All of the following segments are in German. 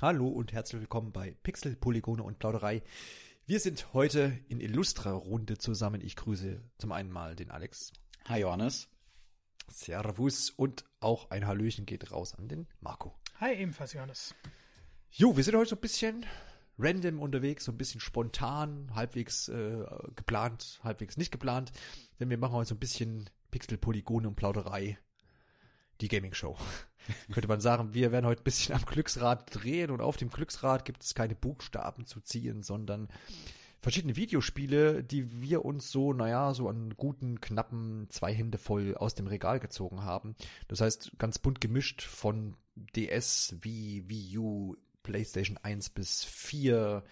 Hallo und herzlich willkommen bei Pixel, Polygone und Plauderei. Wir sind heute in illustrer Runde zusammen. Ich grüße zum einen mal den Alex. Hi Johannes. Servus und auch ein Hallöchen geht raus an den Marco. Hi, ebenfalls Johannes. Jo, wir sind heute so ein bisschen random unterwegs, so ein bisschen spontan, halbwegs äh, geplant, halbwegs nicht geplant. Denn wir machen heute so ein bisschen Pixel, Polygone und Plauderei. Die Gaming Show. Könnte man sagen, wir werden heute ein bisschen am Glücksrad drehen und auf dem Glücksrad gibt es keine Buchstaben zu ziehen, sondern verschiedene Videospiele, die wir uns so, naja, so an guten, knappen zwei Hände voll aus dem Regal gezogen haben. Das heißt, ganz bunt gemischt von DS, Wii, Wii U, PlayStation 1 bis 4.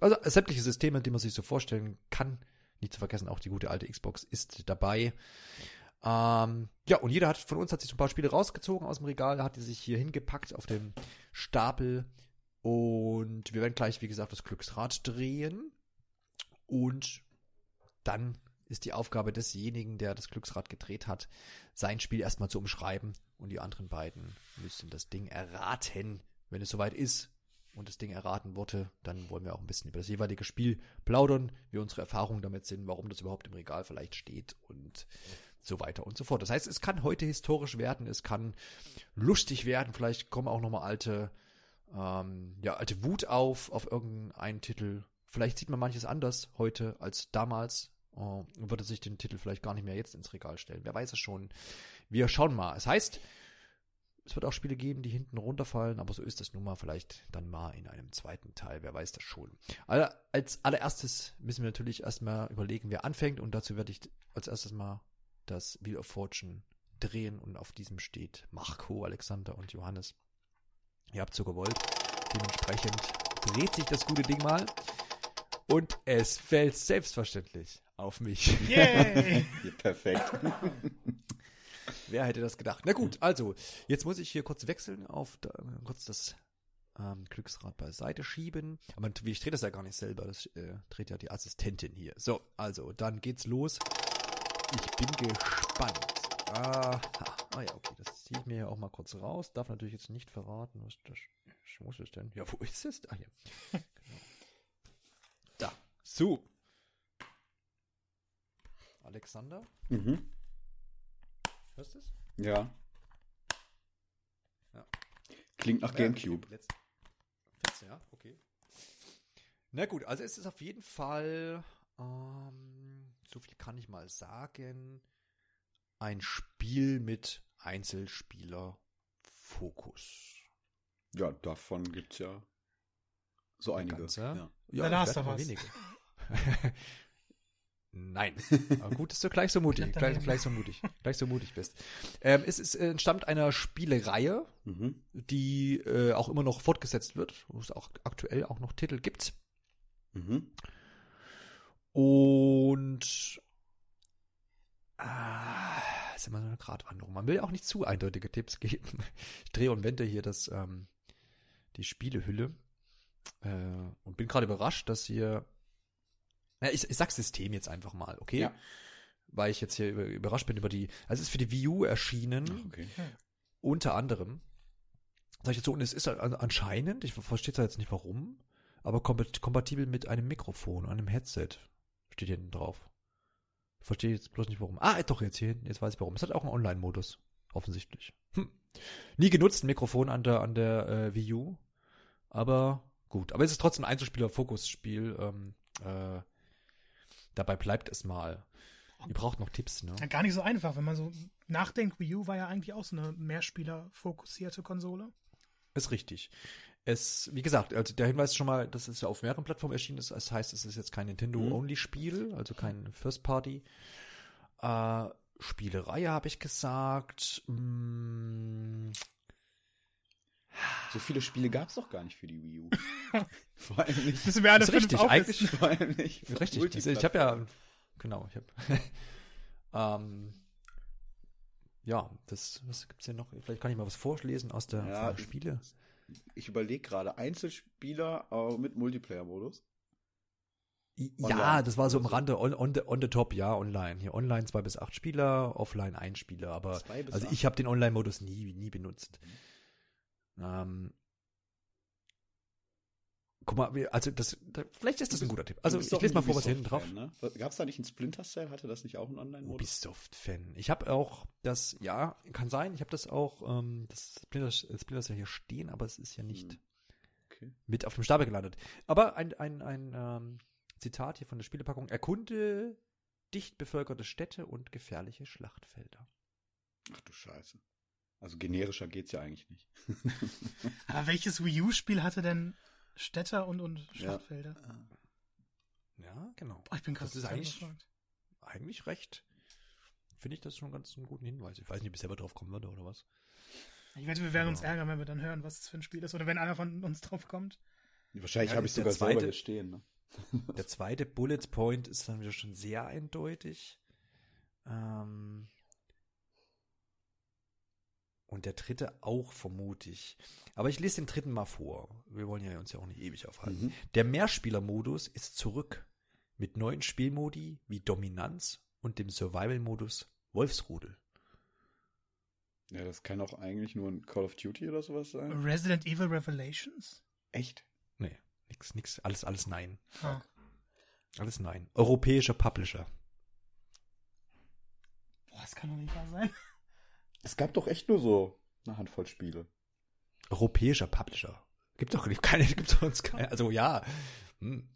Also sämtliche Systeme, die man sich so vorstellen kann. Nicht zu vergessen, auch die gute alte Xbox ist dabei. Ähm, ja, und jeder hat von uns hat sich so ein paar Spiele rausgezogen aus dem Regal, hat die sich hier hingepackt auf dem Stapel. Und wir werden gleich, wie gesagt, das Glücksrad drehen. Und dann ist die Aufgabe desjenigen, der das Glücksrad gedreht hat, sein Spiel erstmal zu umschreiben. Und die anderen beiden müssen das Ding erraten. Wenn es soweit ist und das Ding erraten wurde, dann wollen wir auch ein bisschen über das jeweilige Spiel plaudern, wie unsere Erfahrungen damit sind, warum das überhaupt im Regal vielleicht steht und so weiter und so fort. Das heißt, es kann heute historisch werden, es kann lustig werden, vielleicht kommen auch nochmal alte, ähm, ja, alte Wut auf, auf irgendeinen Titel. Vielleicht sieht man manches anders heute als damals. Uh, würde sich den Titel vielleicht gar nicht mehr jetzt ins Regal stellen. Wer weiß es schon. Wir schauen mal. Es heißt, es wird auch Spiele geben, die hinten runterfallen, aber so ist das nun mal vielleicht dann mal in einem zweiten Teil. Wer weiß das schon. Also als allererstes müssen wir natürlich erstmal überlegen, wer anfängt und dazu werde ich als erstes mal das Wheel of Fortune drehen und auf diesem steht Marco, Alexander und Johannes. Ihr habt so gewollt. Dementsprechend dreht sich das gute Ding mal und es fällt selbstverständlich auf mich. Yay! Perfekt. Wer hätte das gedacht? Na gut, also, jetzt muss ich hier kurz wechseln auf da, kurz das ähm, Glücksrad beiseite schieben. Aber ich drehe das ja gar nicht selber, das äh, dreht ja die Assistentin hier. So, also, dann geht's los. Ich bin gespannt. Ah, ah ja, okay, das ziehe ich mir hier auch mal kurz raus. Darf natürlich jetzt nicht verraten, was das muss es denn? Ja, wo ist es? Ah, hier. genau. Da. So. Alexander? Mhm. Hörst du es? Ja. Ja. Klingt nach Gamecube. Ja, du, ja? Okay. Na gut, also es ist auf jeden Fall, ähm, so viel kann ich mal sagen, ein Spiel mit Einzelspieler-Fokus. Ja, davon gibt's ja so einige. Ganze? Ja. Ja, Dann hast du was. wenige. Nein. Aber gut, dass du gleich so mutig, gleich, gleich so mutig, gleich so mutig bist. Ähm, es ist, äh, entstammt einer Spielereihe, Mhm. die äh, auch immer noch fortgesetzt wird, wo es auch aktuell auch noch Titel gibt. Mhm. Und ah, ist immer so eine Gratwanderung. Man will auch nicht zu eindeutige Tipps geben. Ich drehe und wende hier das, ähm, die Spielehülle äh, und bin gerade überrascht, dass hier. Ja, ich, ich sag System jetzt einfach mal, okay? Ja. Weil ich jetzt hier über, überrascht bin über die. Also es ist für die Wii U erschienen. Ach, okay. Unter anderem. Sag ich jetzt so, und es ist an- anscheinend, ich verstehe jetzt nicht warum, aber kompat- kompatibel mit einem Mikrofon, einem Headset. Steht hier hinten drauf. Ich verstehe jetzt bloß nicht warum. Ah, doch, jetzt hier hinten, jetzt weiß ich warum. Es hat auch einen Online-Modus. Offensichtlich. Hm. Nie genutzt ein Mikrofon an der, an der äh, Wii U. Aber gut. Aber es ist trotzdem ein Einzelspieler-Fokusspiel. Ähm, äh, dabei bleibt es mal. Ihr braucht noch Tipps, ne? Ja, Gar nicht so einfach, wenn man so nachdenkt. Wii U war ja eigentlich auch so eine Mehrspieler-fokussierte Konsole. Ist richtig. Es, wie gesagt, also der Hinweis schon mal, dass es ja auf mehreren Plattformen erschienen ist. Das heißt, es ist jetzt kein Nintendo-Only-Spiel, also kein First-Party. Äh, Spielereihe habe ich gesagt. Mm, So viele Spiele gab's doch gar nicht für die Wii U. Vor allem nicht. Müssen wir alle ist fünf richtig, eigentlich Vor allem nicht. für richtig. Also ich habe ja, genau, ich habe, ähm, ja, das, was gibt's hier noch? Vielleicht kann ich mal was vorlesen aus der, Ja, Spiele. Ich überlege gerade, Einzelspieler äh, mit Multiplayer-Modus. Ja, das war so am Also- Rande, on, on, the, on the top, ja, online. Hier online zwei bis acht Spieler, offline ein Spieler. Aber also acht. ich habe den Online-Modus nie, nie benutzt. Ähm, guck mal, also das, da, vielleicht ist das ein guter Tipp. Also ich lese ein mal vor, was hier hinten drauf. Ne? Gab es da nicht einen Splinter Cell? Hatte das nicht auch einen Online-Modus? Ubisoft-Fan. Ich habe auch das, ja, kann sein, ich habe das auch, ähm, das Splinter, Splinter Cell hier stehen, aber es ist ja nicht Hm. Okay. mit auf dem Stapel gelandet. Aber ein, ein, ein ähm, Zitat hier von der Spielepackung. Erkunde dicht bevölkerte Städte und gefährliche Schlachtfelder. Ach du Scheiße. Also generischer geht's ja eigentlich nicht. Aber welches Wii U-Spiel hatte denn Städter und, und Schlachtfelder? Ja, genau. Boah, ich bin krass Das ist eigentlich, eigentlich recht. Finde ich das schon ganz einen guten Hinweis. Ich weiß nicht, ob ich selber drauf kommen würde oder was. Ich wette, wir werden uns Ja. ärgern, wenn wir dann hören, was das für ein Spiel ist. Oder wenn einer von uns drauf kommt. Wahrscheinlich Ja, habe ich sogar selber zweite- hier stehen. Ne? Der zweite Bullet Point ist dann wieder schon sehr eindeutig. Ähm und der dritte auch vermutlich. Aber ich lese den dritten mal vor. Wir wollen ja uns ja auch nicht ewig aufhalten. Mhm. Der Mehrspieler-Modus ist zurück mit neuen Spielmodi wie Dominanz und dem Survival-Modus Wolfsrudel. Ja, das kann auch eigentlich nur ein Call of Duty oder sowas sein. Resident Evil Revelations? Echt? Nee, nix, nix, alles, alles nein. Ah. Alles nein. Europäischer Publisher. Boah, das kann doch nicht wahr sein. Es gab doch echt nur so eine Handvoll Spiele. Europäischer Publisher. Gibt doch keine, gibt doch uns keine. Also ja. Hm.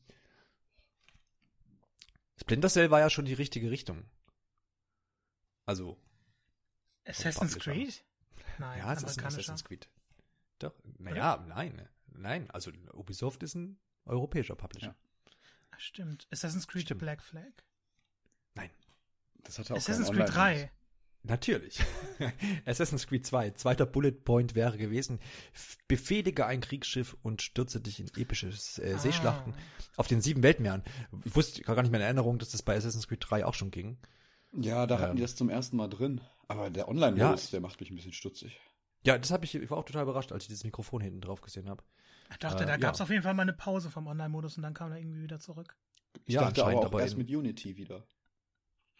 Splinter Cell war ja schon die richtige Richtung. Also, Assassin's. Creed? Nein, ja, es ist ein amerikanischer. Assassin's Creed. Doch, naja, nein, nein. Also Ubisoft ist ein europäischer Publisher. Ja. Ach, stimmt. Assassin's Creed Stimmt. Black Flag? Nein, Das hatte auch Assassin's Creed 3. Natürlich. Assassin's Creed 2, zweiter Bullet Point wäre gewesen, befehlige ein Kriegsschiff und stürze dich in epische äh, Seeschlachten auf den sieben Weltmeeren. Ich wusste gar nicht mehr in Erinnerung, dass das bei Assassin's Creed 3 auch schon ging. Ja, da hatten Ähm. die das zum ersten Mal drin. Aber der Online-Modus, der macht mich ein bisschen stutzig. Ja, das habe ich, ich war auch total überrascht, als ich dieses Mikrofon hinten drauf gesehen habe. Ich dachte, Äh, da ja. gab es auf jeden Fall mal eine Pause vom Online-Modus und dann kam er irgendwie wieder zurück. Ich Ja, dachte aber anscheinend, auch aber erst mit Unity wieder.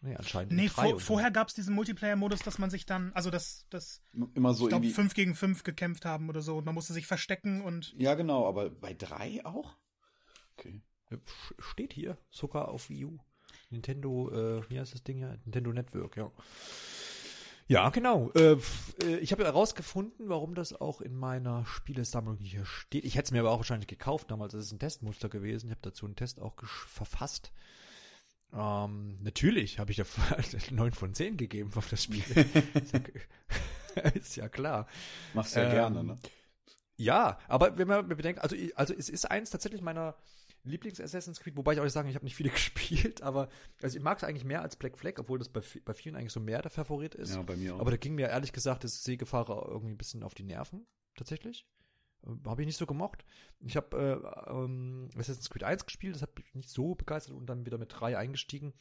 Nee, anscheinend. in Nee, vor, vorher gab es diesen Multiplayer-Modus, dass man sich dann, also das, das Immer so ich glaube, irgendwie. 5 gegen 5 gekämpft haben oder so und man musste sich verstecken und Ja, genau, aber bei drei auch? Okay. Steht hier, sogar auf Wii U. Nintendo, äh, wie heißt das Ding ja? Nintendo Network, ja. Ja, genau. Äh, äh, ich habe herausgefunden, warum das auch in meiner Spielesammlung hier steht. Ich hätte es mir aber auch wahrscheinlich gekauft damals. Das ist ein Testmuster gewesen. Ich habe dazu einen Test auch verfasst. Ähm, natürlich habe ich da 9 von 10 gegeben auf das Spiel. ist, ja, ja klar. Machst ja Ähm, gerne, ne? Ja, aber wenn man bedenkt, also, also es ist eins tatsächlich meiner Lieblings-Assassin's Creed, wobei ich auch nicht sagen, ich habe nicht viele gespielt, aber also ich mag es eigentlich mehr als Black Flag, obwohl das bei, bei vielen eigentlich so mehr der Favorit ist. Ja, bei mir auch. aber da ging mir ehrlich gesagt das Seegefahrer irgendwie ein bisschen auf die Nerven, tatsächlich. Äh, habe ich nicht so gemocht. Ich habe äh, ähm, Assassin's Creed 1 gespielt, das hat mich nicht so begeistert und dann wieder mit 3 eingestiegen.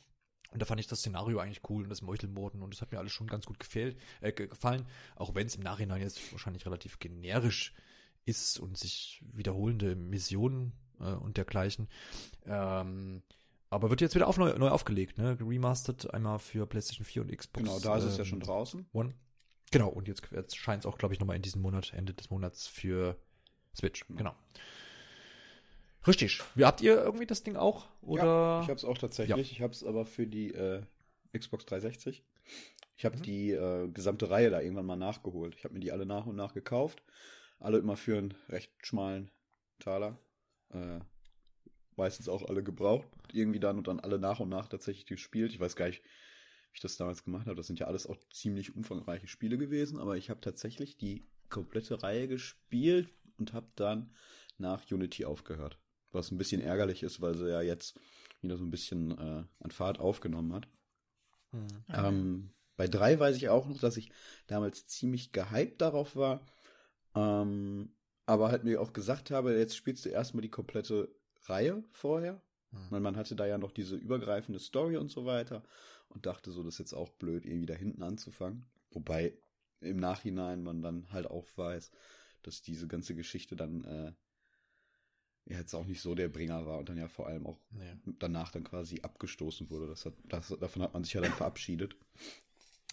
Und da fand ich das Szenario eigentlich cool und das Meuchelmorden und das hat mir alles schon ganz gut gefällt, äh, ge- gefallen, auch wenn es im Nachhinein jetzt wahrscheinlich relativ generisch ist und sich wiederholende Missionen äh, und dergleichen. Ähm, aber wird jetzt wieder auf, neu, neu aufgelegt, ne? Remastered einmal für PlayStation 4 und Xbox. genau, da ist es ja ähm, schon draußen. One. Genau, und jetzt, jetzt scheint es auch, glaube ich, nochmal in diesem Monat, Ende des Monats für Switch. Genau. Richtig. Wie habt ihr irgendwie das Ding auch? Oder? Ja, ich habe es auch tatsächlich. Ich habe es aber für die äh, Xbox 360. Ich habe Mhm. die äh, gesamte Reihe da irgendwann mal nachgeholt. Ich habe mir die alle nach und nach gekauft. Alle immer für einen recht schmalen Taler. Äh, meistens auch alle gebraucht. Irgendwie dann und dann alle nach und nach tatsächlich gespielt. Ich weiß gar nicht, ich das damals gemacht habe. Das sind ja alles auch ziemlich umfangreiche Spiele gewesen. Aber ich habe tatsächlich die komplette Reihe gespielt und habe dann nach Unity aufgehört. Was ein bisschen ärgerlich ist, weil sie ja jetzt wieder so ein bisschen äh, an Fahrt aufgenommen hat. Hm. Ähm, bei drei weiß ich auch noch, dass ich damals ziemlich gehypt darauf war. Ähm, aber halt mir auch gesagt habe, jetzt spielst du erstmal die komplette Reihe vorher. Hm. Weil man hatte da ja noch diese übergreifende Story und so weiter. Und dachte so, das ist jetzt auch blöd, irgendwie da hinten anzufangen. Wobei im Nachhinein man dann halt auch weiß, dass diese ganze Geschichte dann äh, ja jetzt auch nicht so der Bringer war und dann ja vor allem auch Nee. danach dann quasi abgestoßen wurde. Das hat, das, davon hat man sich ja dann verabschiedet.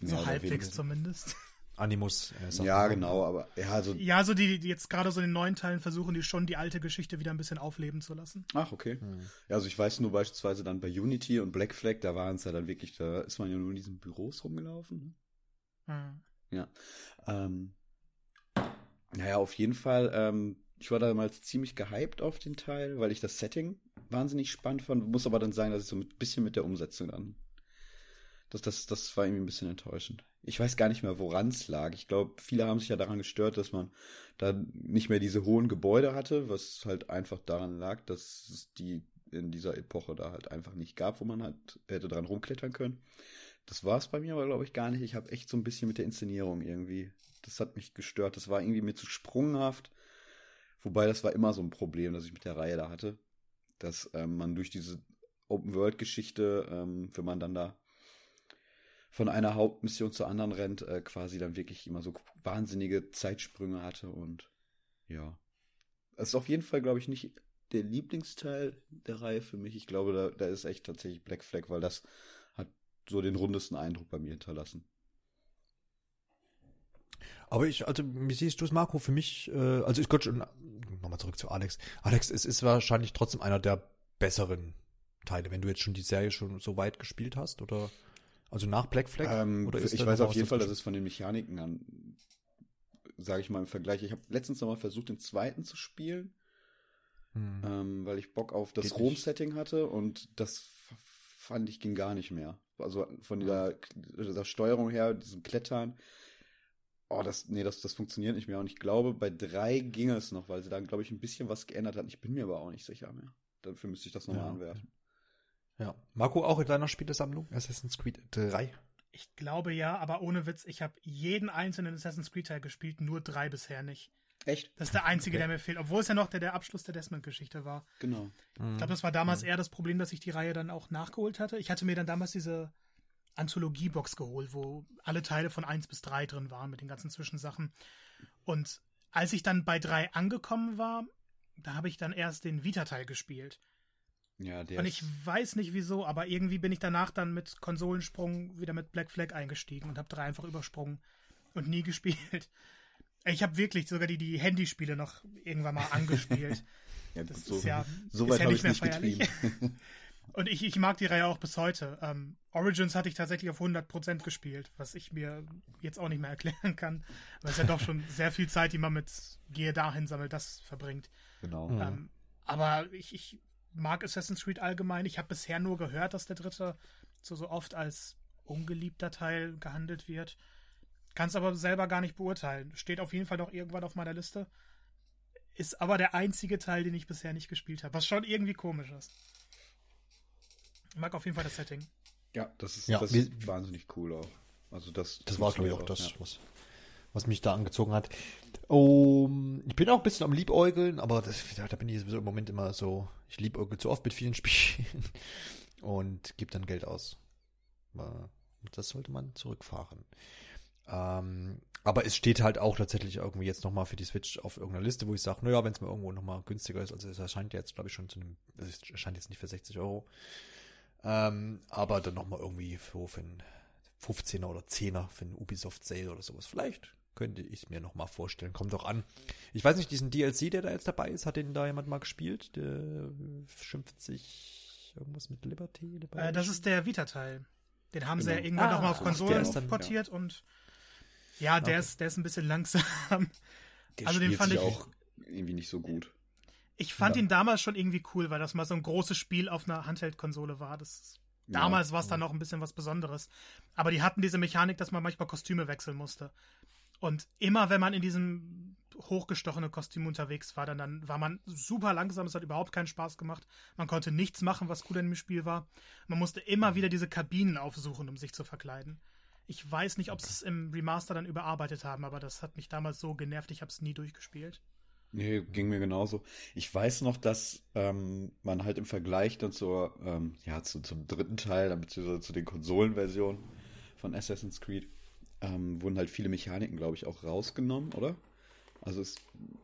So halbwegs zumindest. Animus. Äh, Ja, genau, aber ja, also. Ja, so die, die jetzt gerade so in den neuen Teilen versuchen, die schon die alte Geschichte wieder ein bisschen aufleben zu lassen. Ach, okay. Hm. Ja, also ich weiß nur beispielsweise dann bei Unity und Black Flag, da waren es ja dann wirklich, da ist man ja nur in diesen Büros rumgelaufen. Ne? Hm. Ähm, naja, auf jeden Fall. Ähm, ich war damals ziemlich gehypt auf den Teil, weil ich das Setting wahnsinnig spannend fand. Muss aber dann sagen, dass ich so ein bisschen mit der Umsetzung dann. Das, das, das war irgendwie ein bisschen enttäuschend. Ich weiß gar nicht mehr, woran es lag. Ich glaube, viele haben sich ja daran gestört, dass man da nicht mehr diese hohen Gebäude hatte, was halt einfach daran lag, dass es die in dieser Epoche da halt einfach nicht gab, wo man halt hätte dran rumklettern können. Das war es bei mir aber, glaube ich, gar nicht. Ich habe echt so ein bisschen mit der Inszenierung irgendwie. Das hat mich gestört. Das war irgendwie mir zu sprunghaft. Wobei das war immer so ein Problem, das ich mit der Reihe da hatte. Dass ähm, man durch diese Open-World-Geschichte, ähm, wenn man dann da von einer Hauptmission zur anderen rennt, äh, quasi dann wirklich immer so wahnsinnige Zeitsprünge hatte und ja. Es ist auf jeden Fall, glaube ich, nicht der Lieblingsteil der Reihe für mich. Ich glaube, da, da ist echt tatsächlich Black Flag, weil das hat so den rundesten Eindruck bei mir hinterlassen. Aber ich, also, wie siehst du es, Marco? Für mich, äh, also ich Gott schon, nochmal zurück zu Alex. Alex, es ist wahrscheinlich trotzdem einer der besseren Teile, wenn du jetzt schon die Serie schon so weit gespielt hast, oder? Also nach Black Flag? Ähm, oder ich da weiß auf jeden Fall, dass es von den Mechaniken an, sage ich mal im Vergleich, ich habe letztens noch mal versucht, den zweiten zu spielen, Hm. ähm, weil ich Bock auf das. Rom-Setting hatte und das fand ich ging gar nicht mehr. Also von dieser, dieser Steuerung her, diesem Klettern, oh, das, nee, das, das funktioniert nicht mehr. Und ich glaube, bei drei ging es noch, weil sie da, glaube ich, ein bisschen was geändert hatten. Ich bin mir aber auch nicht sicher mehr. Dafür müsste ich das nochmal Ja, anwerfen. Ja. Marco, auch in deiner Spielesammlung? Assassin's Creed 3? Ich glaube ja, aber ohne Witz, ich habe jeden einzelnen Assassin's Creed Teil gespielt, nur drei bisher nicht. Echt? Das ist der einzige, Okay. der mir fehlt, obwohl es ja noch der, der Abschluss der Desmond-Geschichte war. Genau. Ich glaube, das war damals eher das Problem, dass ich die Reihe dann auch nachgeholt hatte. Ich hatte mir dann damals diese Anthologie-Box geholt, wo alle Teile von 1 bis 3 drin waren mit den ganzen Zwischensachen. Und als ich dann bei 3 angekommen war, da habe ich dann erst den Vita-Teil gespielt. Ja, der Und ist- ich weiß nicht wieso, aber irgendwie bin ich danach dann mit Konsolensprung wieder mit Black Flag eingestiegen und habe 3 einfach übersprungen und nie gespielt. Ich habe wirklich sogar die, die Handyspiele noch irgendwann mal angespielt. ja, Das so, ist ja, so ist weit ja habe nicht ich mehr nicht feierlich. getrieben. Und ich, ich mag die Reihe auch bis heute. Ähm, Origins hatte ich tatsächlich auf 100% gespielt, was ich mir jetzt auch nicht mehr erklären kann. Weil es ja doch schon sehr viel Zeit, die man mit Gehe dahin, sammel das verbringt. genau. Mhm. Ähm, aber ich, ich mag Assassin's Creed allgemein. Ich habe bisher nur gehört, dass der dritte so, so oft als ungeliebter Teil gehandelt wird. Kann es aber selber gar nicht beurteilen. Steht auf jeden Fall noch irgendwann auf meiner Liste. Ist aber der einzige Teil, den ich bisher nicht gespielt habe. Was schon irgendwie komisch ist. Ich mag auf jeden Fall das Setting. Ja, das ist, Ja, das ist wahnsinnig cool auch. Also das, Das war, glaube ich, auch das, was, was mich da angezogen hat. Um, ich bin auch ein bisschen am Liebäugeln, aber das, da bin ich sowieso im Moment immer so, ich liebäugel zu oft mit vielen Spielen und gebe dann Geld aus. Das sollte man zurückfahren. Ähm, aber es steht halt auch tatsächlich irgendwie jetzt nochmal für die Switch auf irgendeiner Liste, wo ich sage, naja, wenn es mal irgendwo nochmal günstiger ist, also es erscheint jetzt, glaube ich, schon zu einem, es erscheint jetzt nicht für 60 Euro, ähm, aber dann nochmal irgendwie für, für einen 15er oder 10er für einen Ubisoft Sale oder sowas. Vielleicht könnte ich mir noch mal vorstellen. Kommt doch an. Ich weiß nicht, diesen DLC, der da jetzt dabei ist, hat den da jemand mal gespielt? Der schimpft sich irgendwas mit Liberty? Äh, das ist der Vita-Teil. Den haben sie ja Genau. irgendwann Ah, nochmal auf dann- portiert und ja, der, Okay. ist, der ist ein bisschen langsam. Der Also den fand ich- auch irgendwie nicht so gut. Ich fand Ja. ihn damals schon irgendwie cool, weil das mal so ein großes Spiel auf einer Handheld-Konsole war. Das, Ja. damals war es dann noch ein bisschen was Besonderes. Aber die hatten diese Mechanik, dass man manchmal Kostüme wechseln musste. Und immer wenn man in diesem hochgestochenen Kostüm unterwegs war, dann, dann war man super langsam, es hat überhaupt keinen Spaß gemacht. Man konnte nichts machen, was cool in dem Spiel war. Man musste immer wieder diese Kabinen aufsuchen, um sich zu verkleiden. Ich weiß nicht, ob sie es im Remaster dann überarbeitet haben, aber das hat mich damals so genervt, ich habe es nie durchgespielt. Nee, ging mir genauso. Ich weiß noch, dass ähm, man halt im Vergleich dann zur, ähm, ja, zu, zum dritten Teil, beziehungsweise zu den Konsolenversionen von Assassin's Creed, ähm, wurden halt viele Mechaniken, glaube ich, auch rausgenommen, oder? Also es,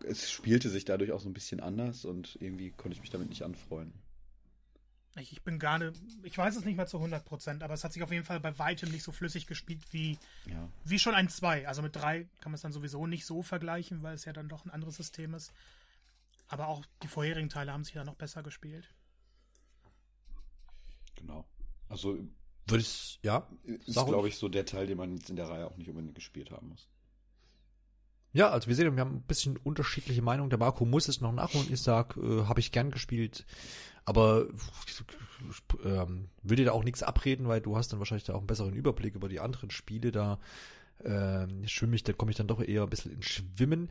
es spielte sich dadurch auch so ein bisschen anders und irgendwie konnte ich mich damit nicht anfreunden. Ich, ich bin nicht, ich weiß es nicht mehr zu 100 Prozent, aber es hat sich auf jeden Fall bei weitem nicht so flüssig gespielt wie, Ja. wie schon ein 2. Also mit 3 kann man es dann sowieso nicht so vergleichen, weil es ja dann doch ein anderes System ist. Aber auch die vorherigen Teile haben sich da noch besser gespielt. Genau. Also Würde ich, ja. ist, glaube ich, so der Teil, den man jetzt in der Reihe auch nicht unbedingt gespielt haben muss. Ja, also wir sehen, wir haben ein bisschen unterschiedliche Meinungen. Der Marco muss es noch nachholen. Ich sag, äh, habe ich gern gespielt. Aber will dir da auch nichts abreden, weil du hast dann wahrscheinlich da auch einen besseren Überblick über die anderen Spiele. Da ähm, schwimme ich, da komme ich dann doch eher ein bisschen ins Schwimmen.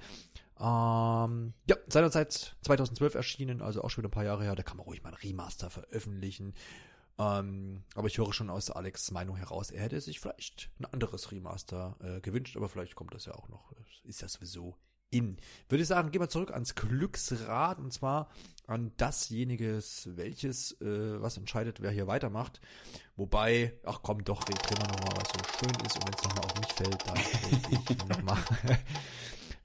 Ähm, ja, seinerzeit 2012 erschienen, also auch schon wieder ein paar Jahre her. Da kann man ruhig mal ein Remaster veröffentlichen. Ähm, aber ich höre schon aus Alex Meinung heraus, er hätte sich vielleicht ein anderes Remaster äh, gewünscht, aber vielleicht kommt das ja auch noch. Ist ja sowieso in. Würde ich sagen, gehen wir zurück ans Glücksrad und zwar an dasjeniges, welches, äh, was entscheidet, wer hier weitermacht. Wobei, ach komm, doch, drehen wir nochmal, was so schön ist und wenn es nochmal auf mich fällt, dann drehe ich nochmal.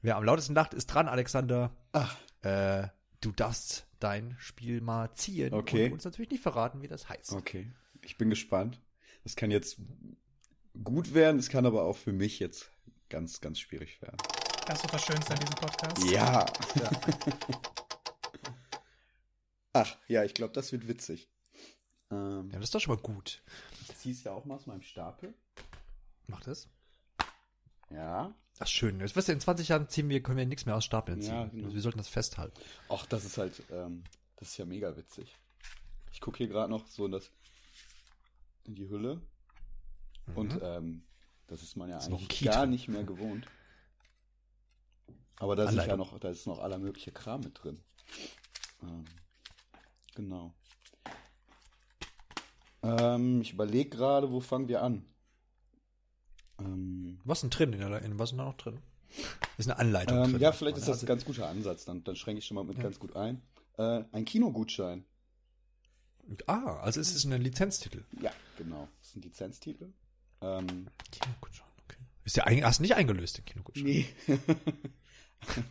wer am lautesten lacht, ist dran, Alexander. Ach, Äh, du darfst dein Spiel mal ziehen Okay. und uns natürlich nicht verraten, wie das heißt. okay. Ich bin gespannt. Das kann jetzt gut werden, es kann aber auch für mich jetzt ganz, ganz schwierig werden. Das wird das Schönste an diesem Podcast. Ja. Ach, ja, ich glaube, das wird witzig. Ähm, Ja, das ist doch schon mal gut. ich ziehe es ja auch mal aus meinem Stapel. Mach das. Ja. Ach, schön. Jetzt wirst du in 20 Jahren ziehen wir, können wir nichts mehr aus Stapeln ziehen. Ja, genau. also wir sollten das festhalten. Ach, das ist halt, ähm, das ist ja mega witzig. Ich gucke hier gerade noch so in das, in die Hülle. Und Mhm. ähm, das ist man ja Ist eigentlich gar nicht mehr gewohnt. Aber da ist ja noch, da ist noch aller mögliche Kram mit drin. Ähm, genau. Ähm, ich überlege gerade, wo fangen wir an? Ähm, Was ist denn drin? In der, in, was ist denn da noch drin? Ist eine Anleitung ähm, drin. ja, vielleicht ist das Also- ein ganz guter Ansatz. Dann, dann schränke ich schon mal mit Ja. ganz gut ein. Äh, ein Kinogutschein. Ah, also es ist ein Lizenztitel. Ja, genau. Das ist ein Lizenztitel. Ähm, Kinogutschein, okay. Ist der hast du nicht eingelöst, den Kinogutschein? nee.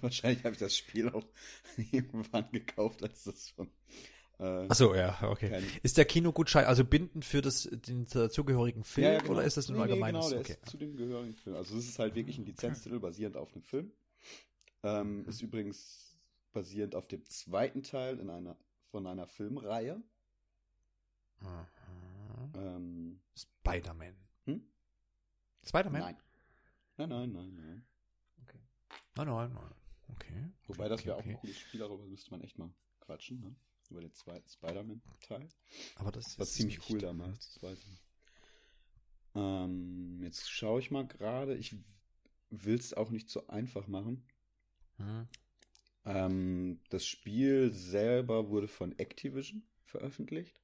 Wahrscheinlich habe ich das Spiel auch irgendwann gekauft, als das schon. Äh, Ach so, ja, okay. Kein- Ist der Kinogutschein also bindend für das, den dazugehörigen Film ja, ja, genau. oder ist das ein Nee, nee, allgemeines? genau, der okay. ist zu dem gehörigen Film. Also es ist halt wirklich ein Lizenztitel basierend auf einem Film. Ähm, ist übrigens basierend auf dem zweiten Teil in einer von einer Filmreihe. Aha. Ähm, Spider-Man. Hm? Spider-Man? nein. Nein, nein, nein, nein. Nein, nein, nein. Okay. Wobei okay, das okay, wäre auch okay. ein cooles Spiel, darüber müsste man echt mal quatschen, ne? Über den zweiten Spider-Man-Teil. Aber das Das war ziemlich cool damals, das weiß ich nicht. Ähm, jetzt schaue ich mal gerade. Ich will es auch nicht so einfach machen. Hm. Ähm, das Spiel selber wurde von Activision veröffentlicht.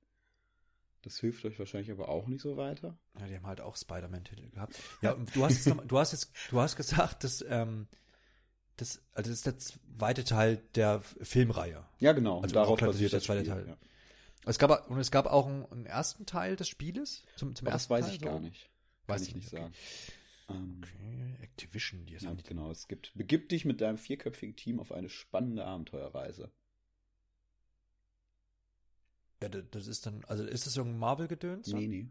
Das hilft euch wahrscheinlich aber auch nicht so weiter. Ja, die haben halt auch Spider-Man-Titel gehabt. Ja, du hast jetzt du hast jetzt, du hast gesagt, dass, ähm, das, also das ist der zweite Teil der Filmreihe. Ja, genau. Also darauf basiert der Spiel. zweite Teil. Ja. Es gab, und es gab auch einen, einen ersten Teil des Spieles, zum, zum Aber das ersten weiß ich so? gar nicht. Weiß Kann ich ich nicht nicht, sagen. Ähm, Okay, Activision, die ja, halt, genau. Es gibt, begib dich mit deinem vierköpfigen Team auf eine spannende Abenteuerreise. ja, das ist dann, also ist das so ein Marvel-Gedöns? Nee, nee.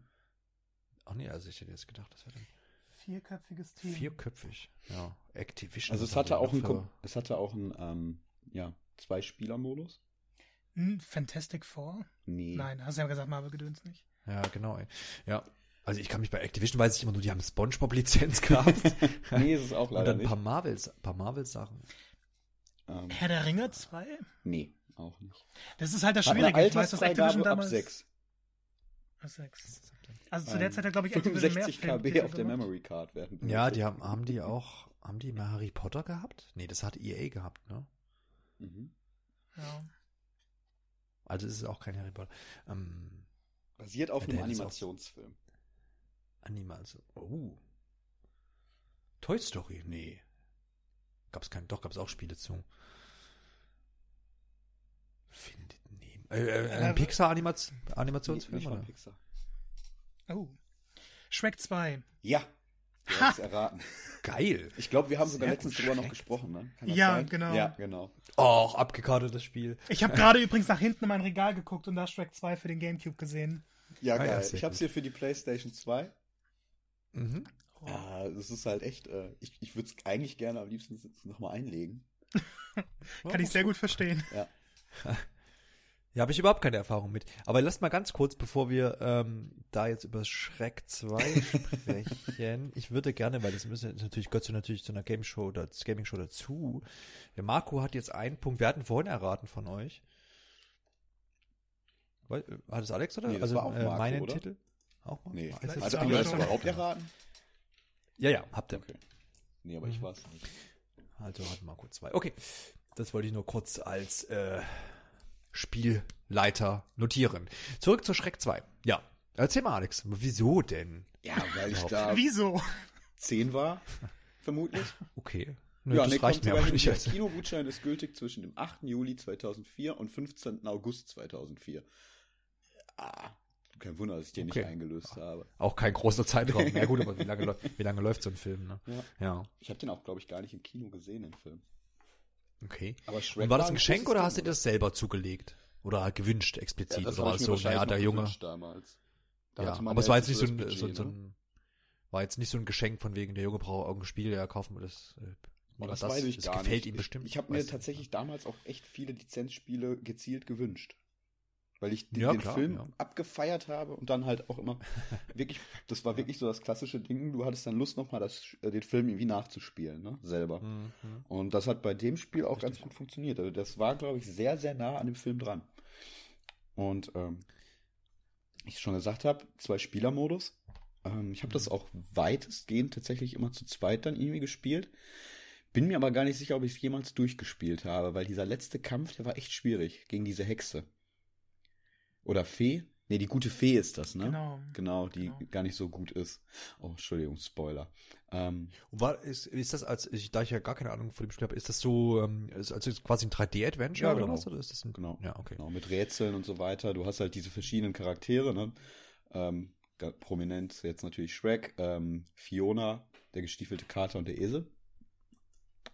Ach nee, also ich hätte jetzt gedacht, das wäre dann Vierköpfiges Team. vierköpfig. Ja, Activision. Also es hatte auch für- es hatte auch einen, ähm, ja, Zwei-Spieler-Modus. Hm, Fantastic Four? Nee. Nein, hast du ja gesagt, Marvel Gedöns nicht. Ja, genau. Ja, also ich kann mich bei Activision weiß ich immer nur, die haben Spongebob-Lizenz gehabt. Nee, ist es auch Und leider dann ein nicht. paar Marvels, paar Marvel-Sachen. Ähm, Herr der Ringe 2? nee, auch nicht. Das ist halt das Schwierige. Ich weiß, Altersfreigabe Activision ab damals. 6. Ab 6. Also zu der Zeit hat, glaube ich, Activision mehr 65 Filmtitel KB auf der gemacht. Memory Card werden. Ja, die haben, haben die auch, haben die mal Harry Potter gehabt? Nee, das hat EA gehabt, ne? Mhm. Ja. Also ist es auch kein Harry Potter. Ähm, Basiert auf Ja, einem ist Animationsfilm. Anime, also, oh. Toy Story? Nee. Gab's kein, doch, gab's auch Spiele zu. Findet neben. Äh, äh, ein Ja, Pixar-Animationsfilm, nicht oder? von Pixar. Oh. Shrek 2. Ja, Du hast es erraten. Geil. Ich glaube, wir haben sogar Sehr letztens drüber noch gesprochen, ne? Ja, sein? genau. Ja, genau. Oh, abgekartetes Spiel. Ich habe gerade übrigens nach hinten in mein Regal geguckt und da Shrek 2 für den Gamecube gesehen. Ja, Ah, ja, geil. ich hab's gut. hier für die PlayStation 2. Mhm. Ja, das ist halt echt, äh, ich, ich würde es eigentlich gerne am liebsten nochmal einlegen. Kann ich sehr gut verstehen. Ja. Ja, habe ich überhaupt keine Erfahrung mit. Aber lasst mal ganz kurz, bevor wir ähm, da jetzt über Shrek 2 sprechen. Ich würde gerne, weil das müssen natürlich gehört zu natürlich zu einer Game Show oder Gaming Show dazu. Der Marco hat jetzt einen Punkt. Wir hatten vorhin erraten von euch. Äh, Hat es Alex oder? Nee, also äh, Marco, meinen oder? Titel? Auch mal? Nee. Ist Also, ist haben wir das überhaupt erraten? Ja, ja, habt ihr. Okay. Nee, aber ich Mhm. weiß nicht. Also hat Marco zwei. Okay, das wollte ich nur kurz als äh, Spielleiter notieren. Zurück zu Schreck 2. Ja, erzähl mal, Alex. Wieso denn? Ja, weil ich da Wieso? 10 war, vermutlich. Okay. Nö, ja, das nee, reicht mir aber nicht. Der als- Kinogutschein ist gültig zwischen dem 8. Juli 2004 und 15. August 2004. Ah, kein Wunder, dass ich den Okay. nicht eingelöst habe. Auch kein großer Zeitraum. Ja gut, aber wie lange, wie lange läuft so ein Film? Ne? Ja. Ja, Ich habe den auch, glaube ich, gar nicht im Kino gesehen, den Film. Okay. Aber Shrek Und war das ein Geschenk oder hast du dir das selber zugelegt? Oder gewünscht explizit? Ja, das oder war es so, naja, der Junge. damals. Da Ja, aber es war jetzt nicht so ein, das so, Budget, so ne? ein, war jetzt nicht so ein Geschenk von wegen, der Junge braucht irgendein Spiel, ja, kaufen wir das. Äh, oder das, weiß ich das gar gefällt nicht. ihm bestimmt. Ich, ich habe mir tatsächlich damals auch echt viele Lizenzspiele gezielt gewünscht. Weil ich den, Ja, den klar, Film ja. abgefeiert habe und dann halt auch immer wirklich, das war wirklich so das klassische Ding, du hattest dann Lust nochmal das, äh, den Film irgendwie nachzuspielen, ne, selber. Mhm. Und das hat bei dem Spiel auch ganz Richtig. gut funktioniert. Also das war, glaube ich, sehr, sehr nah an dem Film dran. Und ähm, ich schon gesagt habe, zwei Spielermodus. Ähm, ich habe das auch weitestgehend tatsächlich immer zu zweit dann irgendwie gespielt. Bin mir aber gar nicht sicher, ob ich es jemals durchgespielt habe, weil dieser letzte Kampf, der war echt schwierig gegen diese Hexe. Oder Fee? Nee, die gute Fee ist das, ne? Genau. Genau, die Genau. gar nicht so gut ist. Oh, Entschuldigung, Spoiler. Ähm, Und war, ist, ist das als, ich, da ich ja gar keine Ahnung von dem Spiel habe, ist das so, ähm, ist, also ist quasi ein 3D-Adventure Ja, oder genau. was? Oder ist das ein, Genau. Ja, okay. Genau, mit Rätseln und so weiter. Du hast halt diese verschiedenen Charaktere, ne? Ähm, prominent jetzt natürlich Shrek, ähm, Fiona, der gestiefelte Kater und der Esel.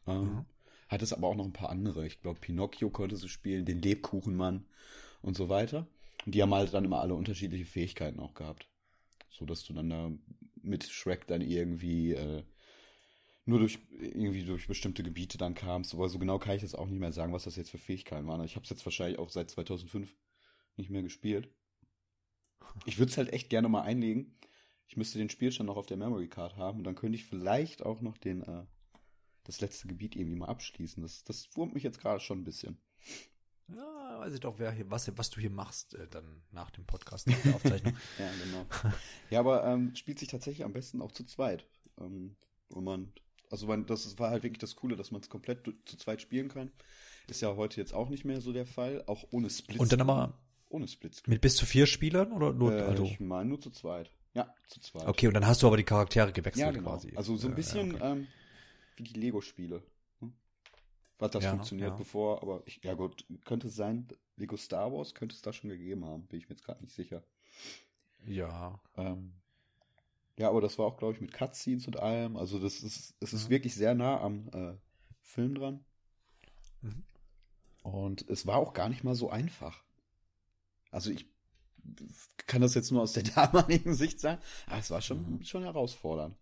Ähm, Mhm. Hat es aber auch noch ein paar andere. Ich glaube, Pinocchio konnte sie spielen, den Lebkuchenmann und so weiter. Die haben halt dann immer alle unterschiedliche Fähigkeiten auch gehabt. So dass du dann da mit Shrek dann irgendwie äh, nur durch irgendwie durch bestimmte Gebiete dann kamst. Aber so genau kann ich das auch nicht mehr sagen, was das jetzt für Fähigkeiten waren. Ich habe es jetzt wahrscheinlich auch seit 2005 nicht mehr gespielt. Ich würde es halt echt gerne mal einlegen. Ich müsste den Spielstand noch auf der Memory Card haben und dann könnte ich vielleicht auch noch den äh, das letzte Gebiet irgendwie mal abschließen. Das, das wurmt mich jetzt gerade schon ein bisschen. Ja, weiß ich doch, wer hier, was, was du hier machst, äh, dann nach dem Podcast, nach der Aufzeichnung. Ja, genau. ja, aber ähm, spielt sich tatsächlich am besten auch zu zweit. Ähm, wo man, also man, das war halt wirklich das Coole, dass man es komplett zu zweit spielen kann. Ist ja heute jetzt auch nicht mehr so der Fall, auch ohne Splitscreen. Und dann nochmal Ohne Splitscreen. mit bis zu vier Spielern oder nur, äh, also, Ich meine nur zu zweit. Ja, zu zweit. okay, und dann hast du aber die Charaktere gewechselt ja, genau. quasi. Also so ein bisschen ja, okay. ähm, wie die Lego-Spiele. Was das Ja, funktioniert ja. bevor, aber ich, ja gut, könnte es sein, Lego Star Wars könnte es da schon gegeben haben, bin ich mir jetzt gerade nicht sicher. ja. Ähm, ja, aber das war auch, glaube ich, mit Cutscenes und allem. Also das ist, es ist Mhm. wirklich sehr nah am äh, Film dran. Mhm. Und es war auch gar nicht mal so einfach. Also ich kann das jetzt nur aus der damaligen Sicht sagen, aber es war schon, Mhm. schon herausfordernd.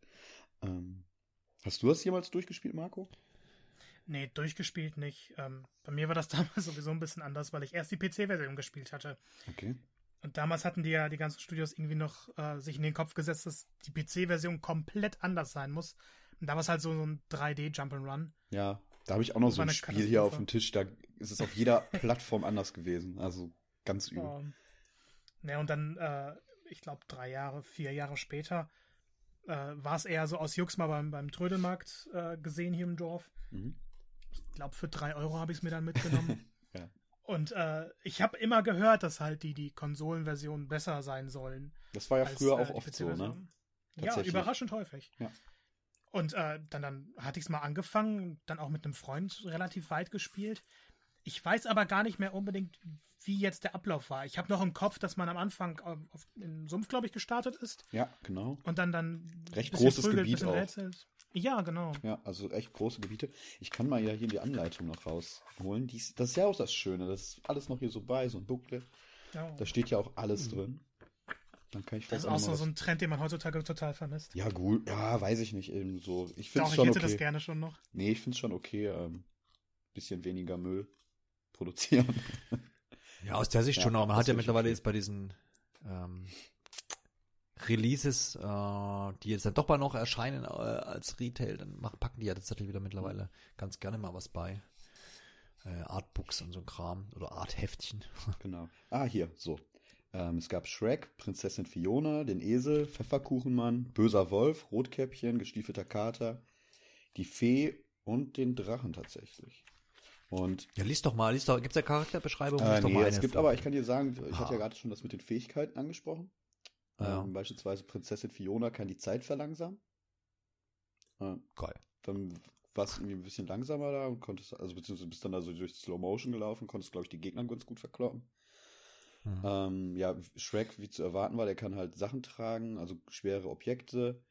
Ähm, hast du das jemals durchgespielt, Marco? Nee, durchgespielt nicht. Ähm, bei mir war das damals sowieso ein bisschen anders, weil ich erst die PC-Version gespielt hatte. Okay. Und damals hatten die ja die ganzen Studios irgendwie noch äh, sich in den Kopf gesetzt, dass die PC-Version komplett anders sein muss. Und da war es halt so, so ein 3D-Jump'n'Run. Ja, da habe ich auch noch so ein Spiel hier auf dem Tisch, da ist es auf jeder Plattform anders gewesen. Also ganz übel. Ähm, ne, und dann, äh, ich glaube, drei Jahre, vier Jahre später äh, war es eher so aus Jux mal beim, beim Trödelmarkt äh, gesehen hier im Dorf. Mhm. Ich glaube, für drei Euro habe ich es mir dann mitgenommen. Ja. Und äh, ich habe immer gehört, dass halt die, die Konsolenversionen besser sein sollen. Das war ja als, früher äh, auch die oft so, ne? Ja, überraschend häufig. Ja. Und äh, dann, dann hatte ich es mal angefangen, dann auch mit einem Freund relativ weit gespielt. Ich weiß aber gar nicht mehr unbedingt, wie jetzt der Ablauf war. Ich habe noch im Kopf, dass man am Anfang auf, auf, im Sumpf, glaube ich, gestartet ist. Ja, genau. Und dann dann Recht großes prügelt, Gebiet auch. rätselt. Ja, genau. Ja, also echt große Gebiete. Ich kann mal ja hier die Anleitung noch rausholen. Die ist, das ist ja auch das Schöne. Das ist alles noch hier so bei, so ein Booklet. Ja. Da steht ja auch alles drin. Dann kann ich Das ist auch so, so ein Trend, den man heutzutage total vermisst. Ja, gut. Ja, weiß ich nicht. Eben so. Ich finde Doch, es ich schon hätte okay. das gerne schon noch. Nee, ich finde es schon okay. Ähm, bisschen weniger Müll produzieren. Ja, aus der Sicht Ja, schon, aber man hat ja mittlerweile okay. jetzt bei diesen ähm, Releases, äh, die jetzt dann doch mal noch erscheinen äh, als Retail, dann machen, packen die ja tatsächlich wieder mittlerweile ganz gerne mal was bei. Äh, Artbooks und so ein Kram oder Artheftchen. Genau. Ah, hier, so. Ähm, es gab Shrek, Prinzessin Fiona, den Esel, Pfefferkuchenmann, böser Wolf, Rotkäppchen, gestiefelter Kater, die Fee und den Drachen tatsächlich. Und Ja, lies doch mal, lies doch, gibt's da Charakterbeschreibung? äh, Lies doch nee, mal es gibt vor. aber, ich kann dir sagen, ich hatte Ah. ja gerade schon das mit den Fähigkeiten angesprochen. Ja. Ähm, beispielsweise Prinzessin Fiona kann die Zeit verlangsamen. Äh, Geil. dann warst du irgendwie ein bisschen langsamer da und konntest, also beziehungsweise bist dann da so durch Slow Motion gelaufen, konntest, glaube ich, die Gegner ganz gut verkloppen. Mhm. Ähm, ja, Shrek, wie zu erwarten war, der kann halt Sachen tragen, also schwere Objekte.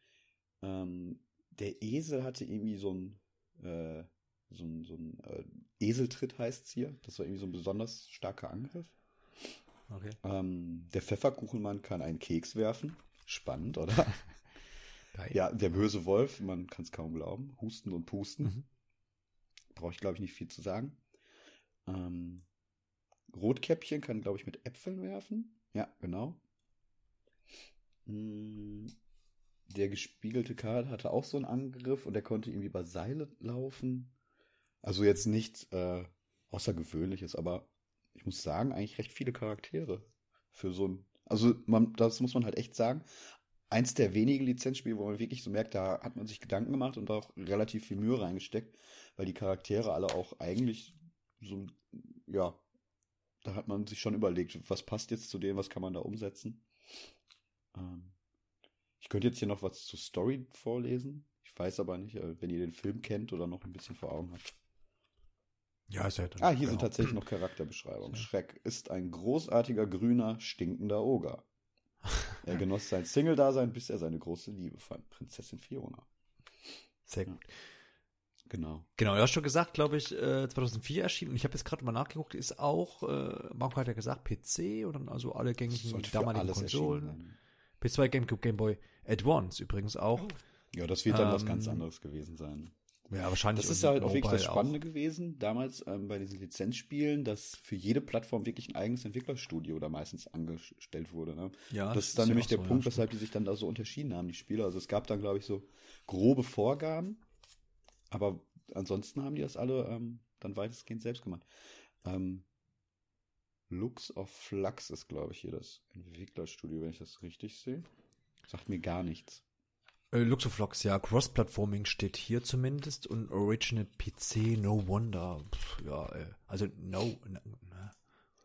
Ähm, der Esel hatte irgendwie so ein, äh, so ein, so ein äh, Eseltritt heißt's hier. Das war irgendwie so ein besonders starker Angriff. Okay. Ähm, der Pfefferkuchenmann kann einen Keks werfen. Spannend, oder? Geil. ja, der böse Wolf, man kann es kaum glauben. Husten und Pusten. Mhm. Brauche ich, glaube ich, nicht viel zu sagen. Ähm, Rotkäppchen kann, glaube ich, mit Äpfeln werfen. Ja, genau. Mm, Der gespiegelte Karl hatte auch so einen Angriff und der konnte irgendwie über Seile laufen. Also jetzt nichts äh, Außergewöhnliches, aber ich muss sagen, eigentlich recht viele Charaktere für so ein. Also man, das muss man halt echt sagen. Eins der wenigen Lizenzspiele, wo man wirklich so merkt, da hat man sich Gedanken gemacht und auch relativ viel Mühe reingesteckt, weil die Charaktere alle auch eigentlich so, ja, da hat man sich schon überlegt, was passt jetzt zu dem, was kann man da umsetzen. Ähm, ich könnte jetzt hier noch was zur Story vorlesen. Ich weiß aber nicht, äh, wenn ihr den Film kennt oder noch ein bisschen vor Augen habt. Ja, ist ja dann, Ah, hier genau. sind tatsächlich noch Charakterbeschreibungen. Ja. Schreck ist ein großartiger, grüner, stinkender Oger. Er genoss sein Single-Dasein, bis er seine große Liebe fand, Prinzessin Fiona. Sehr gut. Genau. Genau, du hast schon gesagt, glaube ich, äh, 2004 erschienen. Und ich habe jetzt gerade mal nachgeguckt, ist auch, äh, Marco hat ja gesagt, PC oder also alle gängigen damaligen Konsolen. erschienen PS2, GameCube, Game Boy Advance übrigens auch. Ja, das wird dann was Ähm, ganz anderes gewesen sein. Ja, wahrscheinlich. Das ist ja halt auch wirklich das Spannende gewesen, damals ähm, bei diesen Lizenzspielen, dass für jede Plattform wirklich ein eigenes Entwicklerstudio da meistens angestellt wurde. Ne? Ja, das ist dann nämlich der auch so, Punkt, ja, weshalb die sich dann da so unterschieden haben, die Spieler. Also es gab dann, glaube ich, so grobe Vorgaben, aber ansonsten haben die das alle ähm, dann weitestgehend selbst gemacht. Ähm, Lux of Flux ist, glaube ich, hier das Entwicklerstudio, wenn ich das richtig sehe. Sagt mir gar nichts. Äh, Luxoflox, ja, Cross-Platforming steht hier zumindest und Original PC, no wonder. Pff, ja, äh, also no. ne, ne,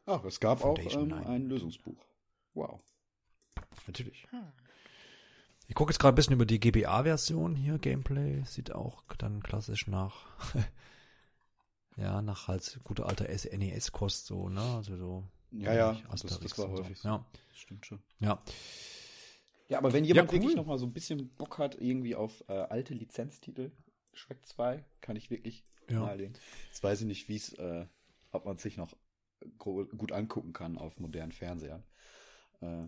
Ach, es gab auch Foundation, ähm, nein. ein Lösungsbuch. Wow. natürlich. Hm. Ich gucke jetzt gerade ein bisschen über die GBA-Version hier, Gameplay. Sieht auch dann klassisch nach, ja, nach halt gute alter NES-Kost so, ne? Also so. Ja, ja, das- das war häufig so. Ja, Stimmt schon. ja. Ja, aber wenn jemand cool. wirklich noch mal so ein bisschen Bock hat, irgendwie auf äh, alte Lizenztitel, Shrek 2, kann ich wirklich Ja. nahelegen. Jetzt weiß ich nicht, wie es, äh, ob man es sich noch gut angucken kann auf modernen Fernsehern. Äh,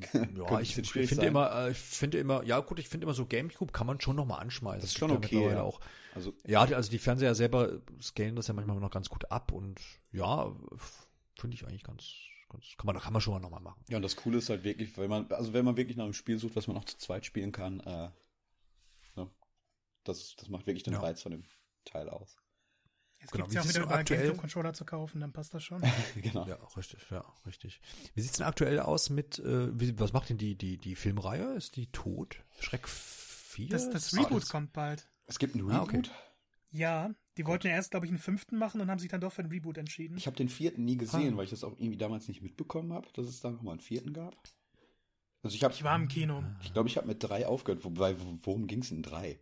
Ja, ich, finde immer, äh, ich finde immer, ja gut, ich finde immer so Gamecube kann man schon noch mal anschmeißen. Das ist schon okay, ja. Auch, Also, ja, also die Fernseher selber scalen das ja manchmal noch ganz gut ab und ja, finde ich eigentlich ganz, ganz, kann man, kann man schon mal noch mal machen. ja, und das Coole ist halt wirklich, wenn man, also wenn man wirklich nach einem Spiel sucht, was man auch zu zweit spielen kann, äh, ne, das, das macht wirklich den Ja. Reiz von dem Teil aus. Jetzt Genau, gibt es ja auch wieder einen aktuell- Gamecube-Controller zu kaufen, dann passt das schon. genau. Ja, richtig, ja, richtig. Wie sieht's denn aktuell aus mit, äh, wie, was macht denn die, die, die Filmreihe? Ist die tot? Schreck 4? Das, das Ah, Reboot kommt bald. Es gibt ein Ah, Reboot. okay. Ja, die wollten ja erst, glaube ich, einen fünften machen und haben sich dann doch für einen Reboot entschieden. Ich habe den vierten nie gesehen, Ah. weil ich das auch irgendwie damals nicht mitbekommen habe, dass es da nochmal einen vierten gab. Also ich habe, Ich war im Kino. ich glaube, ich habe mit drei aufgehört. Wobei, worum ging es in drei?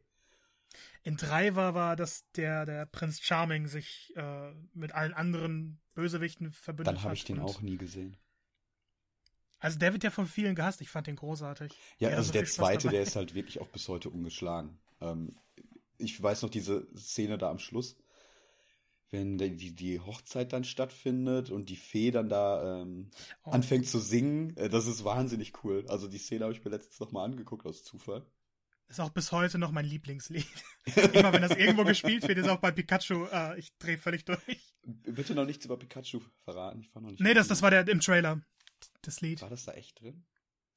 In drei war, war, dass der, der Prinz Charming sich äh, mit allen anderen Bösewichten verbündet hat. Dann habe ich den auch nie gesehen. Also der wird ja von vielen gehasst. Ich fand den großartig. Ja, also so der zweite, dabei. der ist halt wirklich auch bis heute ungeschlagen. Ähm, ich weiß noch diese Szene da am Schluss, wenn die, die, Hochzeit dann stattfindet und die Fee dann da ähm, Oh. anfängt zu singen. Äh, das ist wahnsinnig cool. Also die Szene habe ich mir letztens noch mal angeguckt aus Zufall. Ist auch bis heute noch mein Lieblingslied. Immer wenn das irgendwo gespielt wird, ist auch bei Pikachu, äh, ich drehe völlig durch. Bitte noch nichts über Pikachu verraten. Ich war noch nicht Nee, das, das war der im Trailer. Das Lied. War das da echt drin?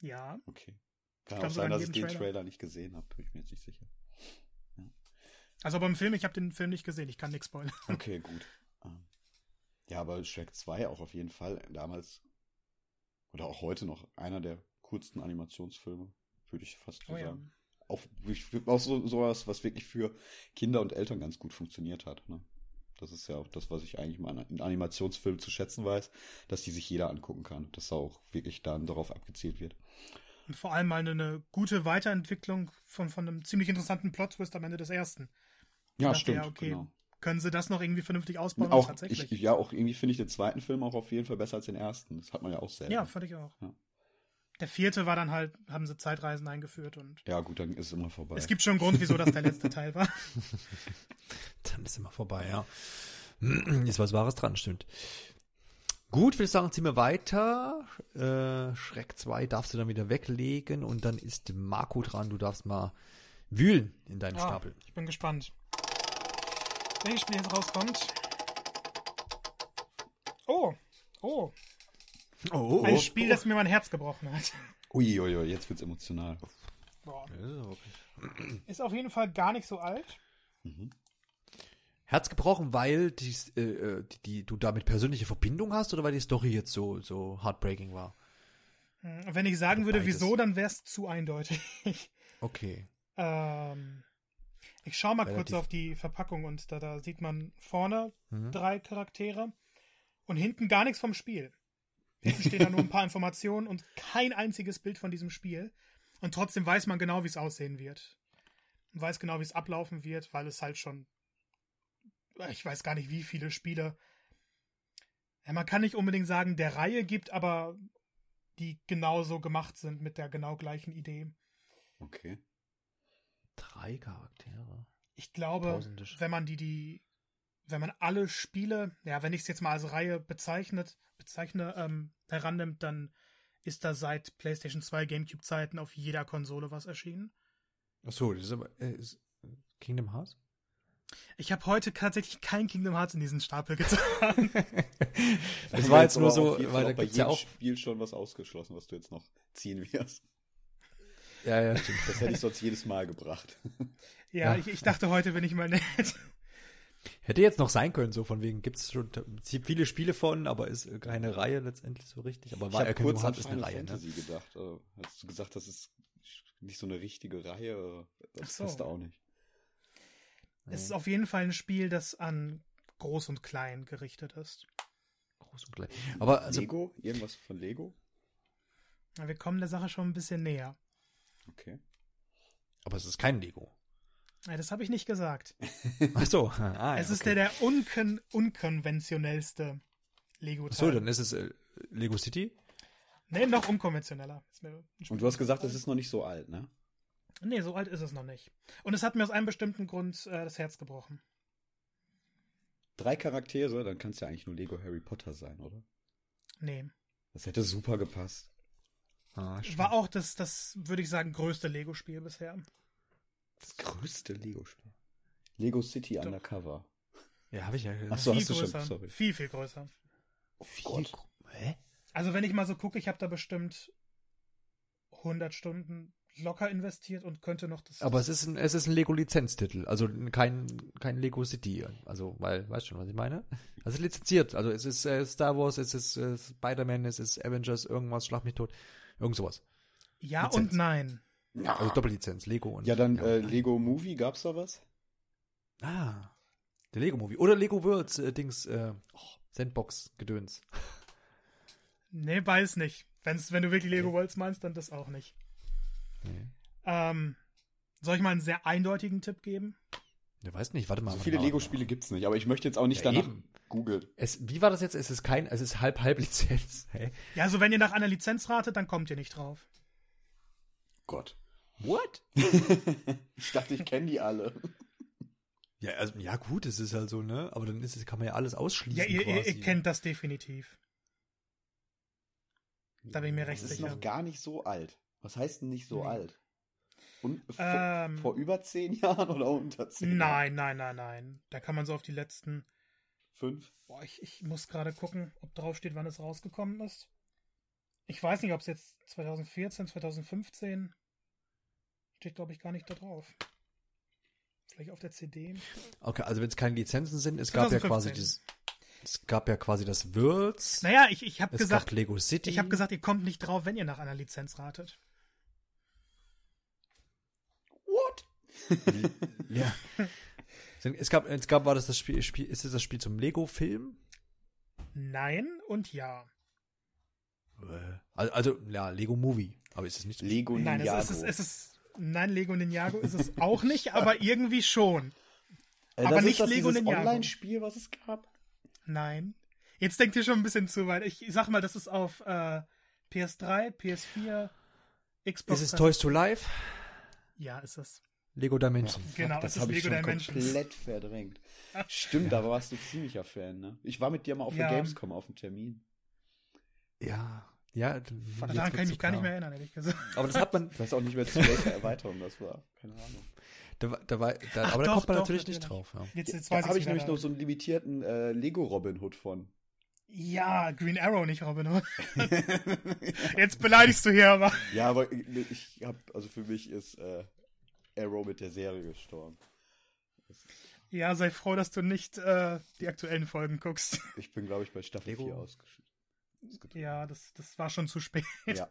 Ja. Okay. Kann glaub, auch sein, in dass ich den Trailer. Trailer nicht gesehen habe. Bin ich mir jetzt nicht sicher. Also beim Film, ich habe den Film nicht gesehen, ich kann nichts spoilern. Okay, gut. Ähm, Ja, aber Shrek 2 auch auf jeden Fall damals oder auch heute noch einer der coolsten Animationsfilme, würde ich fast so Oh ja. sagen. Auch, ich- auch so, sowas, was wirklich für Kinder und Eltern ganz gut funktioniert hat. Ne? Das ist ja auch das, was ich eigentlich mal in Animationsfilmen zu schätzen weiß, dass die sich jeder angucken kann. Dass da auch wirklich dann darauf abgezielt wird. Und vor allem mal eine, eine gute Weiterentwicklung von, von einem ziemlich interessanten Plot-Twist am Ende des ersten. Ja, dachte, stimmt. ja, okay, genau. Können sie das noch irgendwie vernünftig ausbauen? Auch, tatsächlich. ich, ja, auch irgendwie finde ich den zweiten Film auch auf jeden Fall besser als den ersten. Das hat man ja auch selten. ja, fand ich auch. Ja. Der vierte war dann halt, haben sie Zeitreisen eingeführt und Ja, gut, dann ist es immer vorbei. es gibt schon einen Grund, wieso das der letzte Teil war. Dann ist immer vorbei, ja. Ist was Wahres dran, stimmt. Gut, würde ich sagen, ziehen wir weiter. Äh, Schreck 2 darfst du dann wieder weglegen und dann ist Marco dran. Du darfst mal wühlen in deinem Ah, Stapel. ich bin gespannt. Welches Spiel jetzt rauskommt? Oh, oh, Oh, ein Spiel, das mir mein Herz gebrochen hat. Uiuiui, jetzt wird's emotional. Boah. oh. Ist auf jeden Fall gar nicht so alt. Mhm. Herz gebrochen, weil die, äh, äh, die, die, du damit persönliche Verbindung hast oder weil die Story jetzt so, so heartbreaking war? Hm, Wenn ich sagen würde, Beides. wieso, dann wäre es zu eindeutig. Okay. ähm, ich schaue mal kurz auf die Verpackung und da, da sieht man vorne Mhm. drei Charaktere und hinten gar nichts vom Spiel. Hinten stehen da nur ein paar Informationen und kein einziges Bild von diesem Spiel. Und trotzdem weiß man genau, wie es aussehen wird. Und weiß genau, wie es ablaufen wird, weil es halt schon. Ich weiß gar nicht, wie viele Spiele. Ja, man kann nicht unbedingt sagen, der Reihe gibt, aber die genauso gemacht sind mit der genau gleichen Idee. Okay. Drei Charaktere. Ich glaube, Tausende. wenn man die, die, wenn man alle Spiele, ja, wenn ich es jetzt mal als Reihe bezeichnet, bezeichne, ähm, herannimmt, dann ist da seit PlayStation 2 GameCube-Zeiten auf jeder Konsole was erschienen. Achso, das ist aber äh, ist Kingdom Hearts? Ich habe heute tatsächlich kein Kingdom Hearts in diesen Stapel getan. Das war jetzt nur so, weil da gibt's ja jedem auch. Spiel schon was ausgeschlossen, was du jetzt noch ziehen wirst. Ja, ja, stimmt. Das hätte ich sonst jedes Mal gebracht. ja, Ja. Ich, ich dachte, heute bin ich mal nett. Hätte jetzt noch sein können, so von wegen, gibt es schon viele Spiele von, aber ist keine Reihe letztendlich so richtig. Aber Ich war habe ja kurz an Hearts ist eine Reihe, ne? Fantasy gedacht. Äh, Hast du gesagt, das ist nicht so eine richtige Reihe? Das so. passt auch nicht. Es ist auf jeden Fall ein Spiel, das an Groß und Klein gerichtet ist. Groß und klein. Aber also, Lego? Irgendwas von Lego? Wir kommen der Sache schon ein bisschen näher. Okay. aber es ist kein Lego. Ja, Das habe ich nicht gesagt. Ach so. Ah, es ja, ist okay. der, der unkon unkonventionellste Lego-Teil. So, dann ist es äh, Lego City. Nee, noch unkonventioneller. Ist mir Und du hast gesagt, das ist noch nicht so alt, ne? Nee, so alt ist es noch nicht. Und es hat mir aus einem bestimmten Grund äh, das Herz gebrochen. Drei Charaktere, dann kann es ja eigentlich nur Lego Harry Potter sein, oder? Nee. Das hätte super gepasst. Ah. War auch das, das würde ich sagen, größte Lego-Spiel bisher. Das größte Lego-Spiel. Lego City Doch. Undercover. Ja, habe ich ja Ach gesagt. so, viel hast du schon, größer. sorry. Viel, viel größer. Oh Viel Gott. Hä? Also wenn ich mal so gucke, ich habe da bestimmt 100 Stunden locker investiert und könnte noch das... Aber es ist ein, es ist ein Lego-Lizenztitel, also kein, kein Lego City. Also, weil, weißt schon, was ich meine? Also lizenziert. Also es ist äh, Star Wars, es ist äh, Spider-Man, es ist Avengers, irgendwas, Schlag mich tot. Irgend sowas. ja Lizenz. und nein. Also Doppellizenz, Lego und. Ja, dann äh, nein. Lego Movie, gab's da was? Ah. Der Lego-Movie. Oder Lego Worlds, äh, Dings, äh, oh, Sandbox-Gedöns. Nee, weiß nicht. Wenn's, wenn du wirklich Lego Worlds meinst, dann das auch nicht. Nee. Ähm, Soll ich mal einen sehr eindeutigen Tipp geben? Ich weiß nicht, warte mal. So viele Lego-Spiele gibt's nicht, aber ich möchte jetzt auch nicht Ja, danach eben. googeln. Es, wie war das jetzt? Es ist kein, es ist halb halb Lizenz. Hä? Ja, also wenn ihr nach einer Lizenz ratet, dann kommt ihr nicht drauf. Gott. What? ich dachte, ich kenne die alle. Ja, also, ja gut, es ist halt so, ne? Aber dann ist es, kann man ja alles ausschließen. Ja, ihr, quasi. ihr kennt das definitiv. Da bin ich mir recht Das ist sicher. noch gar nicht so alt. Was heißt denn nicht so Nee. alt? Und vor, Ähm. vor über zehn Jahren oder unter zehn Jahren? Nein, nein, nein, nein. Da kann man so auf die letzten. Fünf? Boah, ich, ich muss gerade gucken, ob drauf steht, wann es rausgekommen ist. Ich weiß nicht, ob es jetzt 2014, 2015 steht, glaube ich, gar nicht da drauf. Vielleicht auf der CD. Okay, also wenn es keine Lizenzen sind, es gab ja 2015. quasi dieses, es gab ja quasi das Worlds, Naja, ich, ich habe es gesagt, gab Lego City. ich habe gesagt, ihr kommt nicht drauf, wenn ihr nach einer Lizenz ratet. What? ja. Es gab, es gab, war das das Spiel, Spiel ist es das Spiel zum Lego-Film? Nein und ja. Äh, Also, also, ja, Lego Movie. Aber ist es nicht so? Lego Nein, es Ninjago. ist, es, ist, es ist. Nein, Lego Ninjago ist es auch nicht, aber irgendwie schon. Äh, aber das nicht ist das Lego Ninjago. Online-Spiel, was es gab? Nein. Jetzt denkt ihr schon ein bisschen zu weit. Ich sag mal, das ist auf äh, PS3, PS4, Xbox. Ist es Toys to Life? Ja, ist es. Lego Dimension. Genau, das ist habe ich Lego schon Dimensions. komplett verdrängt. Stimmt, da warst du ziemlicher Fan, ne? Ich war mit dir mal auf Ja. der Gamescom auf dem Termin. Ja. Ja, Daran kann ich mich gar nicht mehr erinnern, ehrlich gesagt. Aber das hat man, Ich weiß auch nicht mehr, zu welcher Erweiterung das war. Keine Ahnung. da, da war, da, Ach aber da doch, kommt man doch, natürlich nicht drauf. Ja. Jetzt, jetzt Da weiß habe ich nämlich da. noch so einen limitierten äh, Lego Robin Hood von. Ja, Green Arrow, nicht Robin Hood. Jetzt beleidigst du hier aber. Ja, aber ich, ich habe, also für mich ist äh, Arrow mit der Serie gestorben. Ja, sei froh, dass du nicht äh, die aktuellen Folgen guckst. Ich bin, glaube ich, bei Staffel Lego. 4 ausgeschieden. Ja, das, das war schon zu spät. Ja.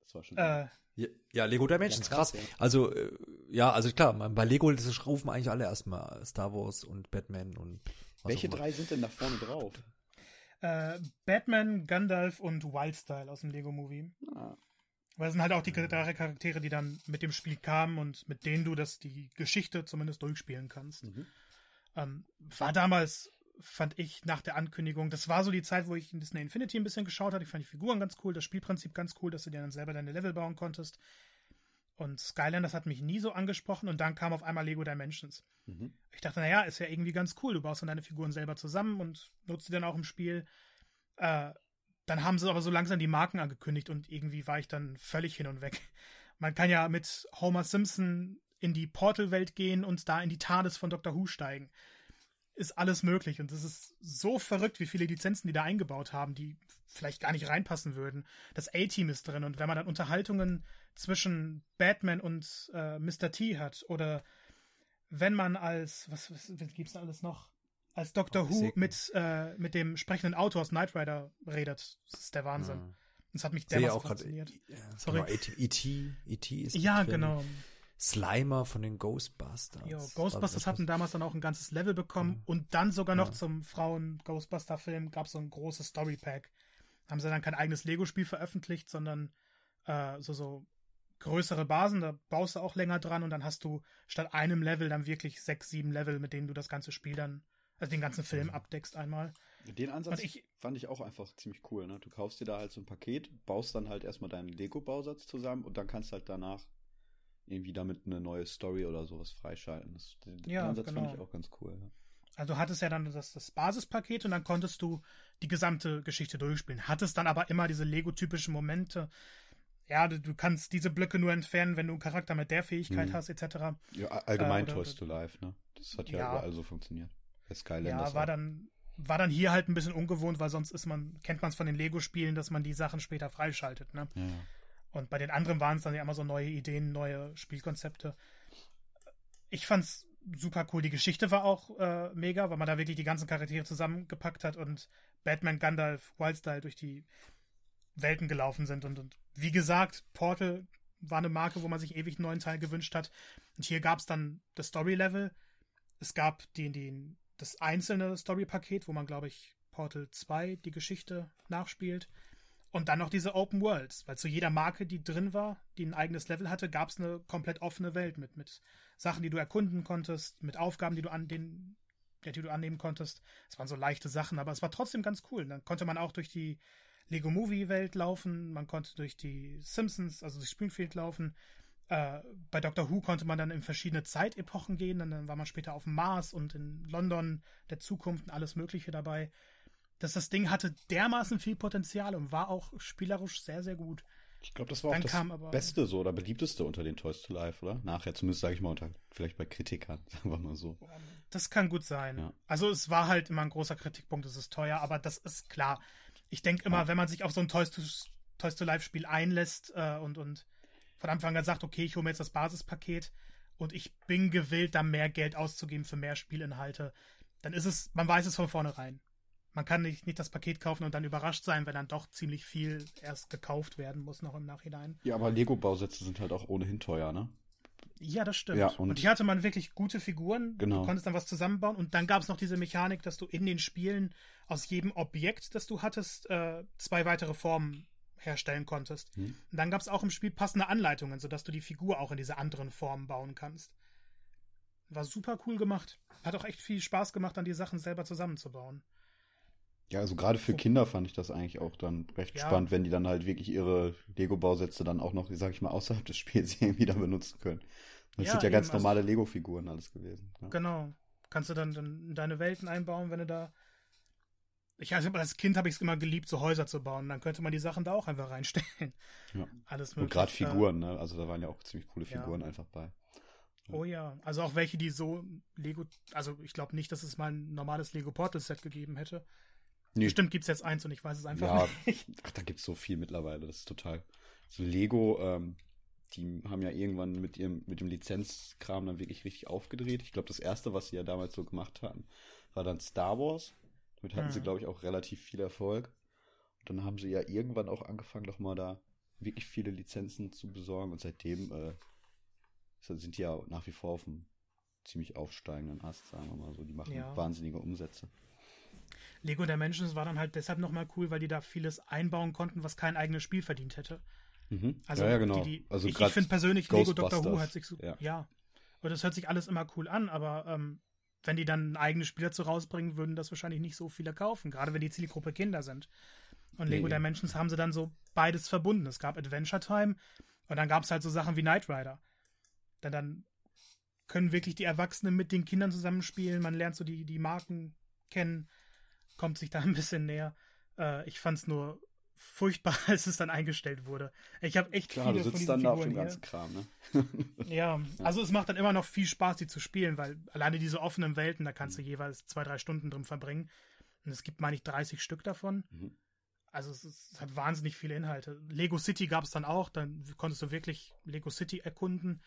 Das war schon. Äh, Ja, ja, Lego Dimensions, Ja, krass, krass. ja. Also, äh, ja, also klar, man- bei Lego das rufen eigentlich alle erstmal Star Wars und Batman und was Welche auch immer. drei sind denn da vorne drauf? äh, Batman, Gandalf und Wildstyle aus dem Lego-Movie. Ah, Weil das sind halt auch die drei Charaktere, die dann mit dem Spiel kamen und mit denen du das die Geschichte zumindest durchspielen kannst. mhm. Ähm, war damals, fand ich, nach der Ankündigung, das war so die Zeit, wo ich in Disney Infinity ein bisschen geschaut hatte. Ich fand die Figuren ganz cool, das Spielprinzip ganz cool, dass du dir dann selber deine Level bauen konntest. Und Skylanders hat mich nie so angesprochen und dann kam auf einmal Lego Dimensions. Mhm. Ich dachte, naja, ist ja irgendwie ganz cool. Du baust dann deine Figuren selber zusammen und nutzt die dann auch im Spiel. Äh, dann haben sie aber so langsam die Marken angekündigt und irgendwie war ich dann völlig hin und weg. Man kann ja mit Homer Simpson in die Portal-Welt gehen und da in die TARDIS von Dr. Who steigen. Ist alles möglich und es ist so verrückt, wie viele Lizenzen die da eingebaut haben, die vielleicht gar nicht reinpassen würden. Das A-Team ist drin und wenn man dann Unterhaltungen zwischen Batman und äh, Mr. T hat oder wenn man als, was, was, was gibt's da alles noch? Als Doctor Who Physiken. mit, äh, mit dem sprechenden Auto aus Knight Rider redet. Das ist der Wahnsinn. Ja. Das hat mich dermaßen fasziniert. Ja, Sorry. Genau, E.T. E.T. E.T. ist Ja, drin. genau. Slimer von den Ghostbusters. Jo, Ghostbusters hatten damals dann auch ein ganzes Level bekommen Mhm. und dann sogar noch Ja. zum Frauen-Ghostbuster-Film gab es so ein großes Story-Pack. Haben sie dann kein eigenes Lego-Spiel veröffentlicht, sondern äh, so, so größere Basen, da baust du auch länger dran und dann hast du statt einem Level dann wirklich sechs, sieben Level, mit denen du das ganze Spiel dann, also den ganzen Film abdeckst einmal. Den Ansatz ich- fand ich auch einfach ziemlich cool. Ne? Du kaufst dir da halt so ein Paket, baust dann halt erstmal deinen Lego-Bausatz zusammen und dann kannst halt danach irgendwie damit eine neue Story oder sowas freischalten. Das, den, Ja, Ansatz genau. fand ich auch ganz cool. Ja. Also du hattest ja dann das, das Basispaket und dann konntest du die gesamte Geschichte durchspielen. Hattest dann aber immer diese Lego-typischen Momente. Ja, du, du kannst diese Blöcke nur entfernen, wenn du einen Charakter mit der Fähigkeit Mhm. hast, etc. Ja, allgemein Äh, Toys to Life, ne? Das hat ja, Ja. überall so funktioniert. Skylanders. Ja, war dann, war dann hier halt ein bisschen ungewohnt, weil sonst ist man, kennt man es von den Lego-Spielen, dass man die Sachen später freischaltet, ne? Ja. Und bei den anderen waren es dann ja immer so neue Ideen, neue Spielkonzepte. Ich fand's super cool. Die Geschichte war auch äh, mega, weil man da wirklich die ganzen Charaktere zusammengepackt hat und Batman, Gandalf, Wildstyle durch die Welten gelaufen sind. Und, und wie gesagt, Portal war eine Marke, wo man sich ewig einen neuen Teil gewünscht hat. Und hier gab es dann das Story-Level. Es gab die, die, das einzelne Story-Paket, wo man, glaube ich, Portal 2 die Geschichte nachspielt. Und dann noch diese Open Worlds, weil zu jeder Marke, die drin war, die ein eigenes Level hatte, gab es eine komplett offene Welt mit, mit Sachen, die du erkunden konntest, mit Aufgaben, die du an den, die du annehmen konntest. Es waren so leichte Sachen, aber es war trotzdem ganz cool. Dann konnte man auch durch die Lego Movie Welt laufen, man konnte durch die Simpsons, also durch Springfield laufen. Äh, bei Doctor Who konnte man dann in verschiedene Zeitepochen gehen, dann, dann war man später auf dem Mars und in London der Zukunft und alles Mögliche dabei dass das Ding hatte dermaßen viel Potenzial und war auch spielerisch sehr, sehr gut. Ich glaube, das war Dann auch das aber, Beste so oder beliebteste unter den Toys to Life, oder? Nachher, zumindest sage ich mal unter, vielleicht bei Kritikern, sagen wir mal so. Das kann gut sein. Ja. Also es war halt immer ein großer Kritikpunkt, es ist teuer, aber das ist klar. Ich denke immer, ja. wenn man sich auf so ein Toys to, Toys to Life Spiel einlässt äh, und, und von Anfang an sagt, okay, ich hole mir jetzt das Basispaket und ich bin gewillt, da mehr Geld auszugeben für mehr Spielinhalte, dann ist es, man weiß es von vornherein man kann nicht, nicht das Paket kaufen und dann überrascht sein, wenn dann doch ziemlich viel erst gekauft werden muss, noch im Nachhinein. Ja, aber Lego-Bausätze sind halt auch ohnehin teuer, ne? Ja, das stimmt. Ja, und, und hier hatte man wirklich gute Figuren. Genau. Du konntest dann was zusammenbauen. Und dann gab es noch diese Mechanik, dass du in den Spielen aus jedem Objekt, das du hattest, äh, zwei weitere Formen herstellen konntest. Hm. Und dann gab es auch im Spiel passende Anleitungen, sodass du die Figur auch in diese anderen Formen bauen kannst. War super cool gemacht. Hat auch echt viel Spaß gemacht, dann die Sachen selber zusammenzubauen. Ja, also gerade für Kinder fand ich das eigentlich auch dann recht ja. spannend, wenn die dann halt wirklich ihre Lego-Bausätze dann auch noch, sag ich mal, außerhalb des Spiels irgendwie dann benutzen können. Das ja, sind ja ganz also normale also, Lego-Figuren alles gewesen. Ja. Genau. Kannst du dann, dann in deine Welten einbauen, wenn du da. Ich also als Kind habe ich es immer geliebt, so Häuser zu bauen. Dann könnte man die Sachen da auch einfach reinstellen. Ja. Alles mögliche. Und gerade Figuren, ne? Also da waren ja auch ziemlich coole Figuren einfach bei. Oh ja, also auch welche, die so Lego, also ich glaube nicht, dass es mal ein normales Lego Portal Set gegeben hätte. Nee. Bestimmt gibt es jetzt eins und ich weiß es einfach ja, nicht. Ach, da gibt es so viel mittlerweile. Das ist total. So Lego, ähm, die haben ja irgendwann mit ihrem, mit dem Lizenzkram dann wirklich richtig aufgedreht. Ich glaube, das erste, was sie ja damals so gemacht hatten, war dann Star Wars. Damit hatten hm. sie, glaube ich, auch relativ viel Erfolg. Und dann haben sie ja irgendwann auch angefangen, doch mal da wirklich viele Lizenzen zu besorgen. Und seitdem äh, sind die ja nach wie vor auf einem ziemlich aufsteigenden Ast, sagen wir mal so. Die machen ja. wahnsinnige Umsätze. Lego Dimensions war dann halt deshalb nochmal cool, weil die da vieles einbauen konnten, was kein eigenes Spiel verdient hätte. Mhm. Also, ja, ja, genau. Die, die, also ich, ich finde persönlich Lego Doctor Who hat sich so. Ja. ja. Und das hört sich alles immer cool an, aber ähm, wenn die dann ein eigenes Spiel dazu rausbringen, würden das wahrscheinlich nicht so viele kaufen, gerade wenn die Zielgruppe Kinder sind. Und Lego nee. Dimensions haben sie dann so beides verbunden. Es gab Adventure Time und dann gab es halt so Sachen wie Knight Rider. Denn dann können wirklich die Erwachsenen mit den Kindern zusammenspielen, man lernt so die, die Marken kennen kommt sich da ein bisschen näher. Äh, ich fand es nur furchtbar, als es dann eingestellt wurde. Ich habe echt Klar, viele du sitzt von diesen dann Figuren auf dem ganzen Kram, ne? ja, also es macht dann immer noch viel Spaß, die zu spielen, weil alleine diese offenen Welten, da kannst mhm. du jeweils zwei, drei Stunden drin verbringen. Und es gibt, meine ich, 30 Stück davon. Mhm. Also es, es, hat wahnsinnig viele Inhalte. Lego City gab es dann auch, dann konntest du wirklich Lego City erkunden.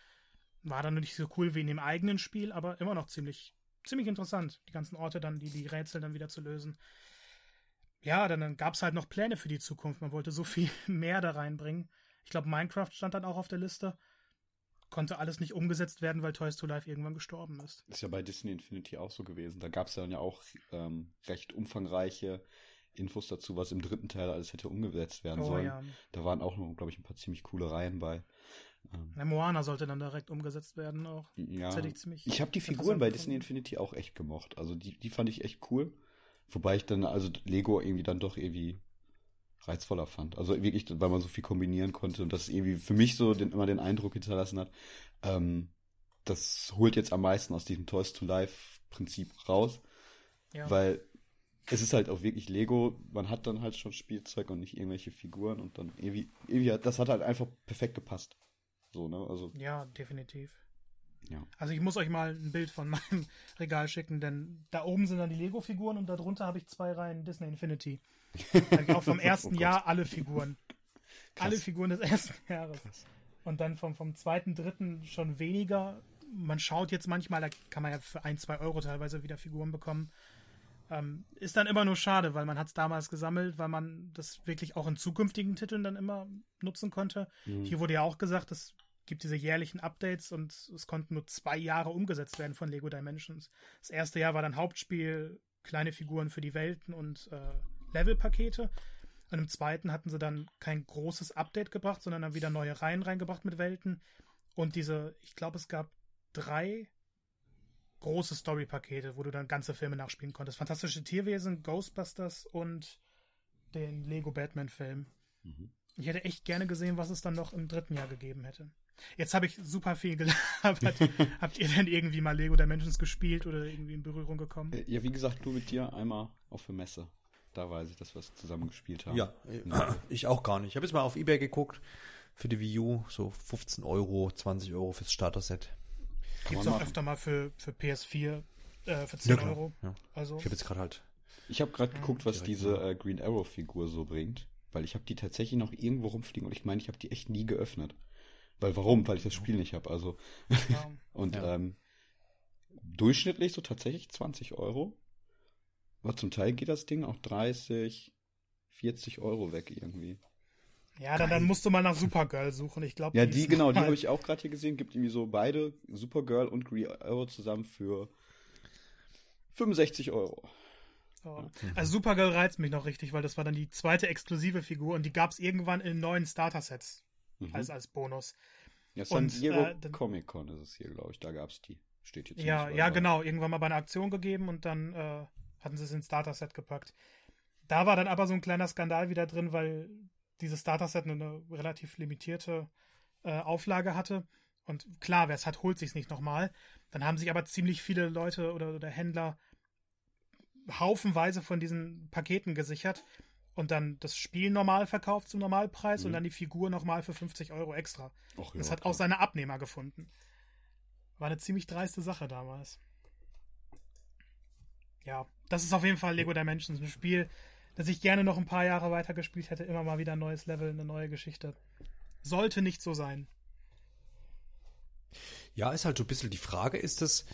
War dann nicht so cool wie in dem eigenen Spiel, aber immer noch ziemlich ziemlich interessant, die ganzen Orte dann, die, die Rätsel dann wieder zu lösen. Ja, dann, dann gab es halt noch Pläne für die Zukunft. Man wollte so viel mehr da reinbringen. Ich glaube, Minecraft stand dann auch auf der Liste. Konnte alles nicht umgesetzt werden, weil Toys to Life irgendwann gestorben ist. Ist ja bei Disney Infinity auch so gewesen. Da gab es dann ja auch ähm, recht umfangreiche Infos dazu, was im dritten Teil alles hätte umgesetzt werden oh, sollen. Ja. Da waren auch noch, glaube ich, ein paar ziemlich coole Reihen bei. Ja, Moana sollte dann direkt umgesetzt werden auch. Ja. Ich, ich habe die Figuren bei Disney Infinity auch echt gemocht. Also die, die fand ich echt cool. Wobei ich dann, also Lego irgendwie dann doch irgendwie reizvoller fand. Also wirklich, weil man so viel kombinieren konnte und das irgendwie für mich so den, immer den Eindruck hinterlassen hat, ähm, das holt jetzt am meisten aus diesem Toys to Life Prinzip raus. Ja. Weil es ist halt auch wirklich Lego, man hat dann halt schon Spielzeug und nicht irgendwelche Figuren und dann irgendwie, irgendwie das hat halt einfach perfekt gepasst. So, ne? Also. Ja, definitiv. Ja. Also ich muss euch mal ein Bild von meinem Regal schicken, denn da oben sind dann die Lego-Figuren und darunter habe ich zwei Reihen Disney Infinity. auch vom ersten oh Jahr alle Figuren. Krass. Alle Figuren des ersten Jahres. Krass. Und dann vom, vom zweiten, dritten schon weniger. Man schaut jetzt manchmal, da kann man ja für ein, zwei Euro teilweise wieder Figuren bekommen. Ähm, ist dann immer nur schade, weil man hat es damals gesammelt, weil man das wirklich auch in zukünftigen Titeln dann immer nutzen konnte. Mhm. Hier wurde ja auch gesagt, dass gibt diese jährlichen Updates und es konnten nur zwei Jahre umgesetzt werden von Lego Dimensions. Das erste Jahr war dann Hauptspiel, kleine Figuren für die Welten und äh, Levelpakete. Und im zweiten hatten sie dann kein großes Update gebracht, sondern dann wieder neue Reihen reingebracht mit Welten. Und diese, ich glaube, es gab drei große Story-Pakete, wo du dann ganze Filme nachspielen konntest. Fantastische Tierwesen, Ghostbusters und den Lego Batman-Film. Mhm. Ich hätte echt gerne gesehen, was es dann noch im dritten Jahr gegeben hätte. Jetzt habe ich super viel gelabert. Habt ihr denn irgendwie mal Lego Dimensions gespielt oder irgendwie in Berührung gekommen? Äh, ja, wie gesagt, du mit dir einmal auf der Messe. Da weiß ich, dass wir es zusammen gespielt haben. Ja, ich auch gar nicht. Ich habe jetzt mal auf Ebay geguckt für die Wii U, so 15 Euro, 20 Euro fürs Starter-Set. Gibt es auch öfter mal für, für PS4 äh, für 10 ja, Euro. Ja. Also. Ich habe jetzt gerade halt. Ich habe gerade geguckt, was diese äh, Green Arrow-Figur so bringt. Weil ich habe die tatsächlich noch irgendwo rumfliegen und ich meine, ich habe die echt nie geöffnet. Weil warum? Weil ich das Spiel nicht habe. Also. Ja. und ja. ähm, durchschnittlich so tatsächlich 20 Euro. Aber zum Teil geht das Ding auch 30, 40 Euro weg irgendwie. Ja, dann, dann musst du mal nach Supergirl suchen. Ich glaube. Ja, die, die genau, die habe ich auch gerade hier gesehen. Gibt irgendwie so beide, Supergirl und Green Arrow zusammen für 65 Euro. So. Also Supergirl reizt mich noch richtig, weil das war dann die zweite exklusive Figur und die gab es irgendwann in neuen Starter-Sets mhm. als, als Bonus. Ja, San und, Diego äh, Comic Con ist es hier, glaube ich. Da gab es die. Steht jetzt. Ja, ja, genau. Irgendwann mal bei einer Aktion gegeben und dann äh, hatten sie es ins Starter-Set gepackt. Da war dann aber so ein kleiner Skandal wieder drin, weil dieses Starter-Set eine relativ limitierte äh, Auflage hatte. Und klar, wer es hat, holt sich es nicht nochmal. Dann haben sich aber ziemlich viele Leute oder, oder Händler haufenweise von diesen Paketen gesichert und dann das Spiel normal verkauft zum Normalpreis mhm. und dann die Figur nochmal für 50 Euro extra. Och, ja, das hat klar. auch seine Abnehmer gefunden. War eine ziemlich dreiste Sache damals. Ja, das ist auf jeden Fall Lego Dimensions, ein Spiel, das ich gerne noch ein paar Jahre weiter gespielt hätte. Immer mal wieder ein neues Level, eine neue Geschichte. Sollte nicht so sein. Ja, ist halt so ein bisschen die Frage, ist es,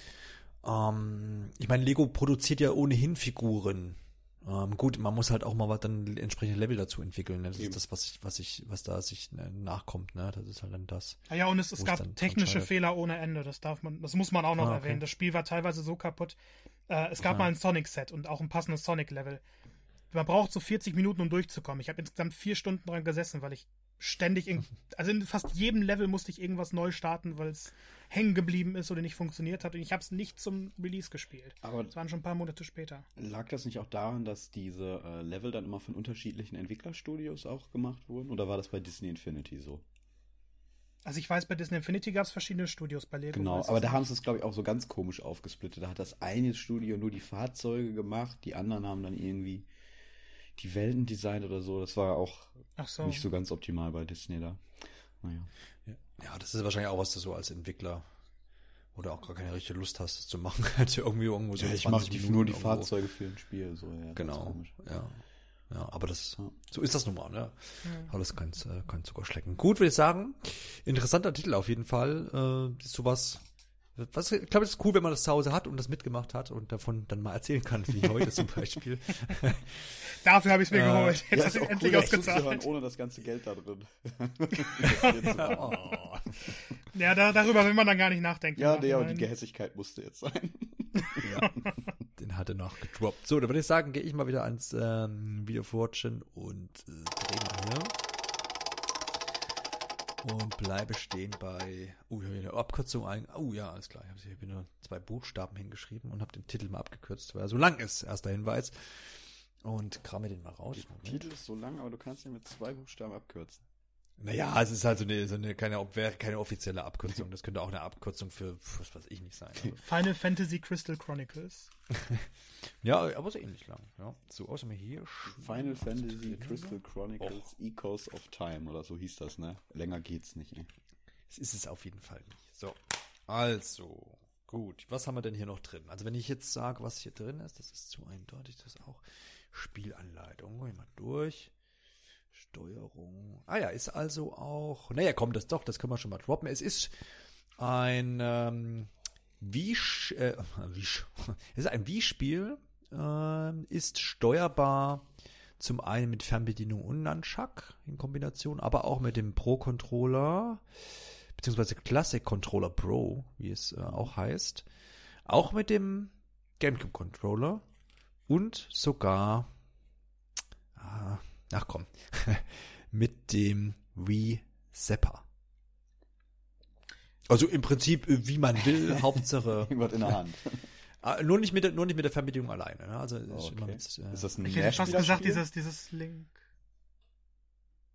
ähm, ich meine, Lego produziert ja ohnehin Figuren. Ähm, gut, man muss halt auch mal was dann entsprechende Level dazu entwickeln. Ne? Das Eben. ist das, was ich, was ich, was da sich ne, nachkommt. Ne, das ist halt dann das. Ah ja, und es, es gab technische Fehler ohne Ende. Das darf man, das muss man auch noch ah, okay. erwähnen. Das Spiel war teilweise so kaputt. Äh, es gab ah. mal ein Sonic-Set und auch ein passendes Sonic-Level. Man braucht so 40 Minuten, um durchzukommen. Ich habe insgesamt vier Stunden dran gesessen, weil ich ständig, in, also in fast jedem Level musste ich irgendwas neu starten, weil es hängen geblieben ist oder nicht funktioniert hat. Und ich habe es nicht zum Release gespielt. Aber das waren schon ein paar Monate später. Lag das nicht auch daran, dass diese äh, Level dann immer von unterschiedlichen Entwicklerstudios auch gemacht wurden? Oder war das bei Disney Infinity so? Also ich weiß, bei Disney Infinity gab es verschiedene Studios bei Lego. Genau, aber da haben sie es, glaube ich, auch so ganz komisch aufgesplittet. Da hat das eine Studio nur die Fahrzeuge gemacht, die anderen haben dann irgendwie die Welten designt oder so. Das war auch so. nicht so ganz optimal bei Disney da. Naja. Ja, das ist wahrscheinlich auch was, das so als Entwickler oder auch gar keine richtige Lust hast, das zu machen, halt irgendwie irgendwo so ja, ich mache nur die irgendwo. Fahrzeuge für ein Spiel, so, ja. Genau, ja. Ja, aber das, ja. so ist das nun mal, ne? Mhm. Alles kein, äh, kein Zuckerschlecken. Gut, würde ich sagen. Interessanter Titel auf jeden Fall. Äh, sowas, was, ich glaube, es ist cool, wenn man das zu Hause hat und das mitgemacht hat und davon dann mal erzählen kann, wie heute zum Beispiel. Dafür habe ich es mir äh, geholt. Jetzt ja, hast du endlich cool, ausgezahlt. Ohne das ganze Geld da drin. oh. Ja, da, darüber will man dann gar nicht nachdenken. Ja, nee, aber die Gehässigkeit musste jetzt sein. ja, den hat er noch gedroppt. So, dann würde ich sagen, gehe ich mal wieder ans ähm, Video Fortune und äh, drehen wir hier und bleibe stehen bei, oh, hier eine Abkürzung ein. Oh ja, alles klar. Ich habe nur zwei Buchstaben hingeschrieben und habe den Titel mal abgekürzt, weil er so lang ist. Erster Hinweis. Und kram mir den mal raus. Der Titel ist so lang, aber du kannst ihn mit zwei Buchstaben abkürzen. Naja, es ist halt so eine, so eine keine, keine offizielle Abkürzung. Das könnte auch eine Abkürzung für, was weiß ich nicht sein. Also. Final Fantasy Crystal Chronicles. ja, aber so ähnlich lang. Ja. So, außer mir hier. Final Fantasy Crystal Chronicles oh. Echoes of Time oder so hieß das, ne? Länger geht's nicht. Ne? Es ist es auf jeden Fall nicht. So, also, gut. Was haben wir denn hier noch drin? Also, wenn ich jetzt sage, was hier drin ist, das ist zu eindeutig, das ist auch Spielanleitung. Gehen wir mal durch. Steuerung. Ah ja, ist also auch. Naja, komm, das doch, das können wir schon mal droppen. Es ist ein ähm, Wii, äh, Wii, es ist ein Wii-Spiel, äh, ist steuerbar zum einen mit Fernbedienung und Nunchuck in Kombination, aber auch mit dem Pro-Controller, beziehungsweise Classic Controller Pro, wie es äh, auch heißt. Auch mit dem GameCube Controller und sogar, ah, ach komm, mit dem Wii Zapper. Also im Prinzip, äh, wie man will, Hauptsache. Irgendwas in der Hand. Ah, nur nicht mit der, nur nicht mit der Fernbedienung alleine. Ne? Also Oh, okay. mit, äh, Ist das ein Ich hätte fast gesagt, dieses, dieses Link.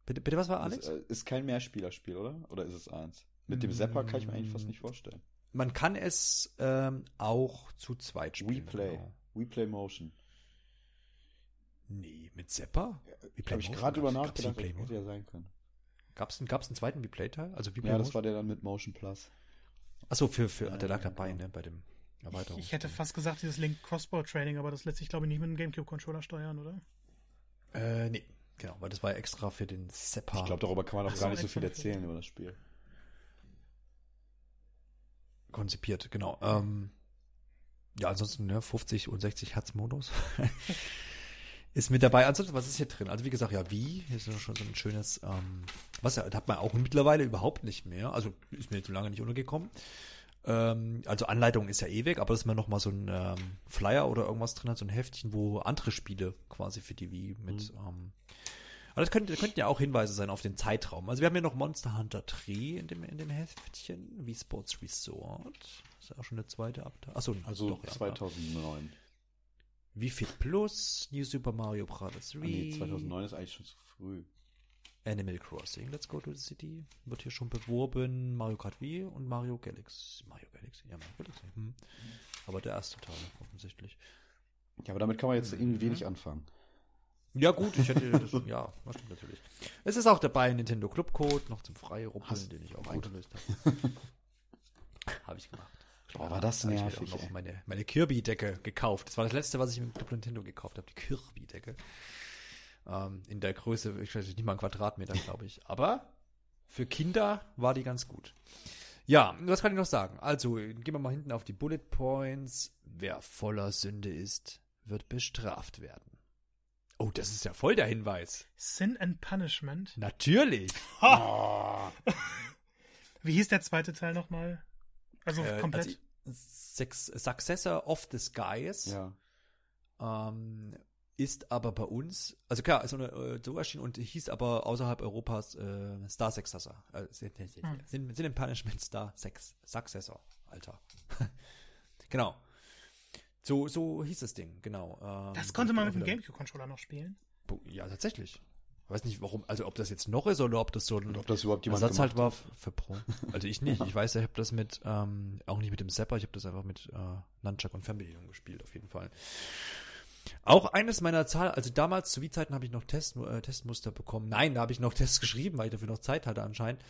bitte, bitte, was war Alex? Ist, äh, ist kein Mehrspielerspiel, oder? Oder ist es eins? Mit dem Zapper kann ich mir eigentlich fast nicht vorstellen. Man kann es ähm, auch zu zweit spielen. WePlay. Genau. WePlay Motion. Nee, mit Zapper? WePlay Habe ich gerade Gab's nachgedacht, WePlay hätte ja sein können. Gab's, einen- gab's einen zweiten WePlay-Teil? Also Ja, das war der dann mit Motion Plus. Achso, für, für, Ja, der lag ja, dabei, genau. ne, bei dem Erweiterung. Ich hätte fast gesagt, dieses Link Crossbow Training, aber das lässt sich, glaube ich, nicht mit einem GameCube-Controller steuern, oder? Äh, nee, genau, weil das war ja extra für den Zapper. Ich glaube, darüber kann man auch Ach gar nicht so viel erzählen über das Spiel. konzipiert, genau. Ähm, ja, ansonsten, ne, 50 und 60 Hertz Modus. ist mit dabei. Ansonsten, was ist hier drin? Also wie gesagt, ja, wie, hier ist schon so ein schönes, ähm, was ja, hat man auch mittlerweile überhaupt nicht mehr. Also ist mir jetzt so lange nicht untergekommen. Ähm, also Anleitung ist ja ewig, aber dass man noch mal so ein ähm, Flyer oder irgendwas drin hat, so ein Heftchen, wo andere Spiele quasi für die Wii mit, ähm, aber das könnte, könnten ja auch Hinweise sein auf den Zeitraum. Also wir haben hier noch Monster Hunter 3 in dem, in dem Heftchen, Wii Sports Resort. ist ja auch schon der zweite Abteil. Achso, Also doch, ja, 2009. Wii Fit Plus, New Super Mario Bros. 3, Ah, nee, 2009 ist eigentlich schon zu früh. Animal Crossing, Let's Go to the City, wird hier schon beworben, Mario Kart Wii und Mario Galaxy. Mario Galaxy, ja, Mario Galaxy. Hm. Aber der erste Teil, offensichtlich. Ja, aber damit kann man jetzt Mhm. irgendwie wenig anfangen. Ja, gut, ich hätte das, ja, das stimmt natürlich. Es ist auch dabei ein Nintendo Club Code, noch zum Freiruppeln, Hast- den ich auch gut. eingelöst habe. habe ich gemacht. Boah, war das Da hab ich mir nervig, auch noch meine, meine Kirby-Decke gekauft. Das war das letzte, was ich im Club Nintendo gekauft habe, die Kirby-Decke. Ähm, in der Größe, ich weiß nicht mal einen Quadratmeter, glaube ich. Aber für Kinder war die ganz gut. Ja, was kann ich noch sagen? Also, gehen wir mal hinten auf die Bullet Points. Wer voller Sünde ist, wird bestraft werden. Oh, das ist ja voll der Hinweis. Sin and Punishment. Natürlich. Wie hieß der zweite Teil nochmal? Also Äh, komplett. also, Successor of the Skies. Ja. ähm, ist aber bei uns, also klar, ist äh, so erschienen und hieß aber außerhalb Europas äh, Star Successor. Äh, sind, Hm. sind, sind im Punishment Star Sex, Successor, Alter. genau. So, so hieß das Ding, genau. Ähm, das konnte man mit dem GameCube-Controller noch spielen. Ja, tatsächlich. Ich weiß nicht, warum, also ob das jetzt noch ist oder ob das so ein Und ob das überhaupt jemand Ersatz halt war für Pro. Also ich nicht. Ich weiß, ich habe das mit, ähm, auch nicht mit dem Zapper, ich habe das einfach mit äh, Nunchuck und Fernbedienung gespielt, auf jeden Fall. Auch eines meiner Zahl, also damals zu Wii-Zeiten habe ich noch Test, äh, Testmuster bekommen. Nein, da habe ich noch Tests geschrieben, weil ich dafür noch Zeit hatte anscheinend.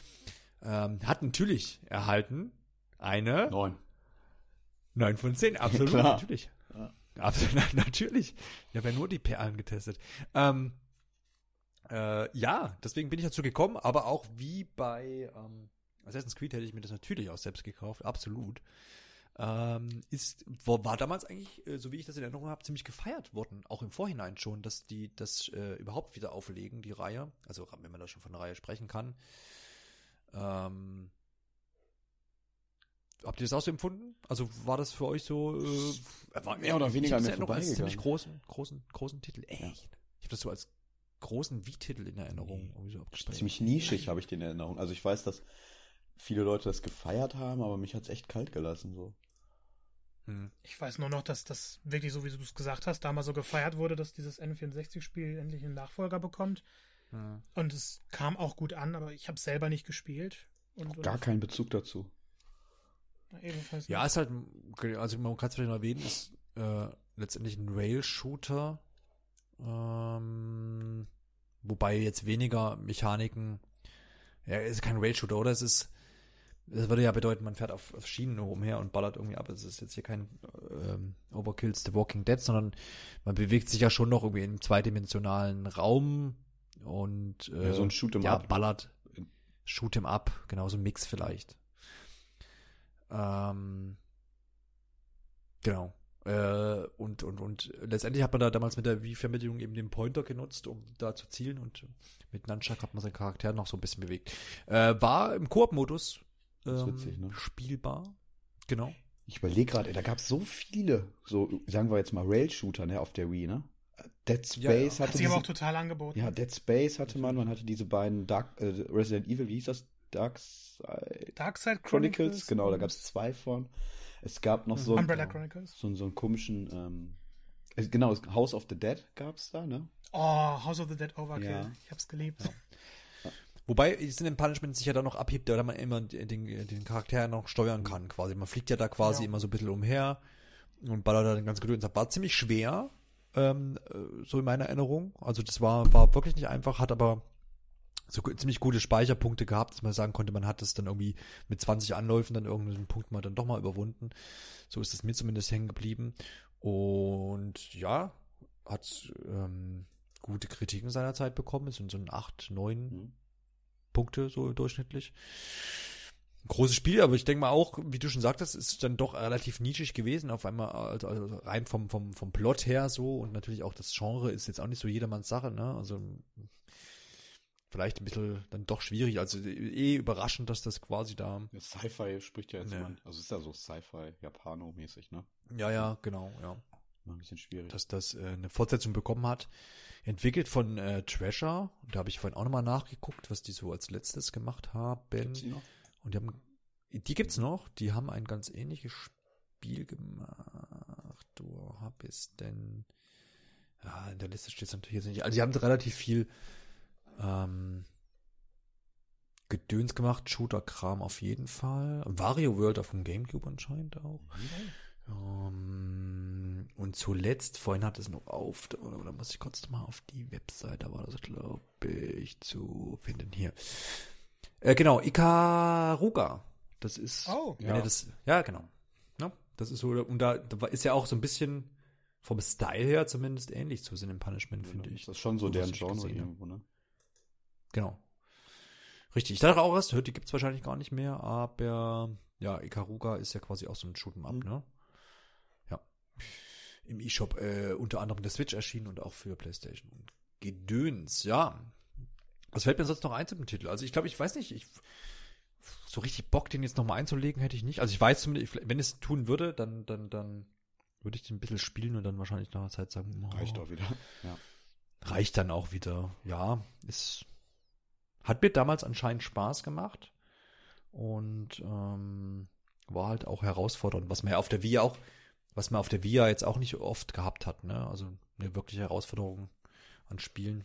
Ähm, hat natürlich erhalten eine Neun. 9 von 10, absolut, Klar. natürlich. Ja. Absolut, natürlich. Ich habe ja nur die Perlen getestet. Ähm, äh, ja, deswegen bin ich dazu gekommen, aber auch wie bei ähm, Assassin's Creed hätte ich mir das natürlich auch selbst gekauft, absolut. Ähm, ist, war, damals eigentlich, äh, so wie ich das in Erinnerung habe, ziemlich gefeiert worden, auch im Vorhinein schon, dass die das äh, überhaupt wieder auflegen, die Reihe. Also wenn man da schon von der Reihe sprechen kann. Ähm, habt ihr das auch so empfunden? Also war das für euch so äh, war, Mehr oder ich weniger in mir als ziemlich vorbeigegangen. großen, großen, großen Titel. Echt? Ich habe das so als großen Wie-Titel in Erinnerung. Nee. irgendwie so. Ziemlich nischig habe ich den in Erinnerung. Also ich weiß, dass viele Leute das gefeiert haben, aber mich hat's echt kalt gelassen so. Hm. Ich weiß nur noch, dass das wirklich so, wie du es gesagt hast, damals so gefeiert wurde, dass dieses N64-Spiel endlich einen Nachfolger bekommt. Hm. Und es kam auch gut an, aber ich habe es selber nicht gespielt. Und, Gar keinen Bezug dazu. ebenfalls Ja, nicht. ist halt, also man kann es vielleicht noch erwähnen, ist äh, letztendlich ein Rail-Shooter. Ähm, wobei jetzt weniger Mechaniken. Ja, ist kein Rail-Shooter, oder? Es ist. Das würde ja bedeuten, man fährt auf, auf Schienen umher und ballert irgendwie ab. Es ist jetzt hier kein ähm, Overkills The Walking Dead, sondern man bewegt sich ja schon noch irgendwie im zweidimensionalen Raum und äh, Ja, so ein Shoot'em ja, Up. ballert. Shoot 'em up, genau, so ein Mix vielleicht. Ähm, genau. Äh, und, und, und letztendlich hat man da damals mit der Wii-Fernbedienung eben den Pointer genutzt, um da zu zielen und mit Nunchuck hat man seinen Charakter noch so ein bisschen bewegt. Äh, war im Koop-Modus ähm, witzig, ne? spielbar. Genau. Ich überlege gerade, da gab es so viele, so sagen wir jetzt mal Rail-Shooter, ne, auf der Wii, ne? Dead Space Ja, ja. hatte Hat sich aber auch total angeboten. ja, Dead Space hatte man, man hatte diese beiden Dark, äh, Resident Evil, wie hieß das? Dark Side Darkside Chronicles, Chronicles, genau, da gab es zwei von. Es gab noch so, Umbrella einen- Chronicles. so, einen- so einen komischen, ähm, es- genau, House of the Dead gab es da, ne? Oh, House of the Dead Overkill. Ja. Ich hab's geliebt. Wobei es in dem Punishment sich ja dann noch abhebt, da man immer den, den Charakter noch steuern kann, quasi. Man fliegt ja da quasi Ja. immer so ein bisschen umher und ballert da den ganzen Gedöns ab. War ziemlich schwer, ähm, äh, so in meiner Erinnerung. Also das war, war wirklich nicht einfach, hat aber so ziemlich gute Speicherpunkte gehabt, dass man sagen konnte, man hat es dann irgendwie mit 20 Anläufen dann irgendeinen Punkt mal dann doch mal überwunden. So ist es mir zumindest hängen geblieben. Und ja, hat ähm, gute Kritiken seiner Zeit bekommen. Es sind so ein 8, 9 Mhm. Punkte so durchschnittlich. Großes Spiel, aber ich denke mal auch, wie du schon sagtest, ist dann doch relativ nischig gewesen, auf einmal, also, also rein vom, vom, vom Plot her so und natürlich auch das Genre ist jetzt auch nicht so jedermanns Sache, ne? Also vielleicht ein bisschen dann doch schwierig, also eh überraschend, dass das quasi da. Ja, Sci-Fi spricht ja jetzt Ja. mal, also ist ja so Sci-Fi, Japano-mäßig, ne? Ja, ja, genau, ja. Ein bisschen schwierig. dass das äh, eine Fortsetzung bekommen hat. Entwickelt von äh, Treasure. Da habe ich vorhin auch nochmal nachgeguckt, was die so als letztes gemacht haben. Gibt's die noch? Und die haben, die gibt's noch. Die haben ein ganz ähnliches Spiel gemacht. Wo hab ich's denn? Ja, in der Liste steht es natürlich jetzt nicht. Also die haben relativ viel ähm, Gedöns gemacht. Shooter-Kram auf jeden Fall. Wario World auf dem Gamecube anscheinend auch. Ähm, und zuletzt, vorhin hat es noch auf, oder, oder muss ich kurz mal auf die Webseite, da war das, glaube ich, zu finden hier. Äh, genau, Ikaruga. Das ist, Oh. wenn Ja. ihr das, ja, genau. Ja, das ist so, und da, da ist ja auch so ein bisschen vom Style her zumindest ähnlich zu Sin Punishment, finde ich. Das ist schon so deren Genre irgendwo, ne? Genau. Richtig. Ich dachte auch erst, hört, die gibt's wahrscheinlich gar nicht mehr, aber ja, Ikaruga ist ja quasi auch so ein Shoot'em Up, Mhm. ne? Ja. Im E-Shop äh, unter anderem der Switch erschienen und auch für PlayStation und Gedöns, ja. Was fällt mir sonst noch ein zu dem Titel? Also ich glaube, ich weiß nicht, ich so richtig Bock, den jetzt nochmal einzulegen, hätte ich nicht. Also ich weiß zumindest, ich- wenn es tun würde, dann, dann, dann würde ich den ein bisschen spielen und dann wahrscheinlich nach einer Zeit sagen, oh, Reicht auch wieder. Ja. reicht dann auch wieder. Ja, ist hat mir damals anscheinend Spaß gemacht und ähm, war halt auch herausfordernd, was man ja auf der Via auch, was man auf der Via jetzt auch nicht oft gehabt hat, ne? Also eine wirkliche Herausforderung an Spielen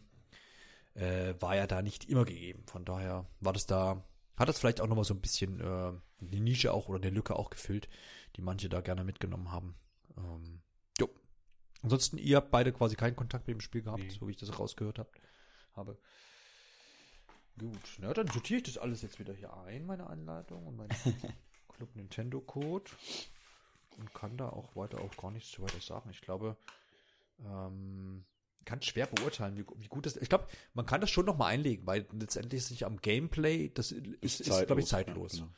äh, war ja da nicht immer gegeben. Von daher war das da, hat das vielleicht auch nochmal so ein bisschen äh, die Nische auch oder eine Lücke auch gefüllt, die manche da gerne mitgenommen haben. Ähm, jo. Ansonsten, ihr habt beide quasi keinen Kontakt mit dem Spiel gehabt, Nee. so wie ich das rausgehört hab, habe. Gut, na dann sortiere ich das alles jetzt wieder hier ein, meine Anleitung und mein Club Nintendo Code und kann da auch weiter auch gar nichts zu weiter sagen. Ich glaube, ähm, kann schwer beurteilen, wie, wie gut das Ich glaube, man kann das schon noch mal einlegen, weil letztendlich ist sich am Gameplay, das ist, ist, glaube ich, zeitlos. Ja,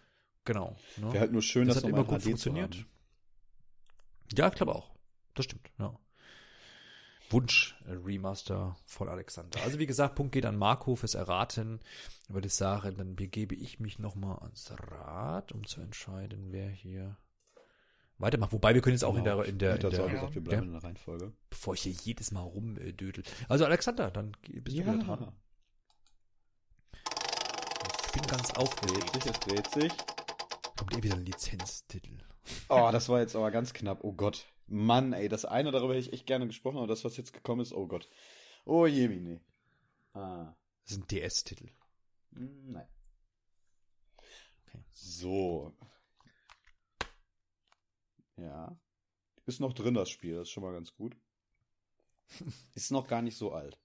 genau. Genau. ne? Wäre halt nur schön, Das das, hat nochmal immer gut funktioniert. Ja, ich glaube auch. Das stimmt, ja. Wunsch äh, Remaster von Alexander. Also wie gesagt, Punkt geht an Marco fürs Erraten. Würde ich sagen, dann begebe ich mich nochmal ans Rad, um zu entscheiden, wer hier weitermacht. Wobei wir können jetzt auch in Genau. der, in der, Ich in der gesagt, wir ja, bleiben in der Reihenfolge. bevor ich hier jedes Mal rumdödel. Also Alexander, dann bist du wieder dran. Ich bin ganz dreht aufgeregt. sich, es dreht sich. Kommt eh wieder ein Lizenztitel. Oh, das war jetzt aber ganz knapp. Oh Gott. Mann, ey, das eine, darüber hätte ich echt gerne gesprochen, aber das, was jetzt gekommen ist, oh Gott. Oh je, nee. Ah. Das ein DS-Titel. Hm, Nein. Okay. So. Ja. Ist noch drin, das Spiel, das ist schon mal ganz gut. Ist noch gar nicht so alt.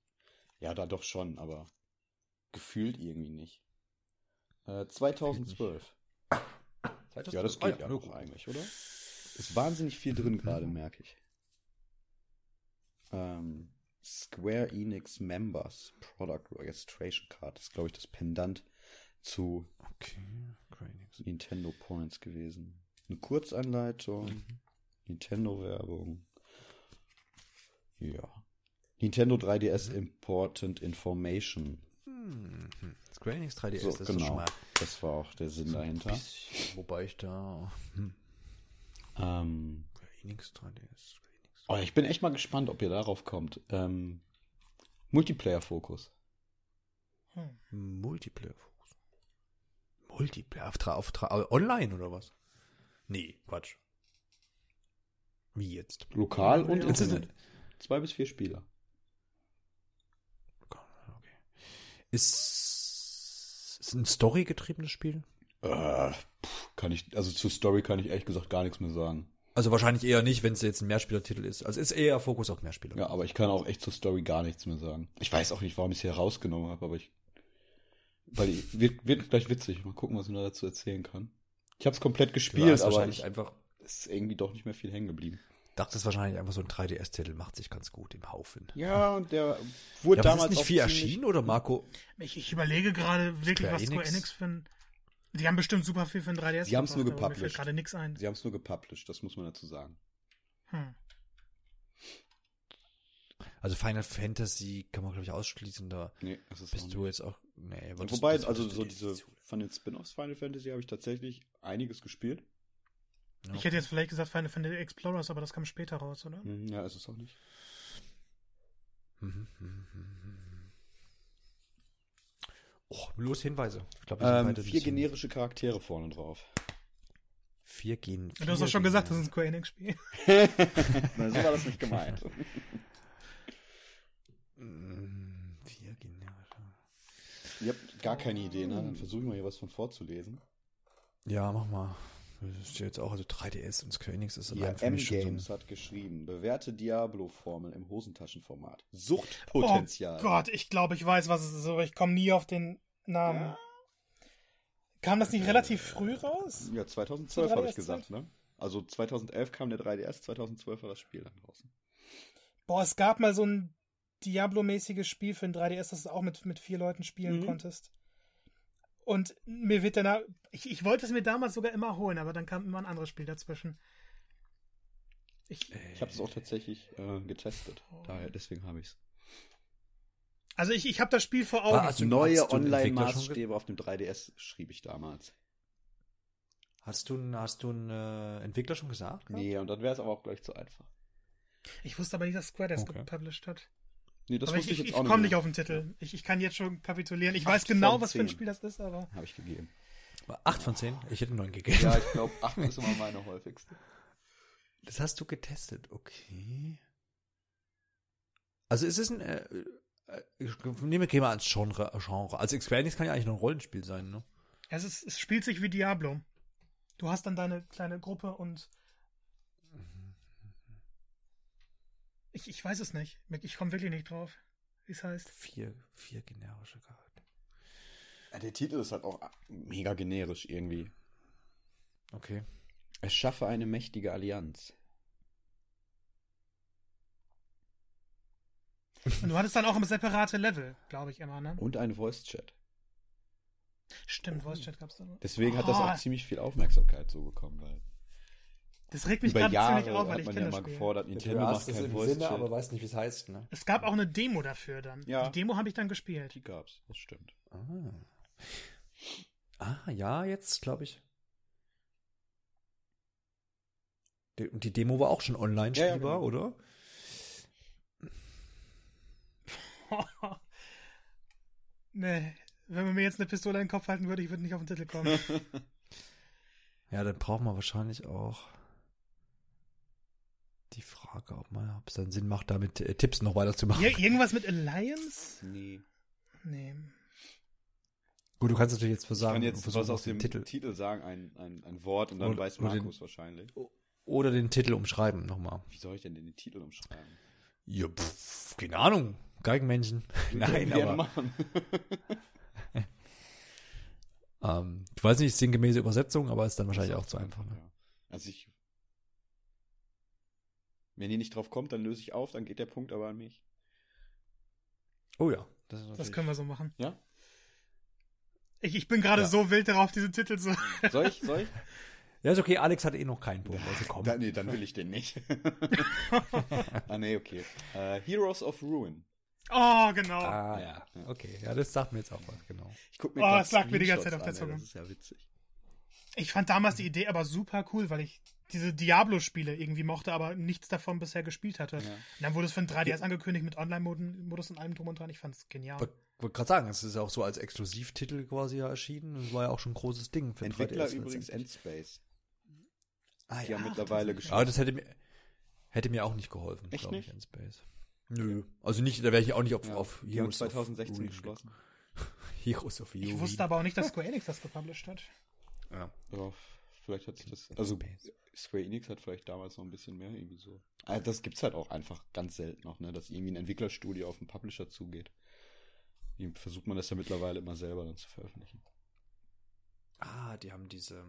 Ja, da doch schon, aber gefühlt irgendwie nicht. Äh, 2012. Ja, das geht ja nur noch eigentlich, oder? Ist wahnsinnig viel drin gerade, merke ich. Ähm, Square Enix Members Product Registration Card. Das ist, glaube ich, das Pendant zu Okay. Nintendo Points gewesen. Eine Kurzanleitung, Nintendo-Werbung. Ja. Nintendo 3DS Important Information. Mhm. Square Enix 3DS, So, das ist schon genau. mal Das war auch der Sinn so dahinter. bisschen, wobei ich da hm, Ähm, Square Enix 3DS, Square Enix Oh, ich bin echt mal gespannt, ob ihr darauf kommt. Ähm, Multiplayer-Fokus. Hm. Multiplayer. Multiplayer. Auf, auf online oder was? Nee, Quatsch. Wie jetzt? Lokal und ja. Jetzt ist Internet. Zwei bis vier Spieler. Okay. Ist, ist ein storygetriebenes Spiel? Äh, kann ich, also zur Story kann ich ehrlich gesagt gar nichts mehr sagen. Also wahrscheinlich eher nicht, wenn es jetzt ein Mehrspielertitel ist. Also ist eher Fokus auf Mehrspieler. Ja, aber ich kann auch echt zur Story gar nichts mehr sagen. Ich weiß auch nicht, warum ich es hier rausgenommen habe, aber ich. Weil ich, wird, wird gleich witzig. Mal gucken, was man da dazu erzählen kann. Ich habe es komplett gespielt, aber wahrscheinlich ich, einfach es ist irgendwie doch nicht mehr viel hängen geblieben. dachtest wahrscheinlich einfach so ein 3DS-Titel macht sich ganz gut im Haufen. Ja, und der wurde Ja, damals ist nicht viel erschienen oder Marco? Ich, ich überlege gerade wirklich, Square was Square Enix? Enix für ein. Die haben bestimmt super viel für ein 3DS. Die haben's nur gebracht, aber Mir fällt gepublished. gerade nichts ein. Sie haben es nur gepublished, das muss man dazu sagen. Hm. Also Final Fantasy kann man glaube ich ausschließen, da Nee, das ist auch bist nicht. du jetzt auch. Nee, würdest- Wobei, das also so diese, von den Spin-offs Final Fantasy habe ich tatsächlich einiges gespielt. Ja. Ich hätte jetzt vielleicht gesagt Final Fantasy Explorers, aber das kam später raus, oder? Hm, Ja, ist es auch nicht. Oh, los Hinweise. Ich glaube, Ähm, vier generische Charaktere vorne drauf. Vier gehen. Du hast doch schon gesagt, das ist ein Square Enix-Spiel. Nein, so war das nicht gemeint. Mm, Vier gehen. Ihr habt gar keine Idee, ne? Dann versuche ich mal hier was von vorzulesen. Ja, mach mal. Das ist jetzt auch, also 3DS und Square Enix ist Ja, allein für mich schon M-Games so hat geschrieben, bewährte Diablo-Formel im Hosentaschenformat. Suchtpotenzial. Oh Gott, ich glaube, ich weiß, was es ist, aber ich komme nie auf den Namen. Kam das nicht relativ früh raus? Ja, 2012 Zur habe ich 3DS-Zeit? gesagt, ne? Also 2011 kam der 3DS, 2012 war das Spiel dann draußen. Boah, es gab mal so ein Diablo-mäßiges Spiel für ein 3DS, das du auch mit, mit vier Leuten spielen Mhm. konntest. Und mir wird danach. Ich, ich wollte es mir damals sogar immer holen, aber dann kam immer ein anderes Spiel dazwischen. Ich, Ich habe es auch tatsächlich äh, getestet. Daher, deswegen habe ich es. also ich, ich habe das Spiel vor Augen. War- Hast du- Neue Online-Maßstäbe auf dem 3DS schrieb ich damals. Hast du, einen- hast du einen äh, Entwickler schon gesagt? Nee, und dann wäre es aber auch gleich zu einfach. ich wusste aber nicht, dass Square das Okay. gepublished hat. Nee, das aber wusste ich, ich, ich, jetzt auch ich komme nicht nicht auf den Titel. Ich, ich kann jetzt schon kapitulieren. Ich weiß genau, was für ein. Spiel das ist, aber. Habe ich gegeben. War Acht von zehn? Ich hätte neun gegeben. Ja, ich glaube, 8 ist immer meine häufigste. Das hast du getestet, okay. Also es ist ein, äh, äh, ich nehme gehen wir ans Genre, Genre. Also Enix kann ja eigentlich nur ein Rollenspiel sein, ne? Es, ist, es spielt sich wie Diablo. Du hast dann deine kleine Gruppe und. Ich, ich weiß es nicht. Ich komme wirklich nicht drauf, wie es heißt. Vier, vier generische Charaktere. Ja, der Titel ist halt auch mega generisch irgendwie. Okay. Erschaffe eine mächtige Allianz. Und du hattest dann auch immer separate Level, glaube ich immer, ne? Und ein Voice-Chat. Stimmt, Voice Chat gab's da. Deswegen hat das Oh, auch ziemlich viel Aufmerksamkeit so bekommen, weil Das regt mich gerade ziemlich auf, weil hat ich man kenne ja das mal Spiel. gefordert, Nintendo macht kein Voice-Chat. weiß nicht, wie es heißt, ne? Es gab auch eine Demo dafür dann. Ja. Die Demo habe ich dann gespielt. Die gab's, das stimmt. Ah. Ah, ja, jetzt glaube ich. Die, und die Demo war auch schon online Ja, ja, spielbar, genau. oder? nee, wenn man mir jetzt eine Pistole in den Kopf halten würde, ich würde nicht auf den Titel kommen. Ja, dann braucht man wahrscheinlich auch die Frage, ob es dann Sinn macht, damit äh, Tipps noch weiterzumachen. Ir irgendwas mit Alliance? nee. Nee. Gut, du kannst natürlich jetzt Ich versagen, kann jetzt was aus dem Titel Titel, sagen, ein, ein, ein Wort und dann Oder- weiß oder den- Markus wahrscheinlich. oder den Titel umschreiben nochmal. Wie soll ich denn den Titel umschreiben? Ja, pff, keine Ahnung. Geigenmännchen. Nein, aber machen. ähm, ich weiß nicht, sinngemäße Übersetzung, aber ist dann wahrscheinlich auch zu einfach. Ne? Ja. Also ich. Wenn ihr nicht drauf kommt, dann löse ich auf, dann geht der Punkt aber an mich. Oh ja, das ist Das können wir so machen. Ja? Ich, ich bin gerade Ja. so wild darauf, diese Titel zu. Soll ich? Soll ich? Ja, ist okay, Alex hat eh noch keinen Punkt. Also komm. Da, nee, dann will ich den nicht. ah, nee, okay. Äh, Heroes of Ruin. Oh, genau. Ah, ja. Okay, ja, das sagt mir jetzt auch was, genau. Ich guck mir Oh, es lag mir die ganze Zeit auf der Zunge. Das ist ja witzig. Ich fand damals die Idee aber super cool, weil ich diese Diablo-Spiele irgendwie mochte, aber nichts davon bisher gespielt hatte. Ja. Und dann wurde es für ein 3DS angekündigt mit Online-Modus und allem drum und dran. Ich fand es genial. Ich wollte gerade sagen, es ist ja auch so als Exklusivtitel quasi ja erschienen. Das war ja auch schon ein großes Ding für ein Entwickler 3DS übrigens. Endspace. Ah, Die haben ja. mittlerweile tatsächlich. Aber geschafft. das hätte mir, hätte mir auch nicht geholfen, Echt glaub ich, nicht? in Space. Nö. Also nicht, da wäre ich auch nicht auf, Ja, auf die haben Heroes of 2016 Ruin geschlossen. Heroes of Ich Ruin. wusste aber auch nicht, dass Square Enix das gepublished hat. Ja. Ja, vielleicht hat sich das. Also. Square Enix hat vielleicht damals noch ein bisschen mehr irgendwie so. Also das gibt's halt auch einfach ganz selten noch, ne, dass irgendwie ein Entwicklerstudio auf einen Publisher zugeht. Versucht man das ja mittlerweile immer selber dann zu veröffentlichen. Ah, die haben diese.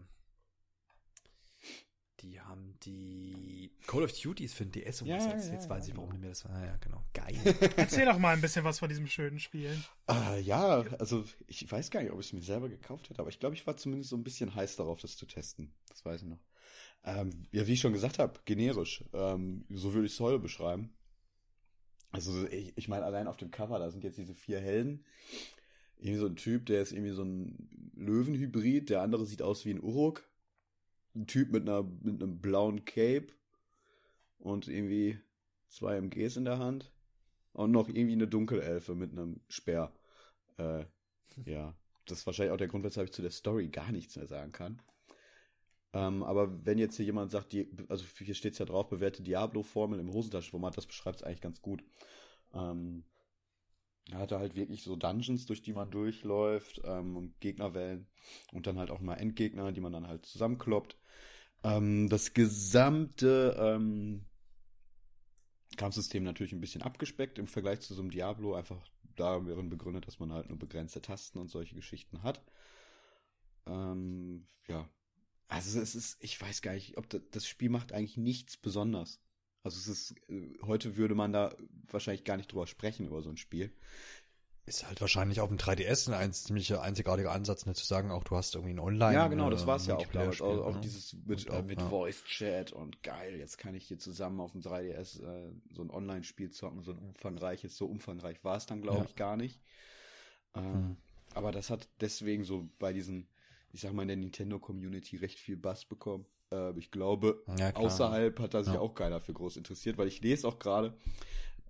Die haben die Call of Duties für den DS Ja, umgesetzt. ja, Jetzt weiß ich, ja, warum genau. die mir das. Ah, ja, genau. Geil. Erzähl doch mal ein bisschen was von diesem schönen Spiel. Ah, ja, also ich weiß gar nicht, ob ich es mir selber gekauft hätte, aber ich glaube, ich war zumindest so ein bisschen heiß darauf, das zu testen. Das weiß ich noch. Ähm, ja, wie ich schon gesagt habe, generisch. Ähm, so würde ich es heute beschreiben. Also ich, ich meine, allein auf dem Cover, da sind jetzt diese vier Helden. Irgendwie so ein Typ, der ist irgendwie so ein Löwenhybrid, der andere sieht aus wie ein Uruk. Ein Typ mit einer mit einem blauen Cape und irgendwie zwei MGs in der Hand. Und noch irgendwie eine Dunkelelfe mit einem Speer. Äh, ja, das ist wahrscheinlich auch der Grund, weshalb ich zu der Story gar nichts mehr sagen kann. Ähm, aber wenn jetzt hier jemand sagt, die, also hier steht es ja drauf, bewährte Diablo-Formel im Hosentaschenformat, das beschreibt es eigentlich ganz gut. Ähm, er hatte halt wirklich so Dungeons, durch die man durchläuft, ähm, und Gegnerwellen und dann halt auch mal Endgegner, die man dann halt zusammenkloppt. Ähm, das gesamte ähm, Kampfsystem natürlich ein bisschen abgespeckt im Vergleich zu so einem Diablo, einfach darin begründet, dass man halt nur begrenzte Tasten und solche Geschichten hat. Ähm, ja. Also es ist, ich weiß gar nicht, ob das, das Spiel macht eigentlich nichts besonders. Also es ist, äh, heute würde man da wahrscheinlich gar nicht drüber sprechen, über so ein Spiel. Ist halt wahrscheinlich auf dem 3DS ein ziemlicher einzigartiger Ansatz, ne, zu sagen, auch du hast irgendwie ein Online. ja, genau, das äh, war es ja auch damals. Multiplayer-Spiel, Auch, auch ne? dieses mit, auch, äh, mit ja. Voice Chat und geil, jetzt kann ich hier zusammen auf dem 3DS äh, so ein Online-Spiel zocken, so ein umfangreiches, so umfangreich war es dann, glaube Ja. ich, gar nicht. Ähm, Hm. Aber das hat deswegen so bei diesen, ich sag mal, in der Nintendo-Community recht viel Bass bekommen. Äh, ich glaube, Ja, außerhalb hat da sich Ja. auch keiner für groß interessiert, weil ich lese auch gerade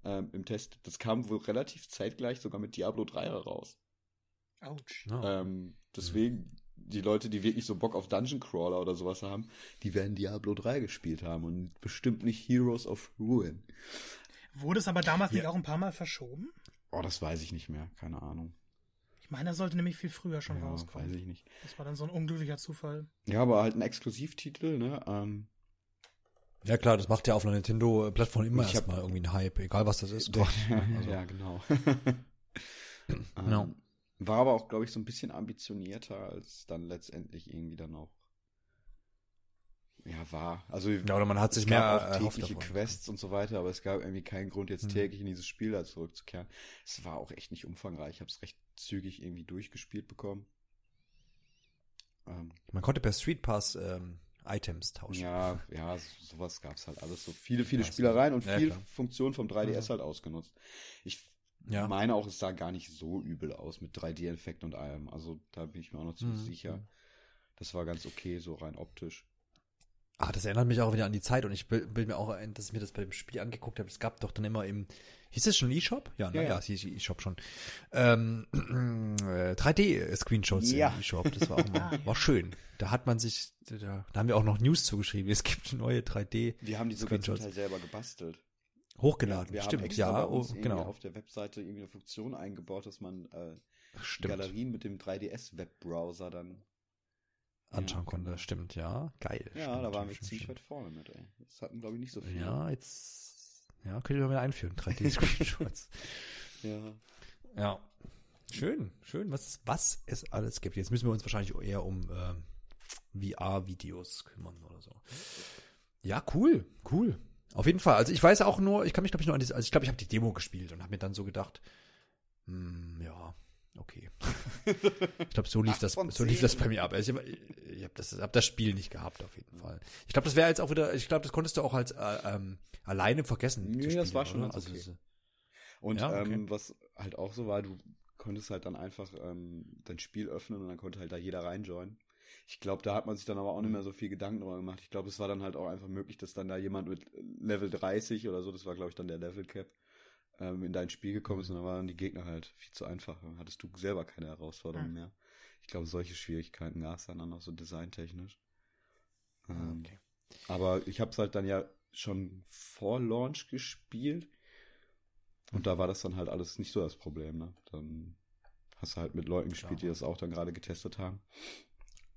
ähm, im Test, das kam wohl relativ zeitgleich sogar mit Diablo 3 raus. Autsch. Ja. Ähm, deswegen, die Leute, die wirklich so Bock auf Dungeon Crawler oder sowas haben, die werden Diablo 3 gespielt haben und bestimmt nicht Heroes of Ruin. Wurde es aber damals nicht Ja. auch ein paar Mal verschoben? Oh, das weiß ich nicht mehr, keine Ahnung. Ich meine, er sollte nämlich viel früher schon ja, rauskommen. weiß ich nicht. Das war dann so ein unglücklicher Zufall. Ja, aber halt ein Exklusivtitel, ne? Ähm, ja, klar, das macht ja auf einer Nintendo-Plattform immer Ich hab- erstmal irgendwie einen Hype, egal was das ist. Ne? Also, ja, genau. ähm, Ja. War aber auch, glaube ich, so ein bisschen ambitionierter, als dann letztendlich irgendwie dann auch ja, war. Also Ja, oder man hat sich es mehr gab auch tägliche davon. Quests und so weiter, aber es gab irgendwie keinen Grund, jetzt Hm. täglich in dieses Spiel da zurückzukehren. Es war auch echt nicht umfangreich. Ich habe es recht zügig irgendwie durchgespielt bekommen. Ähm, Man konnte per Street Pass ähm, Items tauschen. ja, ja, so- sowas gab's halt alles. So viele, viele Ja, Spielereien und ja, viel klar. Funktion vom 3DS halt ausgenutzt. Ich Ja. meine auch, es sah gar nicht so übel aus mit 3D-Effekten und allem. Also da bin ich mir auch noch ziemlich Mhm. sicher. Das war ganz okay, so rein optisch. Ah, das erinnert mich auch wieder an die Zeit und ich will, will mir auch ein, dass ich mir das bei dem Spiel angeguckt habe. Es gab doch dann immer im, hieß es schon eShop? Ja, ne? Ja, ja, ja. es hieß eShop schon. Ähm, äh, 3D-Screenshots Ja. im eShop, das war auch mal, Ah, ja. war schön. Da hat man sich, da, da haben wir auch noch News zugeschrieben. Es gibt neue 3D Wir haben die sogar zum. Teil selber gebastelt. hochgeladen. haben Stimmt, ja, oh, genau. auf der Webseite irgendwie eine Funktion eingebaut, dass man äh. Galerien mit dem 3DS-Webbrowser dann. Anschauen Ja, konnte, stimmt, ja. Geil. Ja, stimmt, da waren wir ziemlich stimmt. weit vorne mit, ey. Das hatten, glaube ich, nicht so viele. Ja, jetzt, ja, könnt ihr mal wieder einführen. 3D-Screenshots. Ja. Ja. Schön, schön, was, was es alles gibt. Jetzt müssen wir uns wahrscheinlich eher um ähm, VR-Videos kümmern oder so. Ja, cool, cool. Auf jeden Fall. Also ich weiß auch nur, ich kann mich glaube ich nur an diese, also ich glaube, ich habe die Demo gespielt und habe mir dann so gedacht, hm, ja, okay. ich glaube, so lief das, so lief das bei mir ab. Also ich, ich habe das, hab das Spiel nicht gehabt auf jeden Fall. Ich glaube, das wäre jetzt auch wieder, ich glaube, das konntest du auch als äh, ähm, alleine vergessen. Nee, zu das spielen, war schon ganz okay. Also, Und Ja, okay. ähm, was halt auch so war, du konntest halt dann einfach ähm, dein Spiel öffnen und dann konnte halt da jeder reinjoinen. Ich glaube, da hat man sich dann aber auch nicht mehr so viel Gedanken drüber gemacht. Ich glaube, es war dann halt auch einfach möglich, dass dann da jemand mit Level 30 oder so, das war glaube ich dann der Level Cap, ähm, in dein Spiel gekommen ist und dann waren die Gegner halt viel zu einfach. Dann hattest du selber keine Herausforderungen Hm. mehr. Ich glaube, solche Schwierigkeiten gab es dann auch noch so designtechnisch. Ähm, Okay. aber ich habe es halt dann ja schon vor Launch gespielt. Und da war das dann halt alles nicht so das Problem, ne? Dann hast du halt mit Leuten gespielt, die Klar. das auch dann gerade getestet haben.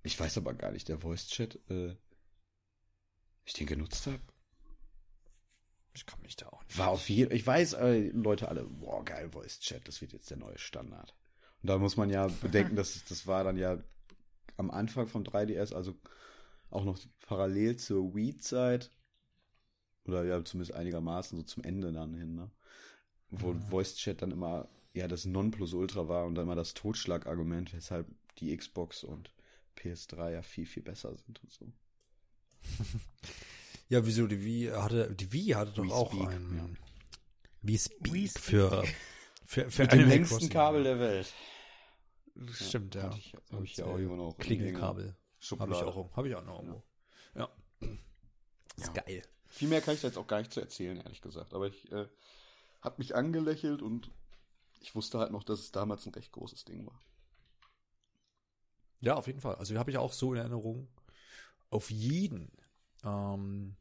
Ich weiß aber gar nicht, der Voice-Chat, äh, ich den genutzt habe, Ich kann mich da auch nicht. war auf jeden ich weiß, äh, Leute alle, boah, geil, Voice-Chat, das wird jetzt der neue Standard. Und da muss man ja bedenken, dass das war dann ja am Anfang vom 3DS, also auch noch parallel zur Wii-Zeit. Oder ja, zumindest einigermaßen so zum Ende dann hin, ne? Wo Mhm. Voice-Chat dann immer ja das Nonplusultra war und dann immer das Totschlagargument, weshalb die Xbox und PS3 ja viel, viel besser sind und so. Ja, wieso? Die Wii hatte, die Wii hatte doch Wii auch Speak, ein ja. Wii Speak Wii Speak. für, für, für Mit dem längsten. Kabel der Welt. Stimmt, ja. Hab ich, hab ich ja auch äh, irgendwo noch. Klingelkabel. Habe ich auch, habe ich auch noch irgendwo. Ja. Ist Ja. geil. Viel mehr kann ich da jetzt auch gar nicht zu erzählen, ehrlich gesagt. Aber ich äh, habe mich angelächelt und ich wusste halt noch, dass es damals ein recht großes Ding war. Ja, auf jeden Fall. Also habe ich auch so in Erinnerung. Auf jeden. Ähm,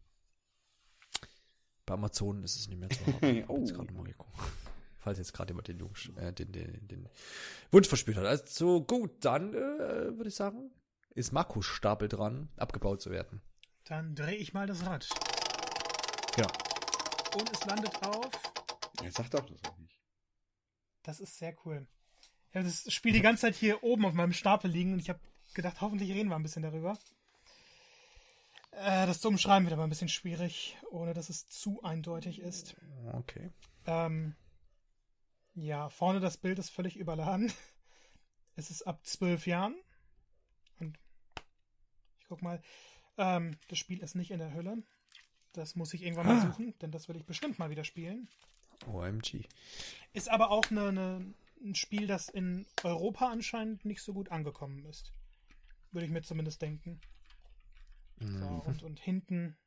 bei Amazon ist es nicht mehr zu haben. Ich habe Oh. jetzt gerade mal geguckt. Falls jetzt gerade jemand den, Wunsch, äh, den, den, den Wunsch verspürt hat. Also gut, dann äh, würde ich sagen, ist Markus Stapel dran, abgebaut zu werden. Dann drehe ich mal das Rad. Genau. Und es landet auf. Jetzt sagt doch das auch nicht. Das ist sehr cool. Ich habe das Spiel die ganze Zeit hier oben auf meinem Stapel liegen und ich habe gedacht, hoffentlich reden wir ein bisschen darüber. Äh, das zu umschreiben wird aber ein bisschen schwierig, ohne dass es zu eindeutig ist. Okay. Ähm, ja, vorne das Bild ist völlig überladen. Es ist ab zwölf Jahren. Und ich guck mal. Ähm, das Spiel ist nicht in der Hülle. Das muss ich irgendwann mal Ah. suchen, denn das will ich bestimmt mal wieder spielen. OMG. Ist aber auch eine, eine, ein Spiel, das in Europa anscheinend nicht so gut angekommen ist. Würde ich mir zumindest denken. So, Mhm. und, und hinten.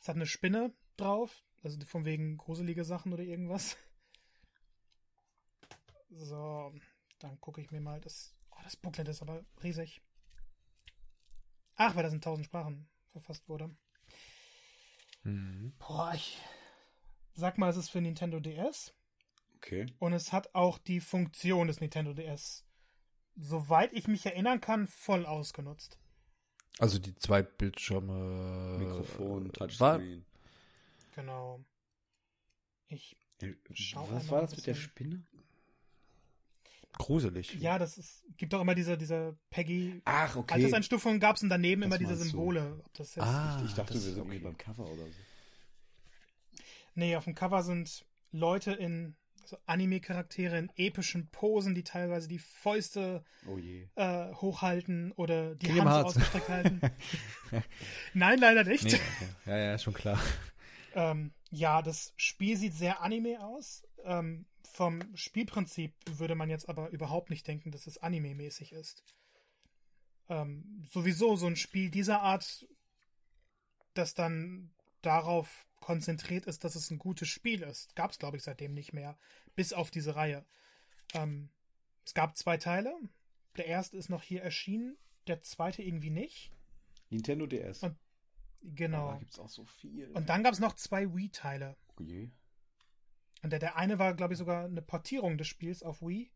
Es hat eine Spinne drauf. Also von wegen gruselige Sachen oder irgendwas. So, dann gucke ich mir mal das. Oh, das Booklet ist aber riesig. Ach, weil das in tausend Sprachen verfasst wurde. Mhm. Boah, ich sag mal, es ist für Nintendo DS. Okay. Und es hat auch die Funktion des Nintendo DS, soweit ich mich erinnern kann, voll ausgenutzt. Also die zwei Bildschirme. Mikrofon, war, Touchscreen. Genau. Ich, Äh, Schau Was war das mit der. Spinne? gruselig. ja, das ist, gibt auch immer diese, diese Peggy. Ach, okay. Alterseinstufungen gab es und daneben Das immer diese. Symbole. Ob das jetzt, Ah, ich dachte, das wir sind okay. irgendwie beim Cover oder so. Nee, auf dem Cover sind Leute in so Anime-Charaktere in epischen Posen, die teilweise die Fäuste Oh je. äh, hochhalten oder die Hand ausgestreckt halten. Nein, leider nicht. Nee, okay. Ja, ja, schon klar. Ähm, ja, das Spiel sieht sehr Anime aus. Ähm, vom Spielprinzip würde man jetzt aber überhaupt nicht denken, dass es Anime-mäßig ist. Ähm, sowieso so ein Spiel dieser Art, das dann darauf konzentriert ist, dass es ein gutes Spiel ist, gab es, glaube ich, seitdem nicht mehr. Bis auf diese Reihe. Ähm, es gab zwei Teile. Der erste ist noch hier erschienen, der zweite irgendwie nicht. Nintendo DS. Und- Genau. Da gibt's auch so viel. Und dann gab es noch zwei Wii-Teile. oh je. Und der, der eine war, glaube ich, sogar eine Portierung des Spiels auf Wii.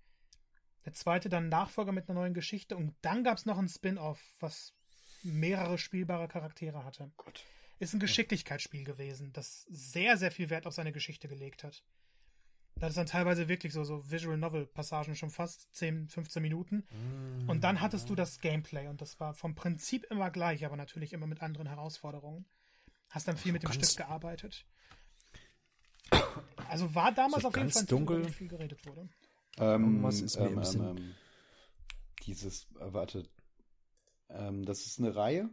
Der zweite dann Nachfolger mit einer neuen Geschichte. Und dann gab es noch ein Spin-off, was mehrere spielbare Charaktere hatte. Gott. Ist ein Geschicklichkeitsspiel gewesen, das sehr, sehr viel Wert auf seine Geschichte gelegt hat. Das ist dann teilweise wirklich so, so Visual Novel-Passagen schon fast 10, 15 Minuten. Und dann hattest du das Gameplay und das war vom Prinzip immer gleich, aber natürlich immer mit anderen Herausforderungen. Hast dann viel mit dem Stift gearbeitet. Also war damals So auf jeden Fall ein dunkel. den viel geredet wurde. Ähm, Irgendwas ist mir ähm, ähm, ähm, dieses, äh, warte. Ähm, das ist eine Reihe.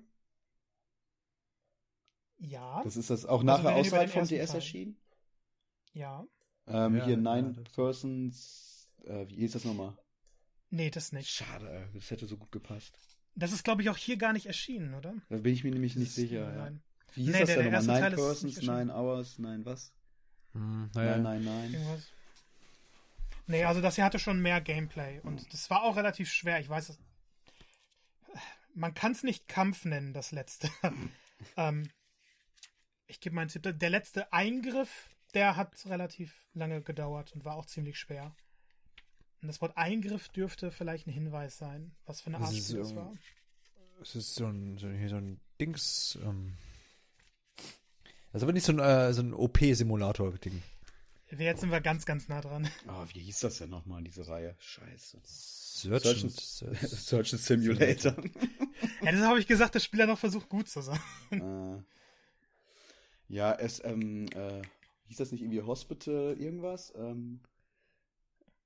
Ja, Das ist das auch Also nachher über außerhalb vom DS Teil. erschienen. ja. Ähm, Ja, hier ja, Nine das- Persons. Äh, wie hieß das nochmal? Nee, das nicht. Schade, das hätte so gut gepasst. Das ist, glaube ich, auch hier gar nicht erschienen, oder? Da bin ich mir nämlich nicht Das- sicher. Ja. nein. Wie hieß Nee, das der- denn nochmal? Nine Teil ist Persons, nicht. Nine Hours, Nine was? Hm, Nein, naja. nein, nein. Irgendwas. Nee, also das hier hatte schon mehr Gameplay. Und das war auch relativ schwer. Ich weiß es. Man kann es nicht Kampf nennen, das letzte. ähm, ich gebe meinen Tipp. Der letzte Eingriff, der hat relativ lange gedauert und war auch ziemlich schwer. Und das Wort Eingriff dürfte vielleicht ein Hinweis sein, was für eine Das Art das ähm, war. Es ist so ein, so, hier so ein Dings, ähm, das ist aber nicht so ein, äh, so ein OP-Simulator-Ding. Jetzt sind wir ganz, ganz nah dran. Oh, wie hieß das denn nochmal, diese Reihe? Scheiße. Search, Search and, Search. Search and Simulator. Ja, das habe ich gesagt, der Spieler noch versucht, gut zu sein. äh, ja, es, ähm, äh, hieß das nicht irgendwie Hospital irgendwas? Ähm,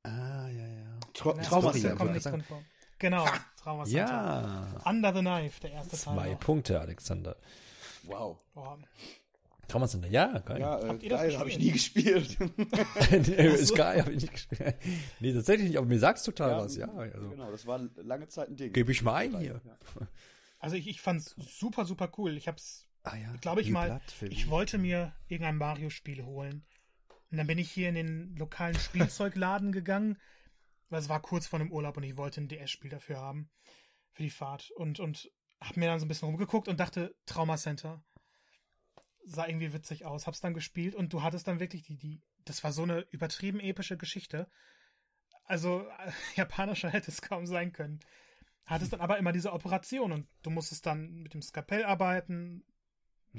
Ah, ja, ja. Tra Ja, Trauma ich drin vor. Genau, Trauma Center. Ja. Under the Knife, der erste Teil. Zwei. Punkte, Alexander. Wow. Oh, Trauma Center, ja, geil. Ja, äh, geil, habe ich gespielt? nie gespielt. ist geil, hab ich nicht gespielt. Nee, tatsächlich nicht, aber mir sagt's total Ja, was, ja. Also, Genau, das war lange Zeit ein Ding. Gebe ich mal ein hier. Ja. Also ich, ich fand's super, super cool. Ich hab's, ah, ja. glaube ich mal, ich wollte mir irgendein Mario-Spiel holen. Und dann bin ich hier in den lokalen Spielzeugladen gegangen, weil es war kurz vor dem Urlaub und ich wollte ein DS-Spiel dafür haben, für die Fahrt. Und, und hab mir dann so ein bisschen rumgeguckt und dachte, Trauma Center. Sah irgendwie witzig aus. Hab's dann gespielt und du hattest dann wirklich die, die, das war so eine übertrieben epische Geschichte. Also, japanischer hätte es kaum sein können. Hattest dann aber immer diese Operation und du musstest dann mit dem Skalpell arbeiten,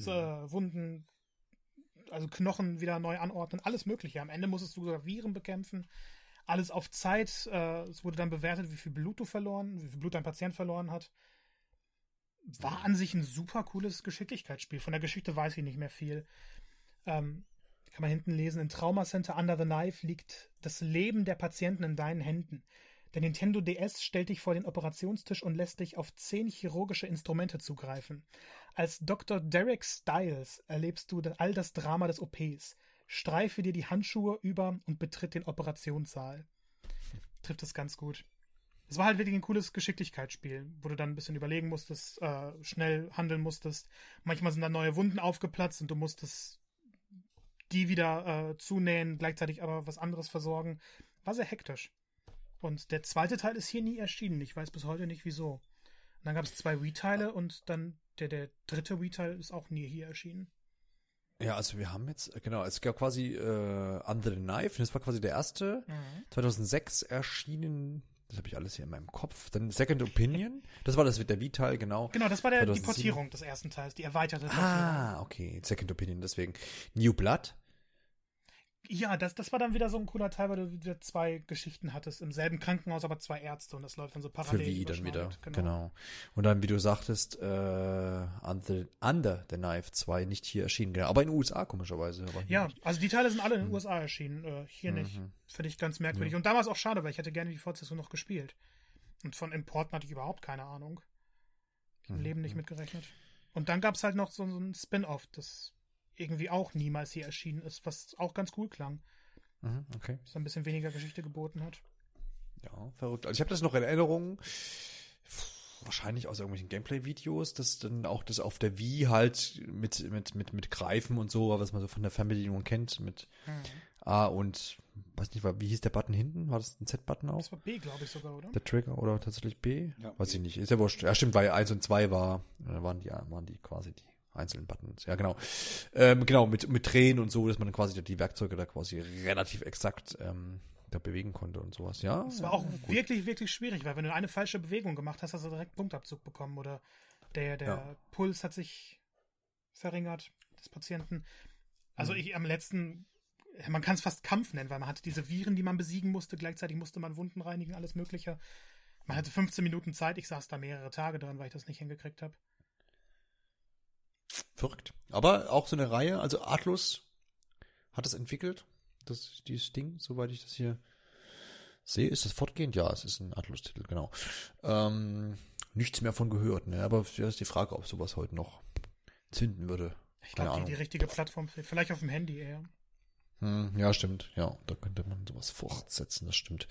Mhm. äh, Wunden, also Knochen wieder neu anordnen, alles Mögliche. Am Ende musstest du sogar Viren bekämpfen. Alles auf Zeit. Äh, es wurde dann bewertet, wie viel Blut du verloren, wie viel Blut dein Patient verloren hat. War an sich ein super cooles Geschicklichkeitsspiel. Von der Geschichte weiß ich nicht mehr viel. Ähm, kann man hinten lesen, in Trauma Center Under the Knife liegt das Leben der Patienten in deinen Händen. Der Nintendo DS stellt dich vor den Operationstisch und lässt dich auf zehn chirurgische Instrumente zugreifen. Als Dr. Derek Styles erlebst du all das Drama des OPs. Streife dir die Handschuhe über und betritt den Operationssaal. Trifft es ganz gut. Es war halt wirklich ein cooles Geschicklichkeitsspiel, wo du dann ein bisschen überlegen musstest, äh, schnell handeln musstest. Manchmal sind dann neue Wunden aufgeplatzt und du musstest die wieder äh, zunähen, gleichzeitig aber was anderes versorgen. War sehr hektisch. Und der zweite Teil ist hier nie erschienen. Ich weiß bis heute nicht wieso. Und dann gab es zwei Wii-Teile und dann der, der dritte Wii-Teil ist auch nie hier erschienen. Ja, also wir haben jetzt, äh, genau, es gab quasi äh, Under the Knife, das war quasi der erste, 2006 erschienen, das habe ich alles hier in meinem Kopf. Dann Second Opinion, das war das mit der Vita, genau. Genau, das war der, die 2007. Portierung des ersten Teils, die erweiterte Portierung. Ah, okay, Second Opinion, deswegen. New Blood, Ja, das, das war dann wieder so ein cooler Teil, weil du wieder zwei Geschichten hattest. Im selben Krankenhaus, aber zwei Ärzte und das läuft dann so für parallel. Wii dann wieder, überschneidend, genau. Und dann, wie du sagtest, äh, Under, Under the Knife 2 nicht hier erschienen, genau. Aber in den USA komischerweise. Ja, nicht. also die Teile sind alle in den USA erschienen, äh, hier nicht. Mhm. Finde ich ganz merkwürdig. Und damals auch schade, weil ich hätte gerne die Fortsetzung noch gespielt. Und von Importen hatte ich überhaupt keine Ahnung. Im Mhm. Leben nicht mitgerechnet. Und dann gab es halt noch so, so ein Spin-off, das irgendwie auch niemals hier erschienen ist, was auch ganz cool klang. Mhm, okay. Das ein bisschen weniger Geschichte geboten hat. Ja, verrückt. Also ich habe das noch in Erinnerung, wahrscheinlich aus irgendwelchen Gameplay-Videos, dass dann auch das auf der Wii halt mit, mit, mit, mit Greifen und so, was man so von der Fernbedienung kennt, mit A und, weiß nicht, wie hieß der Button hinten? War das ein Z-Button auch? Das war B, glaube ich sogar, oder? Der Trigger oder tatsächlich B? Ja, Weiß B. ich nicht. Ist ja wurscht. Ja, stimmt, weil 1 und 2 war, äh, waren die, waren die quasi die einzelnen Buttons. Ja, genau. Ähm, genau, mit, mit Drehen und so, dass man quasi die Werkzeuge da quasi relativ exakt ähm, da bewegen konnte und sowas. Ja. Das war auch gut. wirklich, wirklich schwierig, weil wenn du eine falsche Bewegung gemacht hast, hast du direkt Punktabzug bekommen oder der, der Ja. Puls hat sich verringert des Patienten. Also Mhm. ich am letzten, man kann es fast Kampf nennen, weil man hatte diese Viren, die man besiegen musste, gleichzeitig musste man Wunden reinigen, alles mögliche. Man hatte 15 Minuten Zeit, ich saß da mehrere Tage dran, weil ich das nicht hingekriegt habe. Verrückt. Aber auch so eine Reihe, also Atlus hat es entwickelt, das, dieses Ding, soweit ich das hier sehe. Ist das fortgehend? Ja, es ist ein Atlus-Titel, genau. Ähm, nichts mehr von gehört, ne? Aber ja, ist die Frage, ob sowas heute noch zünden würde. Ich glaube, die, die richtige Plattform fehlt. Vielleicht auf dem Handy eher. Hm, ja, stimmt. Ja, da könnte man sowas fortsetzen, das stimmt.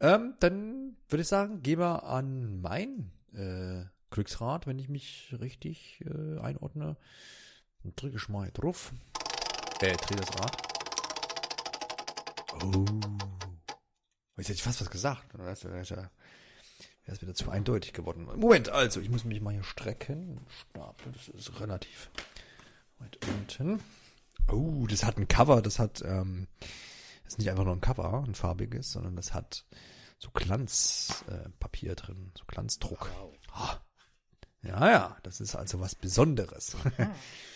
Ähm, dann würde ich sagen, gehen wir an mein äh, Glücksrad, wenn ich mich richtig äh, einordne. Und drücke ich mal drauf. Äh, dreh das Rad. Oh. Jetzt hätte ich fast was gesagt. Dann wäre es wieder zu eindeutig geworden. Moment, also, ich muss mich mal hier strecken. Stapel, das ist relativ weit unten. Oh, das hat ein Cover, das hat, ähm, das ist nicht einfach nur ein Cover, ein farbiges, sondern das hat so Glanzpapier äh, drin, so Glanzdruck. Wow. Ah. Ja, ja, das ist also was Besonderes.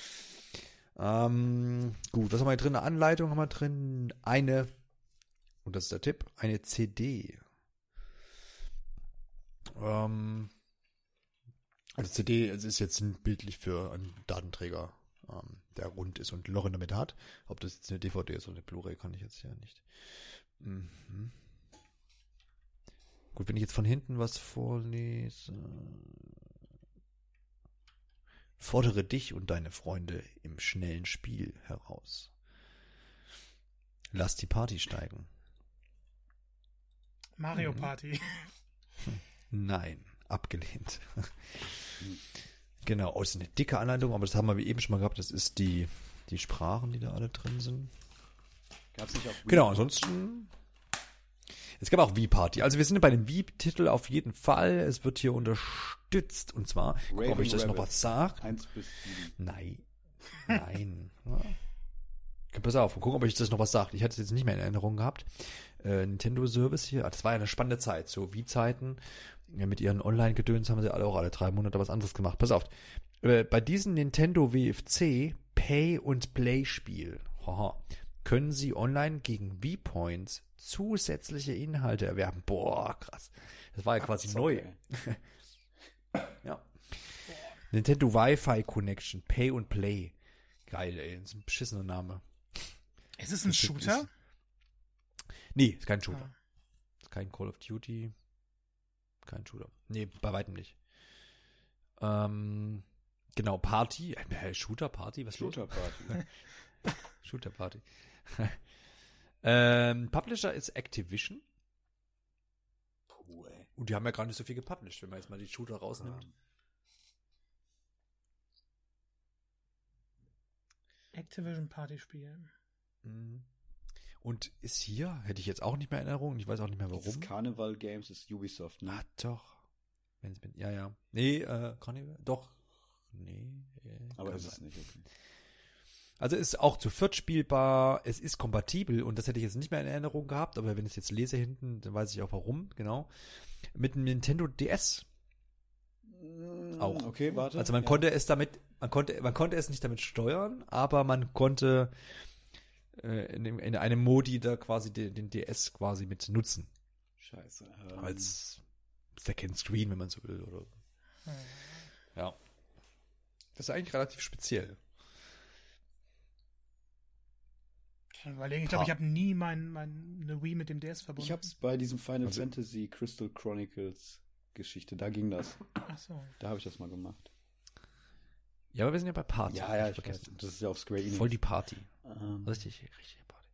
ähm, gut, was haben wir hier drin? Eine Anleitung haben wir drin. Eine, und das ist der Tipp, eine CD. Ähm, also CD ist jetzt bildlich für einen Datenträger, ähm, der rund ist und ein Loch in der Mitte hat. Ob das jetzt eine DVD ist oder eine Blu-ray, kann ich jetzt ja nicht. Mhm. Gut, wenn ich jetzt von hinten was vorlese. Fordere dich und deine Freunde im schnellen Spiel heraus. Lass die Party steigen. Mario Mhm. Party. Nein, abgelehnt. genau, oh, ist eine dicke Anleitung, aber das haben wir wie eben schon mal gehabt. Das ist die, die Sprachen, die da alle drin sind. Gab's nicht auf Wii? Genau, ansonsten. Es gab auch Wii-Party. Also wir sind bei dem Wii-Titel auf jeden Fall. Es wird hier unterstützt. Und zwar, guck ob ich das noch was sage. 1 bis 7. Nein. Nein. ja. Pass auf, gucken, ob ich das noch was sagt. Ich hatte es jetzt nicht mehr in Erinnerung gehabt. Äh, Nintendo Service hier, ah, das war ja eine spannende Zeit, so wie Zeiten. Ja, mit ihren Online-Gedöns haben sie alle auch alle drei Monate was anderes gemacht. Pass auf. Äh, bei diesem Nintendo WFC Pay und Play Spiel, haha, können Sie online gegen V-Points zusätzliche Inhalte erwerben. Boah, krass. Das war ja quasi neu. Ja. Nintendo Wi-Fi Connection, Pay und Play. Geil, ey. Das ist ein beschissener Name. Ist es ein Das ist- Shooter? Nee, ist kein Shooter. Ah. Ist kein Call of Duty. Kein Shooter. Nee, bei weitem nicht. Ähm, genau, Party. Äh, Shooter, Party, was Shooter Party. Shooter Party. Ähm, Publisher ist Activision. Puh, ey. Und die haben ja gar nicht so viel gepublished, wenn man jetzt mal die Shooter rausnimmt. Activision Party Spiel. Mhm. Und ist hier, hätte ich jetzt auch nicht mehr in Erinnerung, ich weiß auch nicht mehr Das warum. Carnival Games ist Ubisoft, ne? Ah, doch. Wenn's mit, ja, ja. Nee, äh, Carnival, doch. Nee. Äh, Aber ist es nicht, okay. Also ist auch zu viert spielbar, es ist kompatibel und das hätte ich jetzt nicht mehr in Erinnerung gehabt, aber wenn ich es jetzt lese hinten, dann weiß ich auch warum, genau. Mit dem Nintendo DS. Auch. Okay, warte. Also man Ja. konnte es damit, man konnte, man konnte es nicht damit steuern, aber man konnte äh, in, in einem Modi da quasi den, den DS quasi mit nutzen. Scheiße. ähm, Als Second Screen, wenn man so will, oder. Hm. Ja. Das ist eigentlich relativ speziell. Überlegen, ich glaube, ich habe nie mein, mein, eine Wii mit dem DS verbunden. Ich hab's bei diesem Final Also- Fantasy Crystal Chronicles Geschichte, da ging das. Ach so. Da habe ich das mal gemacht. Ja, aber wir sind ja bei Party. ja, ja, ich weiß. vergessen. Das ist ja auf Square Enix. Voll die Party. ähm, Richtig, richtig Party.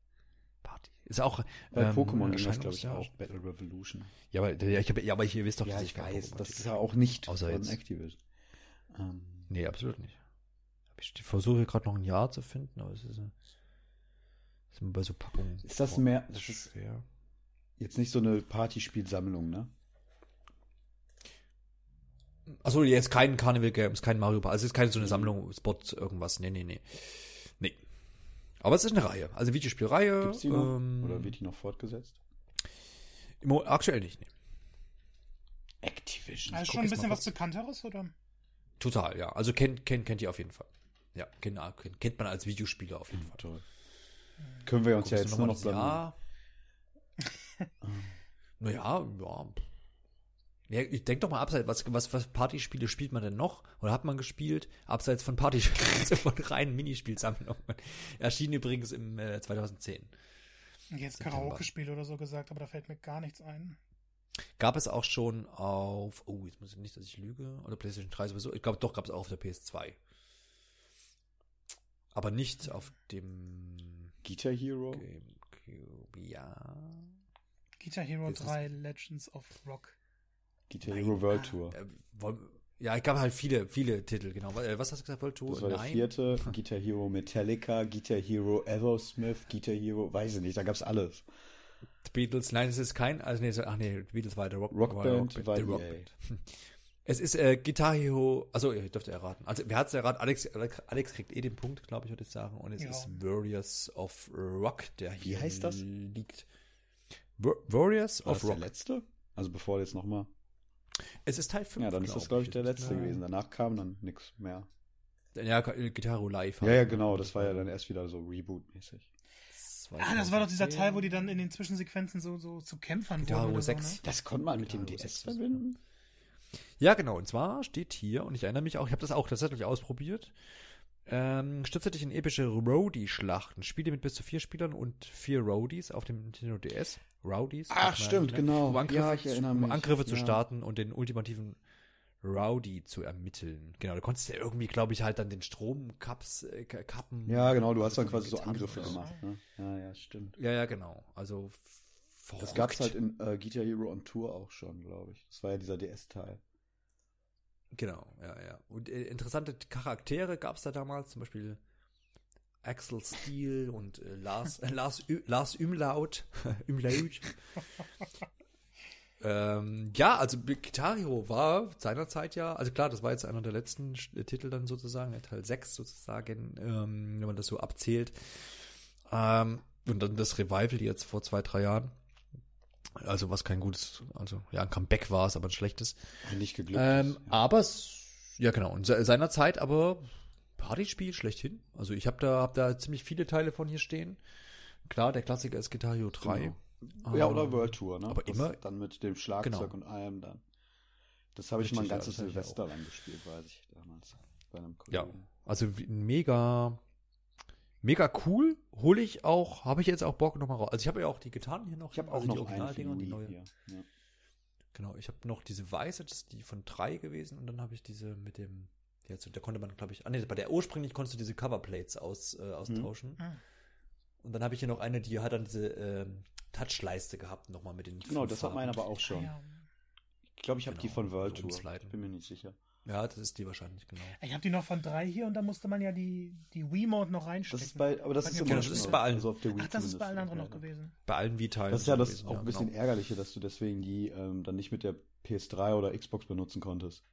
Party. Ist auch. bei ähm, Pokémon ging das, glaube ich, auch. Battle Revolution. Ja, aber, ja, ich hab, ja, aber ich, ihr wisst doch, ja, dass ich weiß. Pokémon Das ist ja auch nicht Außer jetzt- Activision. Ähm, Nee, absolut nicht. Ich versuche gerade noch ein Jahr zu finden, aber es ist, ist bei so Packungen. Ist das mehr- das ist- schwer. jetzt nicht so eine Partyspielsammlung, ne? Achso, jetzt kein Carnival Games, kein Mario Party. Also es ist keine so eine Sammlung, Spot, irgendwas. Nee, nee, nee. Nee. Aber es ist eine Reihe. Also Videospielreihe. Gibt's die noch? ähm, Oder wird die noch fortgesetzt? im aktuell nicht, nee. Activision. Also schon ein bisschen was. Bekannteres, oder? Total, ja. Also kennt, kennt, kennt ihr auf jeden Fall. Ja, kennt, kennt, kennt man als Videospieler auf jeden Fall. Toll. Können wir uns ja jetzt du nur noch noch sagen. Jahr? Naja, ja. ja ich denk doch mal abseits, was, was, was Partyspiele spielt man denn noch? Oder hat man gespielt? Abseits von Partyspielen, von reinen Minispielsammlungen. Erschien übrigens im äh, 2010. Jetzt. Karaoke-Spiel oder so gesagt, aber da fällt mir gar nichts ein. Gab es auch schon auf, oh, jetzt muss ich nicht, dass ich lüge, oder PlayStation 3 sowieso. Ich glaube, doch gab es auch auf der PS2. Aber nicht auf dem Guitar Hero. GameCube, ja. Guitar Hero ist- 3 Legends of Rock. Guitar Hero World ah, Tour. Äh, ja, es gab halt viele, viele Titel, genau. Äh, was hast du gesagt, World Tour? Das war Nein. der vierte. Guitar Hero Metallica, Guitar Hero Aerosmith, Guitar Hero, weiß ich nicht, da gab's alles. The Beatles, nein, es ist kein, also nee, ach nee, The Beatles war der Rock, Rockband war, war der EA. Rockband. Es ist äh, Guitar Hero, also ihr dürft erraten. Also wer hat's erraten? Alex, Alex, Alex kriegt eh den Punkt, glaube ich, würde ich sagen. Und es Ja. ist Warriors of Rock, der Wie hier heißt das? liegt. Wa- Warriors War of das der Rock. letzte? Also bevor jetzt nochmal. Es ist Teil 5. Ja, dann ist das, glaube ich, der letzte Ja. gewesen. Danach kam dann nichts mehr. Ja, äh, Guitar Hero Live. Ja, ja, genau, das war ja dann erst wieder so Reboot-mäßig. Ah, das war doch dieser Teil, wo die dann in den Zwischensequenzen so, so zu Kämpfern Guitar wurden. Hero Oder so, 6. ne? Das konnte man mit dem Guitar Hero DS 6 verbinden? Ja, genau. Und zwar steht hier, und ich erinnere mich auch, ich habe das auch tatsächlich ausprobiert. Ähm, stütze dich in epische Roadie-Schlachten. Spiele mit bis zu vier Spielern und vier Roadies auf dem Nintendo DS. Rowdies. Ach, stimmt, genau. Um Angriffe, Ja, ich erinnere um mich. Angriffe zu Ja. starten und den ultimativen Rowdy zu ermitteln. Genau, da konntest du ja irgendwie, glaube ich, halt dann den Stromkaps, äh, Kappen. Ja, genau, du hast dann quasi so Angriffe oder gemacht. Ne? Ja, ja, stimmt. Ja, ja, genau. Also, f- Das verrückt. gab's halt in äh, Guitar Hero on Tour auch schon, glaube ich. Das war ja dieser DS-Teil. Genau, ja, ja. Und äh, interessante Charaktere gab es da damals, zum Beispiel Axel Steele und äh, Lars, äh, Lars, Ü, Lars Umlaut. Umlaut. ähm, ja, also Guitar war seinerzeit ja, also klar, das war jetzt einer der letzten Sch- Titel dann sozusagen, der Teil 6 sozusagen, ähm, wenn man das so abzählt. Ähm, und dann das Revival jetzt vor zwei, drei Jahren. Also was kein gutes, also ja, ein Comeback war es, aber ein schlechtes. Nicht geglückt. Ähm, ist. aber es, ja genau, in se- seiner Zeit aber Partyspiel schlechthin. Also ich habe da, hab da ziemlich viele Teile von hier stehen. Klar, der Klassiker ist Guitar Hero 3. Genau. Ja, oder Ähm, World Tour, ne? aber das immer- Dann mit dem Schlagzeug Genau. und allem dann. Das habe ich mal ein ja, ganzes Silvester lang gespielt, weiß ich damals. Bei einem Ja, Kollegen. also wie- mega, mega cool. Hole ich auch, habe ich jetzt auch Bock nochmal raus. Also ich habe ja auch die Gitarren hier noch. Ich habe auch also die noch für Originaldinger und die neue. hier. Ja. Genau, ich habe noch diese weiße, das ist die von 3 gewesen und dann habe ich diese mit dem, jetzt, da konnte man, glaube ich, ah nee, bei der ursprünglich konntest du diese Coverplates aus, äh, austauschen. Ah. Und dann habe ich hier noch eine, die hat dann diese ähm, Touchleiste gehabt, nochmal mit den Genau, das hat meine Farben. aber auch schon. Ja. Ich glaube, ich habe die Genau, von World Tour. bin mir nicht sicher. Ja, das ist die wahrscheinlich, genau. Ich habe die noch von drei hier und da musste man ja die, die Wii-Mode noch reinstecken. Das ist bei, aber das ist immer das schon ist bei allen. Also auf der Wii Ach, das ist bei allen anderen noch Ja. gewesen. Bei allen Vita. Das ist ja das auch ein bisschen ärgerliche, dass du deswegen die ähm, dann nicht mit der PS3 oder Xbox benutzen konntest.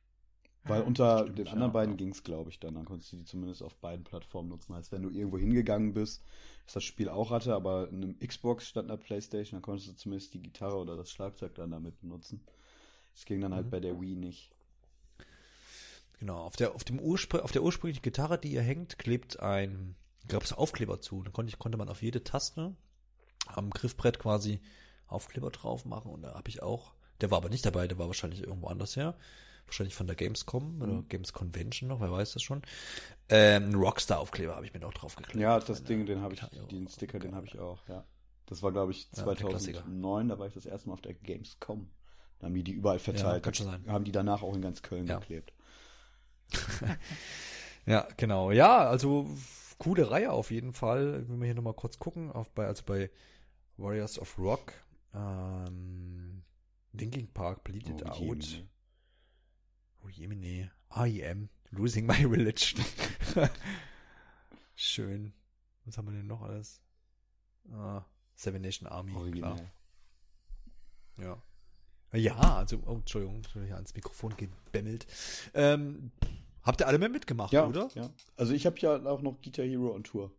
Weil Ah, unter stimmt, den ja, anderen beiden ja. ging's, glaube ich, dann. Dann konntest du die zumindest auf beiden Plattformen nutzen. Als wenn du irgendwo hingegangen bist, das das Spiel auch hatte, aber in einem Xbox statt einer Playstation, dann konntest du zumindest die Gitarre oder das Schlagzeug dann damit benutzen. Das ging dann halt Mhm. bei der Wii nicht. Genau, auf der, auf dem Urspr auf der ursprünglichen Gitarre, die ihr hängt, klebt ein, glaube, es Aufkleber zu. Da konnte, ich, konnte man auf jede Taste am Griffbrett quasi Aufkleber drauf machen und da habe ich auch, der war aber nicht dabei, der war wahrscheinlich irgendwo anders her. Wahrscheinlich von der Gamescom oder Mhm. Games Convention noch, wer weiß das schon. Ähm, Rockstar-Aufkleber habe ich mir noch draufgeklebt. Ja, das Ding, den habe ich, den Sticker, den habe ich auch, ja. Das war, glaube ich, Ja, der Klassiker. 2009, da war ich das erste Mal auf der Gamescom. Da haben die die überall verteilt. kann schon sein. Haben die danach auch in ganz Köln Ja. geklebt. Ja, genau. Ja, also coole Reihe auf jeden Fall. Wenn wir hier nochmal kurz gucken, auf bei, also bei Warriors of Rock, ähm, Linking Park Bleeded Oh, Out. Jemine. Oh Jemine. Losing My Religion. Schön. Was haben wir denn noch alles? Ah, Seven Nation Army, klar. Original. Ja. Ja, also, oh, Entschuldigung, ich bin hier ans Mikrofon gebämmelt. Ähm, habt ihr alle mehr mitgemacht, Ja, oder? ja. Also ich habe ja auch noch Guitar Hero on Tour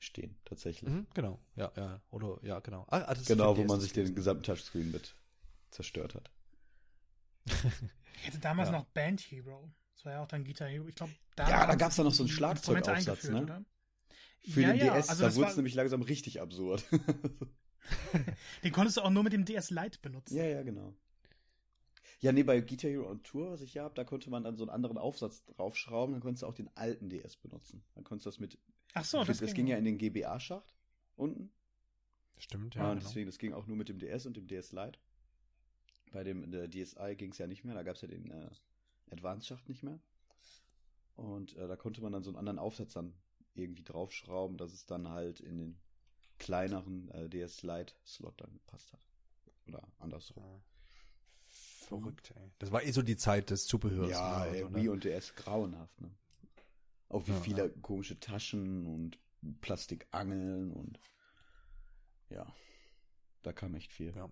stehen, tatsächlich. Mhm, genau, ja, ja, oder, ja, genau. Ah, ah, Genau, wo man sich den gesamten Touchscreen mit zerstört hat. Ich hatte damals Ja. noch Band Hero. Das war ja auch dann Guitar Hero. Ich glaube, Ja, da gab's da noch so einen Schlagzeugaufsatz, ne? oder? Für ja, den ja, DS, also da das wurde es nämlich langsam richtig absurd. den konntest du auch nur mit dem DS Lite benutzen. ja, ja, genau. Ja, nee, bei Guitar Hero on Tour, was ich hier habe, da konnte man dann so einen anderen Aufsatz draufschrauben, dann konntest du auch den alten DS benutzen. Dann konntest du das mit, Ach so, das, das, ging ja in den GBA-Schacht unten. Stimmt, Ja, ja. und genau. deswegen, das ging auch nur mit dem DS und dem DS Lite. Bei dem DSi ging es ja nicht mehr, da gab es ja den äh, Advanced-Schacht nicht mehr. Und äh, da konnte man dann so einen anderen Aufsatz dann irgendwie draufschrauben, dass es dann halt in den kleineren äh, DS Lite-Slot dann gepasst hat. Oder andersrum. Verrückt, ey. Das war eh so die Zeit des Zubehörs. Ja, ne, ey, also, Wii ne? und DS grauenhaft, ne? Auch wie Ja, viele komische Taschen und Plastikangeln und ja, da kam echt viel. Ja.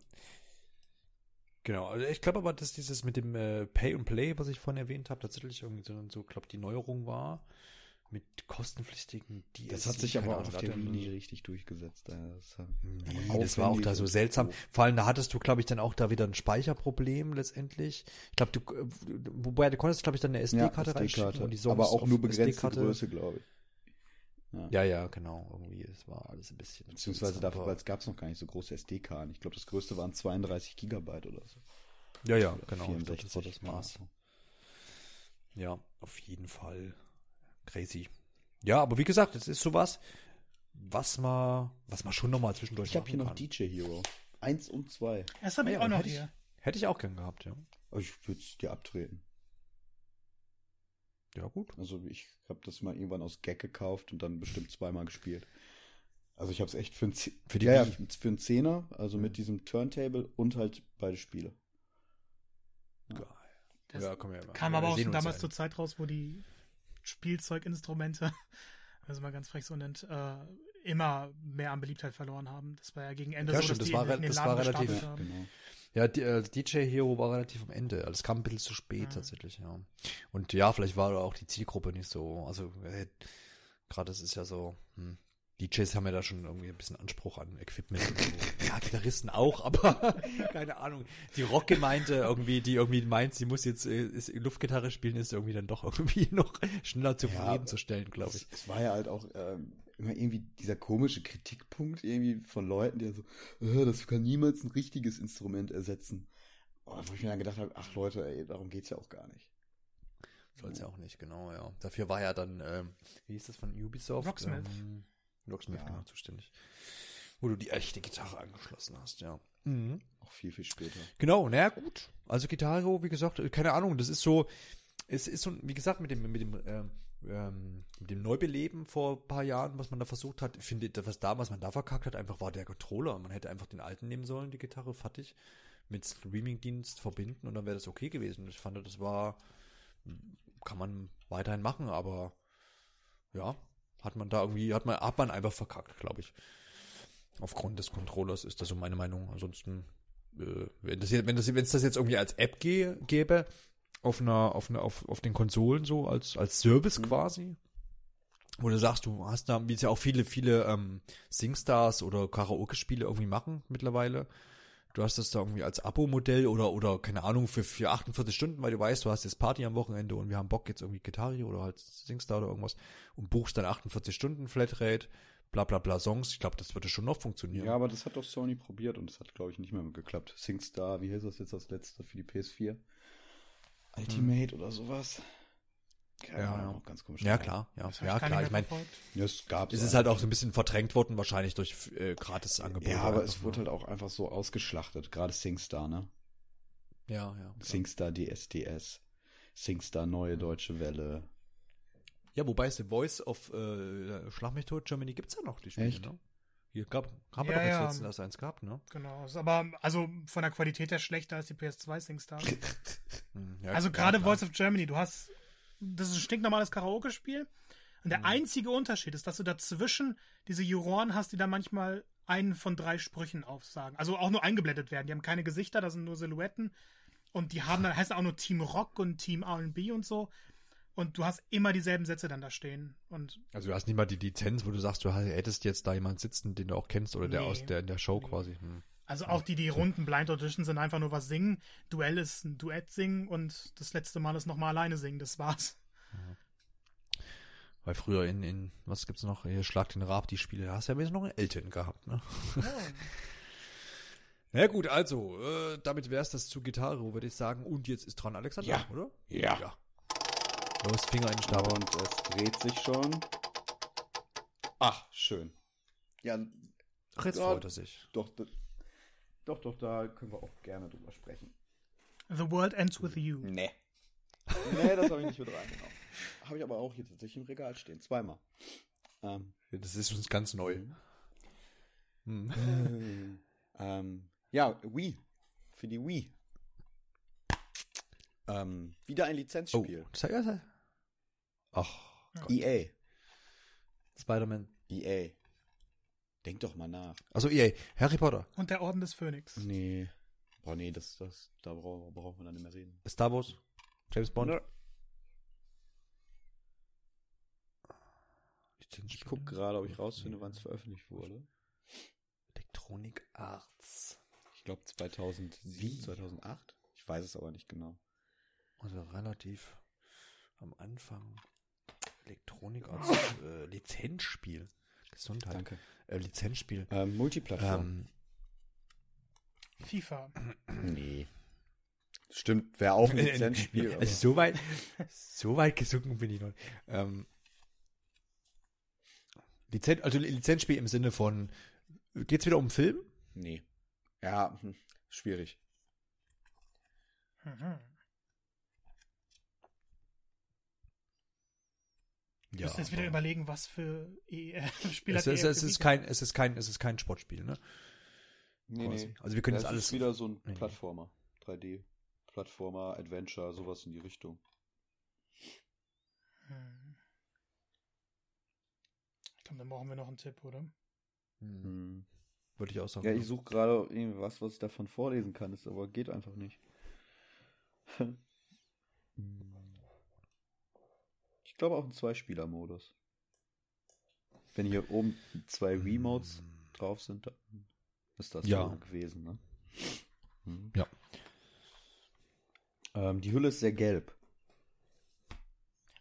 Genau, also ich glaube aber, dass dieses mit dem äh, Pay and Play, was ich vorhin erwähnt habe, tatsächlich irgendwie so, so glaube die Neuerung war mit kostenpflichtigen DLC. Das hat sich aber auch auf Wii nie richtig durchgesetzt. Das Nee, das war auch da so seltsam. Vor allem, da hattest du, glaube ich, dann auch da wieder ein Speicherproblem letztendlich. Ich glaube, du, äh, wobei du konntest, glaube ich, dann eine SD-Karte Ja, SD-Karte. und die Songs aber auch nur begrenzte. Größe, glaube ich. Ja, ja, genau. Irgendwie, es war alles ein bisschen. Beziehungsweise es gab es noch gar nicht so große SD-Karten. Ich glaube, das größte waren 32 Gigabyte oder so. Ja, ja, Oder genau. Ich glaub, das war das Maß. Ja, auf jeden Fall. Crazy. Ja, aber wie gesagt, es ist sowas, was man, was man schon nochmal zwischendurch Ich habe hier machen noch kann. DJ Hero. Eins und zwei. Das habe ich ja, auch noch hätte ich- hier. Hätte ich auch gern gehabt, ja. Aber ich würde es dir abtreten. Ja, gut. Also ich habe das mal irgendwann aus Gag gekauft und dann bestimmt zweimal gespielt. Also ich habe es echt für einen Für die ja, ja, für einen Zehner, also mit diesem Turntable und halt beide Spiele. Geil. Das ja, komm her. Kam wir aber auch schon damals ein. zur Zeit raus, wo die Spielzeuginstrumente, also mal ganz frech so nennt, äh, immer mehr an Beliebtheit verloren haben. Das war ja gegen Ende Ja, so, stimmt, dass das die war in den das Laden war relativ- genau. Ja, die, äh, DJ Hero war relativ am Ende. Also es kam ein bisschen zu spät Ja. tatsächlich, ja. Und ja, vielleicht war auch die Zielgruppe nicht so, also äh, gerade das ist ja so, hm, DJs haben ja da schon irgendwie ein bisschen Anspruch an Equipment. Und so. ja, Gitarristen auch, aber keine Ahnung. Die Rockgemeinde irgendwie, die irgendwie meint, sie muss jetzt äh, ist, Luftgitarre spielen, ist irgendwie dann doch irgendwie noch schneller zufriedenzustellen, glaube ich. Es, es war ja halt auch ähm, immer irgendwie dieser komische Kritikpunkt irgendwie von Leuten, die so, äh, das kann niemals ein richtiges Instrument ersetzen. Oh, wo ich mir dann gedacht habe, ach Leute, ey, darum geht's ja auch gar nicht. Soll es ja auch nicht, genau, ja. Dafür war ja dann, ähm, wie hieß das von Ubisoft? Rocksmith. Ähm, Rocksmith, Ja. genau, zuständig. Wo du die echte Gitarre angeschlossen hast, ja. Mhm. Auch viel, viel später. Genau, naja, gut. Also Gitarre, wie gesagt, äh, keine Ahnung, das ist so, es ist so, wie gesagt, mit dem, mit dem, ähm, ähm, mit dem Neubeleben vor ein paar Jahren, was man da versucht hat, ich finde, was da, was man da verkackt hat, einfach war der Controller. Man hätte einfach den alten nehmen sollen, die Gitarre, fertig, mit Streamingdienst verbinden und dann wäre das okay gewesen. Ich fand, das war, kann man weiterhin machen, aber ja, hat man da irgendwie, hat man, hat man einfach verkackt, glaube ich. Aufgrund des Controllers ist das so meine Meinung. Ansonsten, äh, wenn das jetzt, wenn das, wenn es das jetzt irgendwie als App gä- gäbe, auf einer, auf einer, auf, auf den Konsolen so, als, als Service Mhm. quasi, wo du sagst, du hast da, wie es ja auch viele, viele ähm, Singstars oder Karaoke-Spiele irgendwie machen mittlerweile. Du hast das da irgendwie als Abo-Modell oder, oder, keine Ahnung, für, für 48 Stunden, weil du weißt, du hast jetzt Party am Wochenende und wir haben Bock jetzt irgendwie Gitarre oder halt Singstar oder irgendwas und buchst dann 48 Stunden Flatrate, bla bla bla Songs. Ich glaube, das würde schon noch funktionieren. Ja, aber das hat doch Sony probiert und das hat, glaube ich, nicht mehr geklappt. SingStar, wie heißt das jetzt das letzte für die PS4? Ultimate oder sowas? Keine Ja, Ahnung, ganz komisch. Ja, klar, ja, ja klar. Ich meine, es gab es ist halt auch so ein bisschen verdrängt worden, wahrscheinlich durch äh, Gratisangebote. Ja, aber es wurde nur. halt auch einfach so ausgeschlachtet. Gerade SingStar, ne? Ja, ja. SingStar DSDS. SingStar Neue Deutsche Welle. Ja, wobei es The Voice of äh, Schlag mich tot Germany gibt's ja noch, die Spiele, Echt? ne? Hier gab, haben wir Ja, doch jetzt ja. letztens erst eins gehabt, ne? Genau. Aber, also von der Qualität her schlechter als die PS2 SingStar. Hm, ja, also gerade. Voice of Germany, du hast, das ist ein stinknormales Karaoke-Spiel. Und der einzige Unterschied ist, dass du dazwischen diese Juroren hast, die da manchmal einen von drei Sprüchen aufsagen. Also auch nur eingeblendet werden. Die haben keine Gesichter, das sind nur Silhouetten. Und die haben dann, heißt auch nur Team Rock und Team RB und so. Und du hast immer dieselben Sätze dann da stehen. Und Also du hast nicht mal die Lizenz, wo du sagst, du hättest jetzt da jemanden sitzen, den du auch kennst oder der Nee. aus der in der Show Nee. quasi. Hm. Also auch die, die runden Blind Audition sind einfach nur was singen. Duell ist ein Duett singen und das letzte Mal ist nochmal alleine singen. Das war's. Weil früher in, in, was gibt's noch? Hier Schlag den Rab, die Spiele, da hast du ja wenigstens noch einen Eltern gehabt, ne? Na gut, also, äh, damit wär's das zu Gitarre, würde ich sagen. Und jetzt ist dran Alexander, Ja. oder? Ja. ja. Los, Finger in den Stab. Und es dreht sich schon. Ach, schön. Ja, Ach, jetzt Ja. freut er sich. doch, doch, doch, da können wir auch gerne drüber sprechen. The World Ends With You. Nee. Nee, das habe ich nicht mit reingenommen. Habe ich aber auch hier tatsächlich im Regal stehen. Zweimal. Ähm, Das ist uns ganz neu. Hm. ähm, ja, Wii. Für die Wii. Ähm, wieder ein Lizenzspiel. Oh, Ach, Gott. EA. Spider-Man. EA. Denk doch mal nach. Also EA, Harry Potter, Und der Orden des Phönix. Nee. Boah, nee, das, das, da brauchen brauchen wir dann nicht mehr reden. Star Wars, James Bond. Ne. Ich Lizenzspiele. guck gerade, ob ich rausfinde, wann es veröffentlicht wurde. Electronic Arts. Ich glaube 2007, Wie? 2008. Ich weiß es aber nicht genau. Also relativ am Anfang. Electronic Arts äh, Lizenzspiel. Gesundheit. Danke. Äh, Lizenzspiel. Ähm, Multiplattform. Ähm, FIFA. nee. Stimmt, wäre auch ein Lizenzspiel. also so weit, so weit gesunken bin ich noch. Ähm, Lizenz, also Lizenzspiel im Sinne von, geht's wieder um Film? nee. Ja, hm, schwierig. Mhm. Ja. muss jetzt wieder überlegen, was für E Spieler es, es, es ist kein, es ist kein, es ist kein Sportspiel, ne? Nee, Quasi. nee. Also wir können das jetzt alles. ist wieder so ein Nee. Plattformer. 3D. Plattformer, Adventure, sowas in die Richtung. Hm. Ich glaube, dann brauchen wir noch einen Tipp, oder? Hm, Hm. Würde ich auch sagen. Ja, ich suche gerade irgendwas, was ich davon vorlesen kann, ist aber geht einfach nicht. ich glaube auch ein Zwei-Spieler-Modus. Wenn hier oben zwei Remotes drauf sind, dann ist das Ja. gewesen, ne? Mhm. Ja. Ähm, die Hülle ist sehr gelb.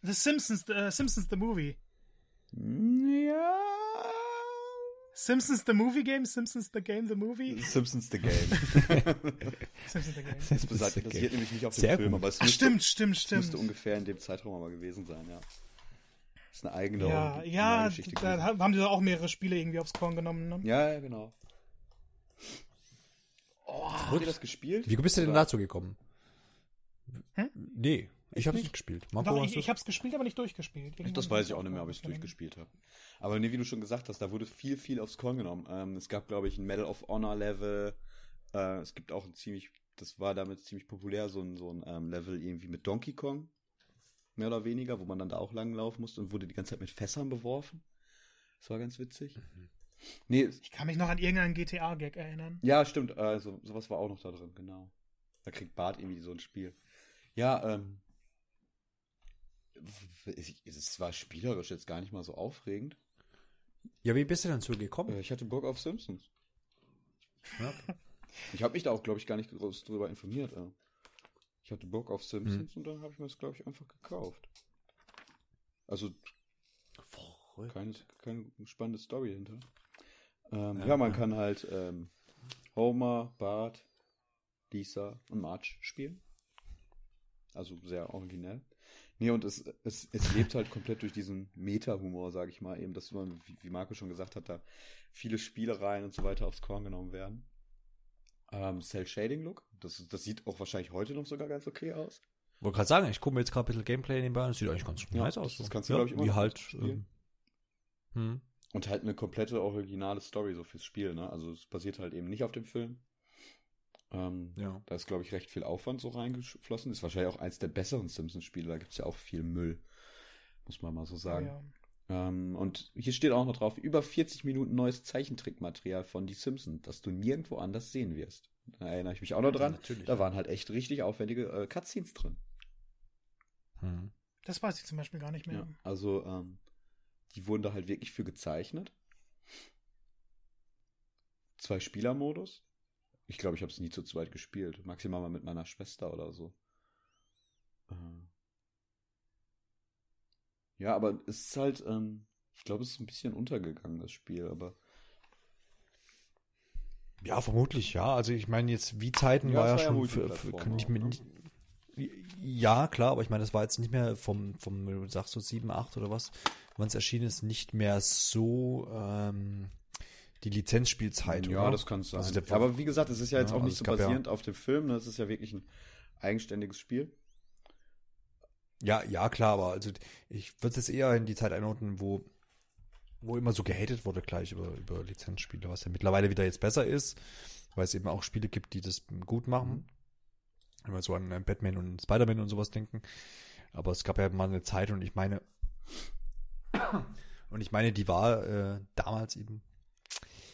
The Simpsons, äh, Simpsons the Movie. Ja. Simpsons the Movie Game, Simpsons the Game, the Movie. Simpsons the Game. Simpsons the Game. Das basiert, nämlich nicht auf dem Sehr Film, gut. aber es Ach, müsste, stimmt, stimmt, stimmt. müsste ungefähr in dem Zeitraum aber gewesen sein, ja. Das ist eine eigene Ja, ja, Geschichte da gewesen. haben die doch auch mehrere Spiele irgendwie aufs Korn genommen, ne? Ja, ja, genau. Habt ihr das gespielt? Wie bist du denn Oder- dazu gekommen? Hm? Nee, ich habe es nicht gespielt. Marco, Doch, ich, ich hab's gespielt, aber nicht durchgespielt. Irgendwann Das weiß ich auch nicht mehr, ob ich es durchgespielt habe. Aber nee, wie du schon gesagt hast, da wurde viel, viel aufs Korn genommen. Ähm, es gab, glaube ich, ein Medal of Honor Level. Äh, es gibt auch ein ziemlich, das war damit ziemlich populär, so ein, so ein ähm, Level irgendwie mit Donkey Kong. Mehr oder weniger, wo man dann da auch langlaufen musste und wurde die ganze Zeit mit Fässern beworfen. Das war ganz witzig. Nee, Ich kann mich noch an irgendeinen GTA-Gag erinnern. Ja, stimmt. Also, sowas war auch noch da drin, genau. Da kriegt Bart irgendwie so ein Spiel. Ja, ähm. Es war spielerisch jetzt gar nicht mal so aufregend. Ja, wie bist du denn zu gekommen? Äh, Ich hatte Bock auf Simpsons. Ja. Ich habe mich da auch, glaube ich, gar nicht groß drüber informiert. Ich hatte Bock auf Simpsons und dann habe ich mir das, glaube ich, einfach gekauft. Also Verrückt. keine, keine spannende Story hinter. Ähm, Ja, ja, man kann halt ähm, Homer, Bart, Lisa und Marge spielen. Also sehr originell. Nee, und es, es, es lebt halt komplett durch diesen Meta-Humor, sage ich mal, eben, dass man, wie, Marco schon gesagt hat, da viele Spielereien und so weiter aufs Korn genommen werden. Ähm, Cell-Shading-Look, das, das sieht auch wahrscheinlich heute noch sogar ganz okay aus. Wollte gerade sagen, ich gucke mir jetzt gerade ein bisschen Gameplay nebenbei und es sieht eigentlich ganz Ja, nice das- aus. das kannst du, ja, glaub ich, immer Wie halt. Ähm, hm. Und halt eine komplette originale Story so fürs Spiel, ne? Also es basiert halt eben nicht auf dem Film. Ähm, Ja. Da ist, glaube ich, recht viel Aufwand so reingeflossen. Ist wahrscheinlich auch eins der besseren Simpsons-Spiele. Da gibt es ja auch viel Müll. Muss man mal so sagen. Ja. Ähm, und hier steht auch noch drauf, über 40 Minuten neues Zeichentrickmaterial von Die Simpsons, das du nirgendwo anders sehen wirst. Da erinnere ich mich auch noch dran. natürlich, da ja. waren halt echt richtig aufwendige äh, Cutscenes drin. Hm. Das weiß ich zum Beispiel gar nicht mehr. Ja, also ähm, die wurden da halt wirklich für gezeichnet. Zwei Spielermodus. Ich glaube, ich habe es nie zu zweit gespielt. Maximal mal mit meiner Schwester oder so. Äh. Ja, aber es ist halt, ähm, ich glaube, es ist ein bisschen untergegangen, das Spiel, aber Ja, vermutlich, ja. Also ich meine jetzt, wie Zeiten Ja, war ja schon für, für, kann ich mir ne? nicht. Ja, klar, aber ich meine, das war jetzt nicht mehr vom, vom, du sagst so 7, 8 oder was, wann es erschienen ist, nicht mehr so ähm, die Lizenzspielzeit, ja, oder? das kann sein. Also Ja, aber wie gesagt, es ist ja jetzt Ja, auch also nicht es so gab ja- basierend auf dem Film, ne? das ist ja wirklich ein eigenständiges Spiel. Ja, ja, klar, aber also ich würde es jetzt eher in die Zeit einordnen, wo, wo immer so gehatet wurde gleich über, über Lizenzspiele, was ja mittlerweile wieder jetzt besser ist, weil es eben auch Spiele gibt, die das gut machen. wenn wir so an äh, Batman und Spider-Man und sowas denken. Aber es gab ja mal eine Zeit und ich meine, und ich meine, die war äh, damals eben,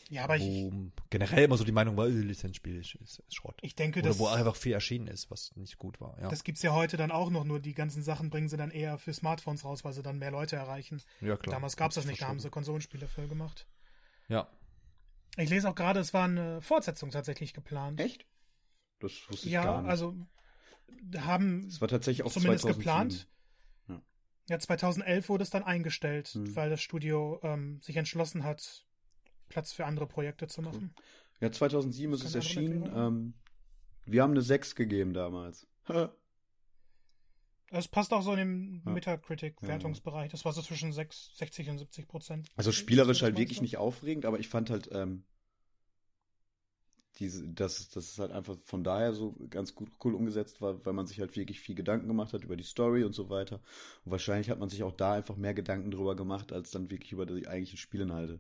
Ja, aber ich, wo generell immer so die Meinung war, äh, Lizenzspiel ist, ist, ist Schrott. ich denke, Oder das, wo einfach viel erschienen ist, was nicht gut war. Ja, das gibt's ja heute dann auch noch, nur die ganzen Sachen bringen sie dann eher für Smartphones raus, weil sie dann mehr Leute erreichen. ja klar. Damals gab's das nicht, da haben sie. Konsolenspiele voll gemacht. Ja, Ich lese auch gerade, es war eine Fortsetzung tatsächlich geplant. Echt? Das wusste ich Ja, gar nicht. also haben es war tatsächlich auch zumindest 2007. geplant. Ja. Ja, 2011 wurde es dann eingestellt, Hm. weil das Studio ähm, sich entschlossen hat, Platz für andere Projekte zu machen. Ja, 2007 ist es erschienen. Ähm, wir haben eine 6 gegeben damals. Es passt auch so in den Ja. Metacritic-Wertungsbereich. Das war so zwischen 6, 60 und 70 Prozent. Also spielerisch halt wirklich nicht aufregend, aber ich fand halt, ähm, diese, dass das ist halt einfach von daher so ganz gut cool umgesetzt war, weil man sich halt wirklich viel Gedanken gemacht hat über die Story und so weiter. Und wahrscheinlich hat man sich auch da einfach mehr Gedanken drüber gemacht, als dann wirklich über die eigentlichen Spielinhalte.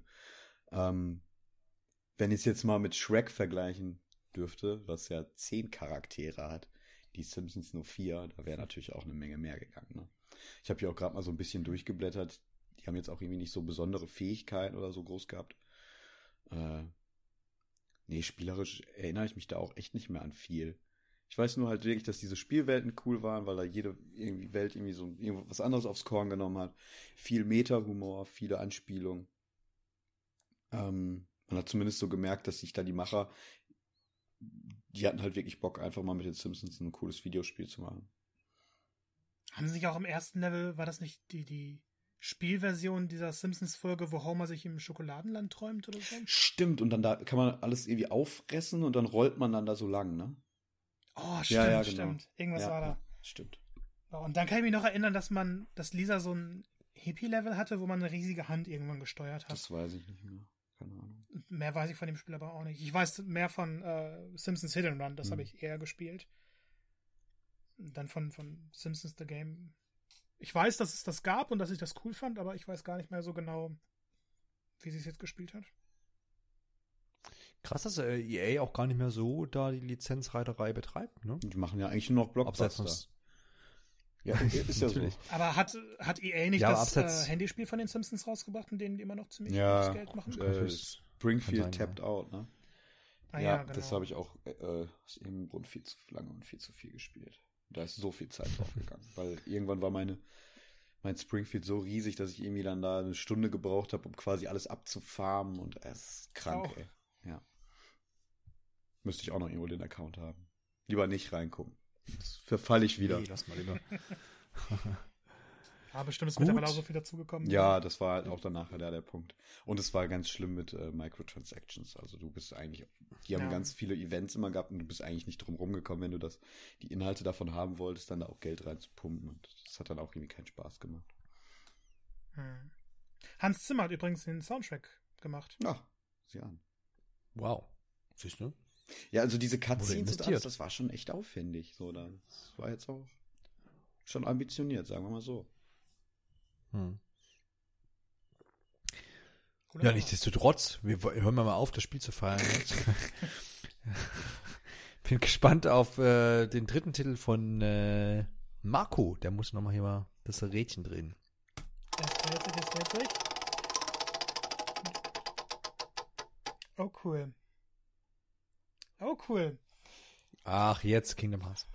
Ähm, wenn ich es jetzt mal mit Shrek vergleichen dürfte, was ja zehn Charaktere hat, die Simpsons nur vier, da wäre natürlich auch eine Menge mehr gegangen. Ne? Ich habe hier auch gerade mal so ein bisschen durchgeblättert. Die haben jetzt auch irgendwie nicht so besondere Fähigkeiten oder so groß gehabt. Äh, nee, spielerisch erinnere ich mich da auch echt nicht mehr an viel. Ich weiß nur halt wirklich, dass diese Spielwelten cool waren, weil da jede irgendwie Welt irgendwie so was anderes aufs Korn genommen hat. Viel Meta-Humor, viele Anspielungen. Ähm, man hat zumindest so gemerkt, dass sich da die Macher, die hatten halt wirklich Bock, einfach mal mit den Simpsons ein cooles Videospiel zu machen. Haben sie sich auch im ersten Level, war das nicht die, die Spielversion dieser Simpsons-Folge, wo Homer sich im Schokoladenland träumt oder so? Stimmt, und dann da kann man alles irgendwie auffressen und dann rollt man dann da so lang, ne? Oh, stimmt, Ja, ja, genau. stimmt. Irgendwas ja, war da. stimmt. Oh, Und dann kann ich mich noch erinnern, dass man, dass Lisa so ein Hippie-Level hatte, wo man eine riesige Hand irgendwann gesteuert hat. Das weiß ich nicht mehr. Keine Ahnung. Mehr weiß ich von dem Spiel aber auch nicht. Ich weiß mehr von äh, Simpsons Hit and Run, das Hm. habe ich eher gespielt. Dann von, von Simpsons The Game. Ich weiß, dass es das gab und dass ich das cool fand, aber ich weiß gar nicht mehr so genau, wie sie es jetzt gespielt hat. krass, dass äh, EA auch gar nicht mehr so da die Lizenzreiterei betreibt, ne? Die machen ja eigentlich nur noch Abseits Blockbuster. von Ja, ist ja so. Aber hat, hat EA nicht Ja, das äh, Handyspiel von den Simpsons rausgebracht, in denen die immer noch ziemlich Ja, gutes Geld machen? äh, Fürs- Springfield Kann sein, tapped out, ne? ah, ja, ja, genau. das habe ich auch äh, aus irgendeinem Grund viel zu lange und viel zu viel gespielt. Da ist so viel Zeit drauf gegangen, weil irgendwann war meine mein Springfield so riesig, dass ich irgendwie dann da eine Stunde gebraucht habe, um quasi alles abzufarmen und es ist krank, Auch. ey. Ja. Müsste ich auch noch irgendwo den Account haben. Lieber nicht reingucken. Das verfalle ich wieder. Nee, lass mal lieber. Ja, bestimmt ist Gut. mittlerweile auch so viel dazugekommen. Ja, das war halt auch danach der, der Punkt. Und es war ganz schlimm mit äh, Microtransactions. Also du bist eigentlich, die haben Ja. ganz viele Events immer gehabt und du bist eigentlich nicht drum rumgekommen, wenn du das, die Inhalte davon haben wolltest, dann da auch Geld reinzupumpen. Und das hat dann auch irgendwie keinen Spaß gemacht. Hm. Hans Zimmer hat übrigens den Soundtrack gemacht. Ja, sieh an. Wow. Siehst du? Ja, also diese Cutscenes und alles, das war schon echt aufwendig. So, das war jetzt auch schon ambitioniert, sagen wir mal so. Hm. Ja, nichtsdestotrotz, wir hören wir mal auf, das Spiel zu feiern. Bin gespannt auf äh, den dritten Titel von äh, Marco. Der muss noch mal hier mal das Rädchen drehen. Jetzt dreht sich, jetzt dreht sich. Oh, cool. Oh, cool. Ach, jetzt Kingdom Hearts.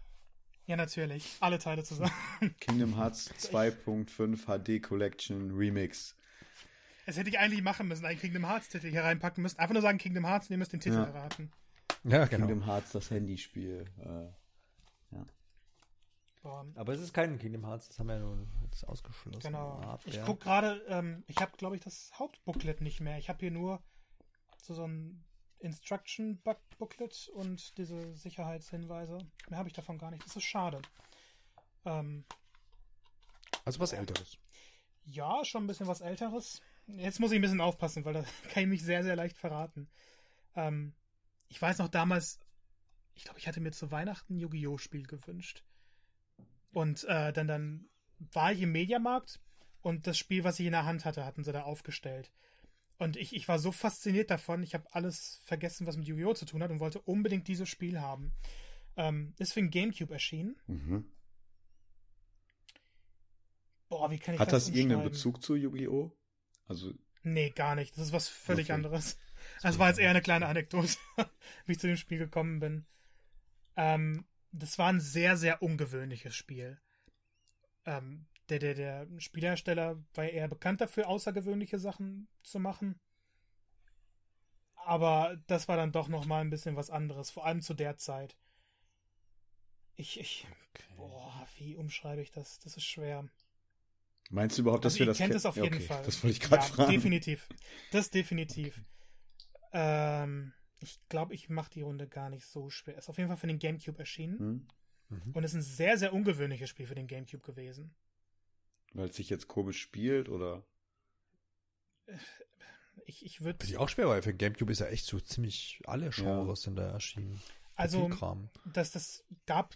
Ja, natürlich. Alle Teile zusammen. Kingdom Hearts 2.5 HD Collection Remix. Das hätte ich eigentlich machen müssen, einen Kingdom Hearts Titel hier reinpacken müssen. Einfach nur sagen Kingdom Hearts und ihr müsst den Titel Ja. erraten. Ja, genau. Kingdom Hearts, das Handyspiel. Äh, Boah. Aber es ist kein Kingdom Hearts, das haben wir ja nun jetzt ausgeschlossen. Genau. Aber, Ich ja. guck gerade, ähm, ich habe, glaube ich, das Hauptbooklet nicht mehr. Ich habe hier nur so, so ein Instruction-Booklet und diese Sicherheitshinweise. Mehr habe ich davon gar nicht. Das ist schade. Ähm, Also was Älteres. ja, schon ein bisschen was Älteres. Jetzt muss ich ein bisschen aufpassen, weil da kann ich mich sehr, sehr leicht verraten. Ähm, ich weiß noch damals, ich glaube, ich hatte mir zu Weihnachten ein Yu-Gi-Oh! Spiel gewünscht. Und äh, dann, dann war ich im Mediamarkt und das Spiel, was ich in der Hand hatte, hatten sie da aufgestellt. Und ich, ich war so fasziniert davon, ich habe alles vergessen, was mit Yu-Gi-Oh! zu tun hat und wollte unbedingt dieses Spiel haben. Ähm, ist für den Gamecube erschienen. Mhm. Boah, wie kann ich Hat das das irgendeinen? Bezug zu Yu-Gi-Oh? Also, Nee, gar nicht. Das ist was völlig Okay. anderes. Das war jetzt eher eine kleine Anekdote, wie ich zu dem Spiel gekommen bin. Ähm, das war ein sehr, sehr ungewöhnliches Spiel. Ähm, der, der, der Spielhersteller war eher bekannt dafür, außergewöhnliche Sachen zu machen. Aber das war dann doch noch mal ein bisschen was anderes, vor allem zu der Zeit. Ich, ich, boah, wie umschreibe ich das? Das ist schwer. meinst du überhaupt, dass Also wir das kennt kennen? es auf jeden okay, Fall. Das wollte ich gerade ja, fragen. Definitiv. Das definitiv. Ähm, ich glaube, ich mache die Runde gar nicht so schwer. Ist auf jeden Fall für den GameCube erschienen. Hm? Mhm. Und ist ein sehr, sehr ungewöhnliches Spiel für den GameCube gewesen. Weil es sich jetzt komisch spielt oder? Ich, ich würde. Ich auch schwer, weil für Gamecube ist ja echt so ziemlich alle Genres sind da erschienen. Also, dass das gab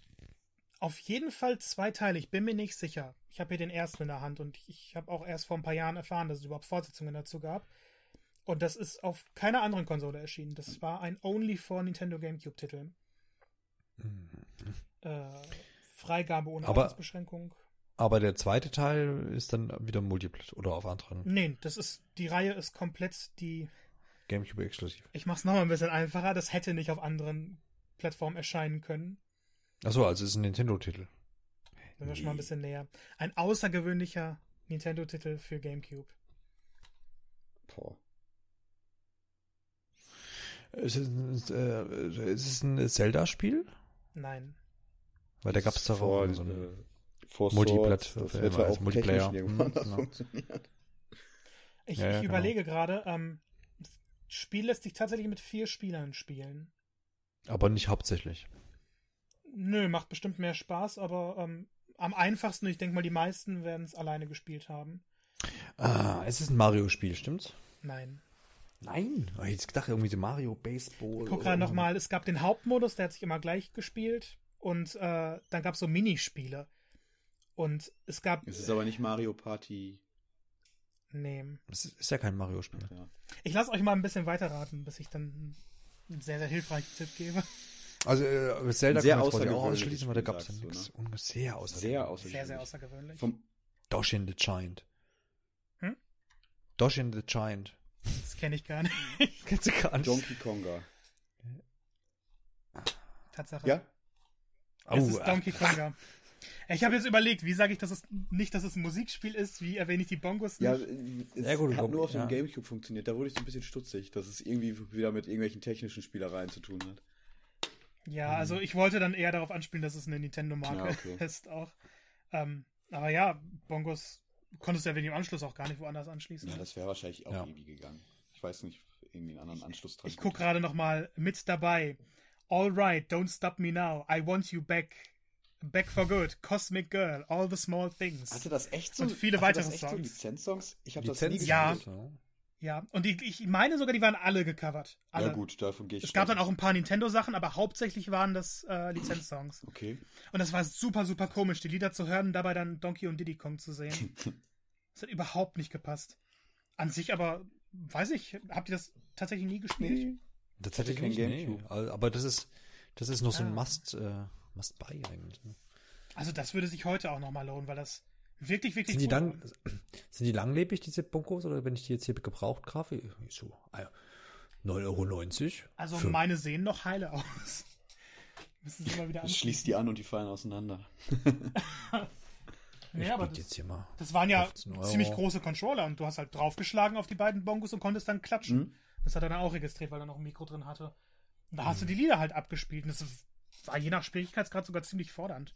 auf jeden Fall zwei Teile. Ich bin mir nicht sicher. Ich habe hier den ersten in der Hand und ich habe auch erst vor ein paar Jahren erfahren, dass es überhaupt Fortsetzungen dazu gab. Und das ist auf keiner anderen Konsole erschienen. Das war ein Only for Nintendo GameCube-Titel. Mhm. Äh, Freigabe ohne Aber- Altersbeschränkung. Aber der zweite Teil ist dann wieder Multiplat oder auf anderen Nee, das ist, die Reihe ist komplett die, Gamecube exklusiv. ich mach's nochmal ein bisschen einfacher, das hätte nicht auf anderen Plattformen erscheinen können. Achso, also es ist ein Nintendo-Titel. Sind wir schon mal ein bisschen näher. Ein außergewöhnlicher Nintendo-Titel für GameCube. Boah. Ist es ein, äh, ist es ein Zelda-Spiel? Nein. Weil da gab es auch so ein. Vor Multiplat- das hätte als auch Multiplayer. irgendwann Mhm, das genau. funktioniert. Ich, Ja, ja, ich genau. überlege gerade, ähm, das Spiel lässt sich tatsächlich mit vier Spielern spielen. Aber nicht hauptsächlich. Nö, macht bestimmt mehr Spaß, aber ähm, am einfachsten, ich denke mal, die meisten werden es alleine gespielt haben. Ah, es ist ein Mario-Spiel, stimmt's? Nein. Nein. Oh, Ich dachte irgendwie so Mario Baseball. Ich guck gerade nochmal, es gab den Hauptmodus, der hat sich immer gleich gespielt. Und äh, dann gab es so Minispiele. Und es gab. Es ist aber nicht Mario Party. Nee. Es ist ja kein Mario-Spiel. Ja. Ich lasse euch mal ein bisschen weiterraten, bis ich dann einen sehr, sehr hilfreichen Tipp gebe. Also äh, Zelda Sehr kann man auch ausschließen, weil da gab es du, nichts. Sehr außergewöhnlich. Sehr außergewöhnlich. Sehr, sehr außergewöhnlich. Vom, Doshin the Giant. Hm? Doshin the Giant. Das kenne ich gar nicht. Kennst du gar nicht? Donkey Konga. Tatsache. Ja? Es Oh, ist Donkey Konga. Ich habe jetzt überlegt, wie sage ich, dass es nicht, dass es ein Musikspiel ist, wie erwähne ich die Bongos Ja, nicht? äh, es Ja, gut, hat nur auf dem ja. Gamecube funktioniert. Da wurde ich so ein bisschen stutzig, dass es irgendwie wieder mit irgendwelchen technischen Spielereien zu tun hat. Ja, also ich wollte dann eher darauf anspielen, dass es eine Nintendo-Marke Ja, okay. ist auch. Ähm, aber ja, Bongos konntest du ja wegen dem Anschluss auch gar nicht woanders anschließen. Ja, das wäre wahrscheinlich auch Ja. irgendwie gegangen. Ich weiß nicht, irgendwie einen anderen Anschluss dran. ich guck gerade noch mal mit dabei. All right, don't stop me now. I want you back. Back for good. Cosmic Girl. All the small things. Hatte das echt so, Und viele weitere das echt so Songs. Lizenzsongs? Ich habe das nie Lizenz. Ja. Ja, und die, ich meine sogar, die waren alle gecovert. Alle. Ja gut, davon gehe ich Es gab dann auch ein paar Nintendo-Sachen, aber hauptsächlich waren das äh, Lizenzsongs. Okay. Und das war super, super komisch, die Lieder zu hören und dabei dann Donkey und Diddy Kong zu sehen. Das hat überhaupt nicht gepasst. An sich aber, weiß ich, habt ihr das tatsächlich nie gespielt? Das hätte ich kein nicht, nee. Gamecube. Aber das ist, das ist noch so ein Ah. Must, äh, Must-Buy eigentlich. ne? Also das würde sich heute auch nochmal lohnen, weil das wirklich, wirklich Sind die, lang, sind die langlebig, diese Bonkos, oder wenn ich die jetzt hier gebraucht kaufe? So, ah ja, 9,90 Euro. Also Für- meine sehen noch heile aus. Müssen sie mal wieder anschließen. schließt die an und die fallen auseinander. Ich Nee, aber das, jetzt hier mal. das waren ja 15 Euro. ziemlich große Controller und du hast halt draufgeschlagen auf die beiden Bongos und konntest dann klatschen. Mhm. Das hat er dann auch registriert, weil er noch ein Mikro drin hatte. Und da hast Mhm. du die Lieder halt abgespielt. Und das war je nach Schwierigkeitsgrad sogar ziemlich fordernd.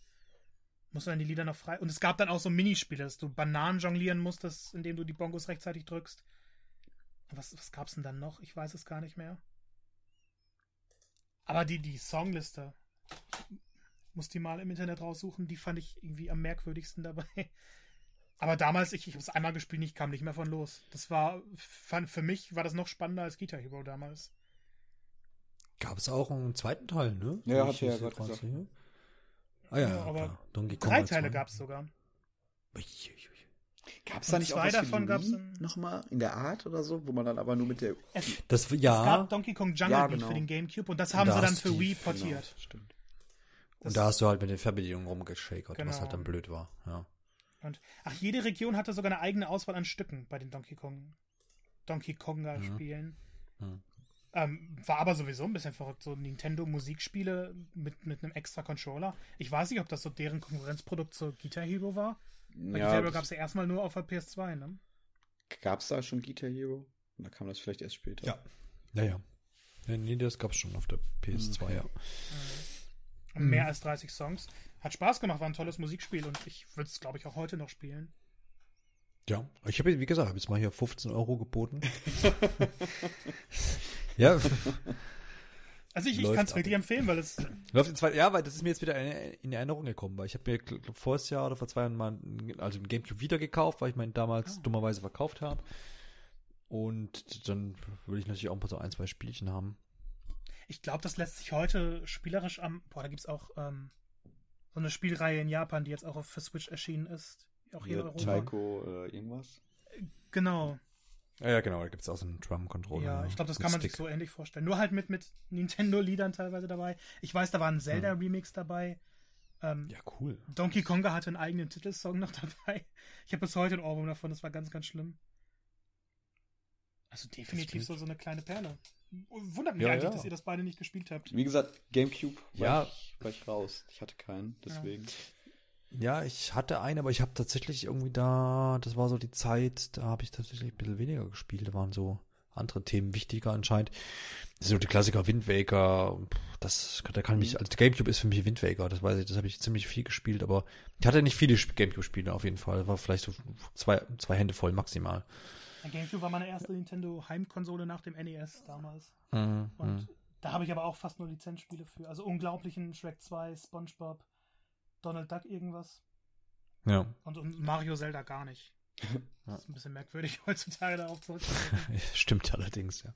Musst du dann die Lieder noch frei. Und es gab dann auch so Minispiele, dass du Bananen jonglieren musstest, indem du die Bongos rechtzeitig drückst. Was, was gab's denn dann noch? Ich weiß es gar nicht mehr. Aber die, die Songliste, muss die mal im Internet raussuchen, die fand ich irgendwie am merkwürdigsten dabei. Aber damals, ich, ich habe es einmal gespielt, ich kam nicht mehr von los. Das war, für mich war das noch spannender als Guitar Hero damals. Gab es auch einen zweiten Teil, ne? Ja, hat ich ja das gerade gesagt. Ah ja, Ja, aber klar. Donkey Kong Drei Teile gab es sogar. Gab es da nicht zwei auch was davon Wii in- nochmal in der Art oder so, wo man dann aber nur mit der Es, Das es ja, gab Donkey Kong Jungle Ja, Beat genau. für den Gamecube und das haben Da sie dann für die- Wii portiert. Genau, stimmt. Und da hast du halt mit den Fernbedienungen rumgeschakert, Genau. was halt dann blöd war. Ja. Und, ach, jede Region hatte sogar eine eigene Auswahl an Stücken bei den Donkey Kong, Donkey Konga Mhm. Spielen. Mhm. Ähm, war aber sowieso ein bisschen verrückt, so Nintendo Musikspiele mit, mit einem extra Controller. Ich weiß nicht, ob das so deren Konkurrenzprodukt zur Guitar Hero war. Weil Guitar Hero gab es ja erstmal nur auf der PS2, ne? Gab es da schon Guitar Hero? Da kam das vielleicht erst später. Ja. Ja, ja. ja nee, das gab's schon auf der PS2, ja. Und Mhm. Mehr als 30 Songs. Hat Spaß gemacht, war ein tolles Musikspiel und ich würde es, glaube ich, auch heute noch spielen. Ja, ich habe, wie gesagt, habe jetzt mal hier 15 Euro geboten. ja, Also ich, ich kann es wirklich empfehlen, weil es läuft in zwei, ja, weil das ist mir jetzt wieder in, in Erinnerung gekommen, weil ich habe mir glaub, voriges Jahr oder vor zwei Jahren mal ein- also ein Gamecube wieder gekauft, weil ich meinen damals Ah. dummerweise verkauft habe. Und dann würde ich natürlich auch ein paar so ein, zwei Spielchen haben. Ich glaube, das lässt sich heute spielerisch am. Boah, da gibt es auch ähm, so eine Spielreihe in Japan, die jetzt auch auf für Switch erschienen ist. Auch hier in Hier Europa. Taiko äh, irgendwas. Genau. Ja, genau, da gibt es auch so einen Drum-Controller. Ja, ich glaube, das kann man Stick. sich so ähnlich vorstellen. Nur halt mit, mit Nintendo-Liedern teilweise dabei. Ich weiß, da war ein Zelda-Remix dabei. Ähm, Ja, cool. Donkey Konga hatte einen eigenen Titelsong noch dabei. Ich habe bis heute ein Ohrwurm davon, das war ganz, ganz schlimm. Also definitiv so, so eine kleine Perle. Wundert mich Ja, eigentlich, ja. dass ihr das beide nicht gespielt habt. Wie gesagt, Gamecube war, Ja. ich, war ich raus. Ich hatte keinen, deswegen. Ja, ich hatte einen, aber ich habe tatsächlich irgendwie da, das war so die Zeit, da habe ich tatsächlich ein bisschen weniger gespielt. Da waren so andere Themen wichtiger anscheinend. Das sind so die Klassiker Wind Waker. Das, da kann mich, also Gamecube ist für mich Wind Waker, das weiß ich, das habe ich ziemlich viel gespielt, aber ich hatte nicht viele Sp- Gamecube-Spiele auf jeden Fall. War vielleicht so zwei, zwei Hände voll maximal. Der GameCube war meine erste Nintendo-Heimkonsole nach dem NES damals. Mhm, Und mhm. da habe ich aber auch fast nur Lizenzspiele für. Also unglaublichen Shrek 2, SpongeBob, Donald Duck irgendwas. Ja. Und, und Mario Zelda gar nicht. Das ist ein bisschen merkwürdig heutzutage darauf zurückzublicken. Stimmt allerdings, ja.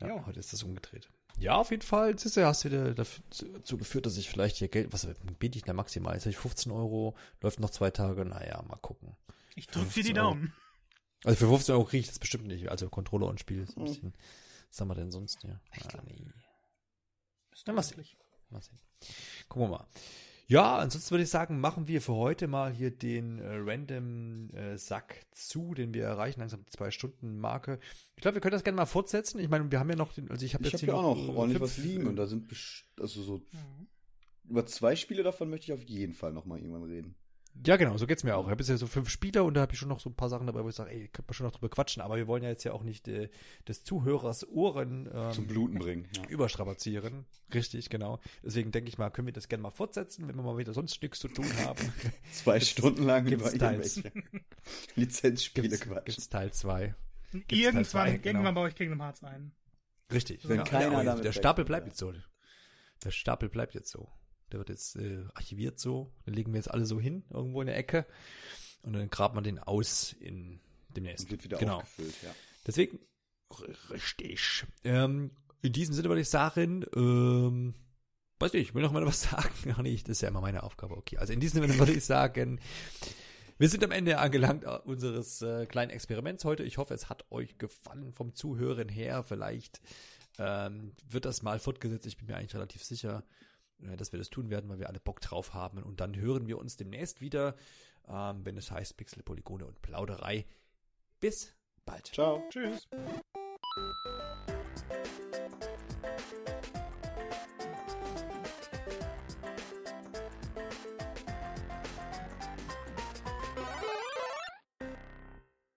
Ja, Jo. heute ist das umgedreht. Ja, auf jeden Fall. Siehst du, hast du wieder dazu geführt, dass ich vielleicht hier Geld, was biete ich da maximal? Jetzt habe ich 15 Euro, läuft noch zwei Tage, naja, mal gucken. Ich drück dir die 15 Euro. Daumen. Also für 15 Euro kriege ich das bestimmt nicht. Also Controller und Spiel ist ein Hm. bisschen, was haben wir denn sonst hier? Ich Ah, glaub- nee. Ist doch mal sehen. Mal sehen. Gucken wir mal. Ja, ansonsten würde ich sagen, machen wir für heute mal hier den äh, random äh, Sack zu, den wir erreichen, langsam die zwei Stunden Marke. Ich glaube, wir können das gerne mal fortsetzen. Ich meine, wir haben ja noch, den, also ich habe jetzt habe hier ja auch noch ordentlich fünf- was liegen und da sind also so Mhm. über zwei Spiele davon möchte ich auf jeden Fall noch mal irgendwann reden. Ja, genau, so geht's mir auch. Ich habe jetzt ja so fünf Spieler und da habe ich schon noch so ein paar Sachen dabei, wo ich sage, ey, könnte man schon noch drüber quatschen, aber wir wollen ja jetzt ja auch nicht äh, des Zuhörers Ohren ähm, Zum Bluten bringen. Ja. überstrapazieren. Richtig, genau. Deswegen denke ich mal, können wir das gerne mal fortsetzen, wenn wir mal wieder sonst nichts zu tun haben. Zwei Stunden lang gibt's über Teils. irgendwelche Lizenzspiele gibt's, quatschen. gibt's Teil 2. Irgendwann, Teil zwei, irgendwann genau. baue ich Kingdom Hearts ein. Richtig. Wenn keiner aber damit der Stapel bleibt ja. jetzt so. Der Stapel bleibt jetzt so. Der wird jetzt äh, archiviert so. Den legen wir jetzt alle so hin, irgendwo in der Ecke. Und dann grabt man den aus in demnächst. Und wird wieder genau. aufgefüllt, ja. Deswegen, richtig. Ähm, in diesem Sinne würde ich sagen, ähm, weiß nicht, ich will noch mal was sagen. Ach nee, das ist ja immer meine Aufgabe. Okay, also in diesem Sinne würde ich sagen, wir sind am Ende angelangt äh, unseres äh, kleinen Experiments heute. Ich hoffe, es hat euch gefallen vom Zuhören her. Vielleicht ähm, wird das mal fortgesetzt. Ich bin mir eigentlich relativ sicher, dass wir das tun werden, weil wir alle Bock drauf haben. Und dann hören wir uns demnächst wieder, ähm, wenn es heißt Pixel, Polygone und Plauderei. Bis bald. Ciao. Tschüss.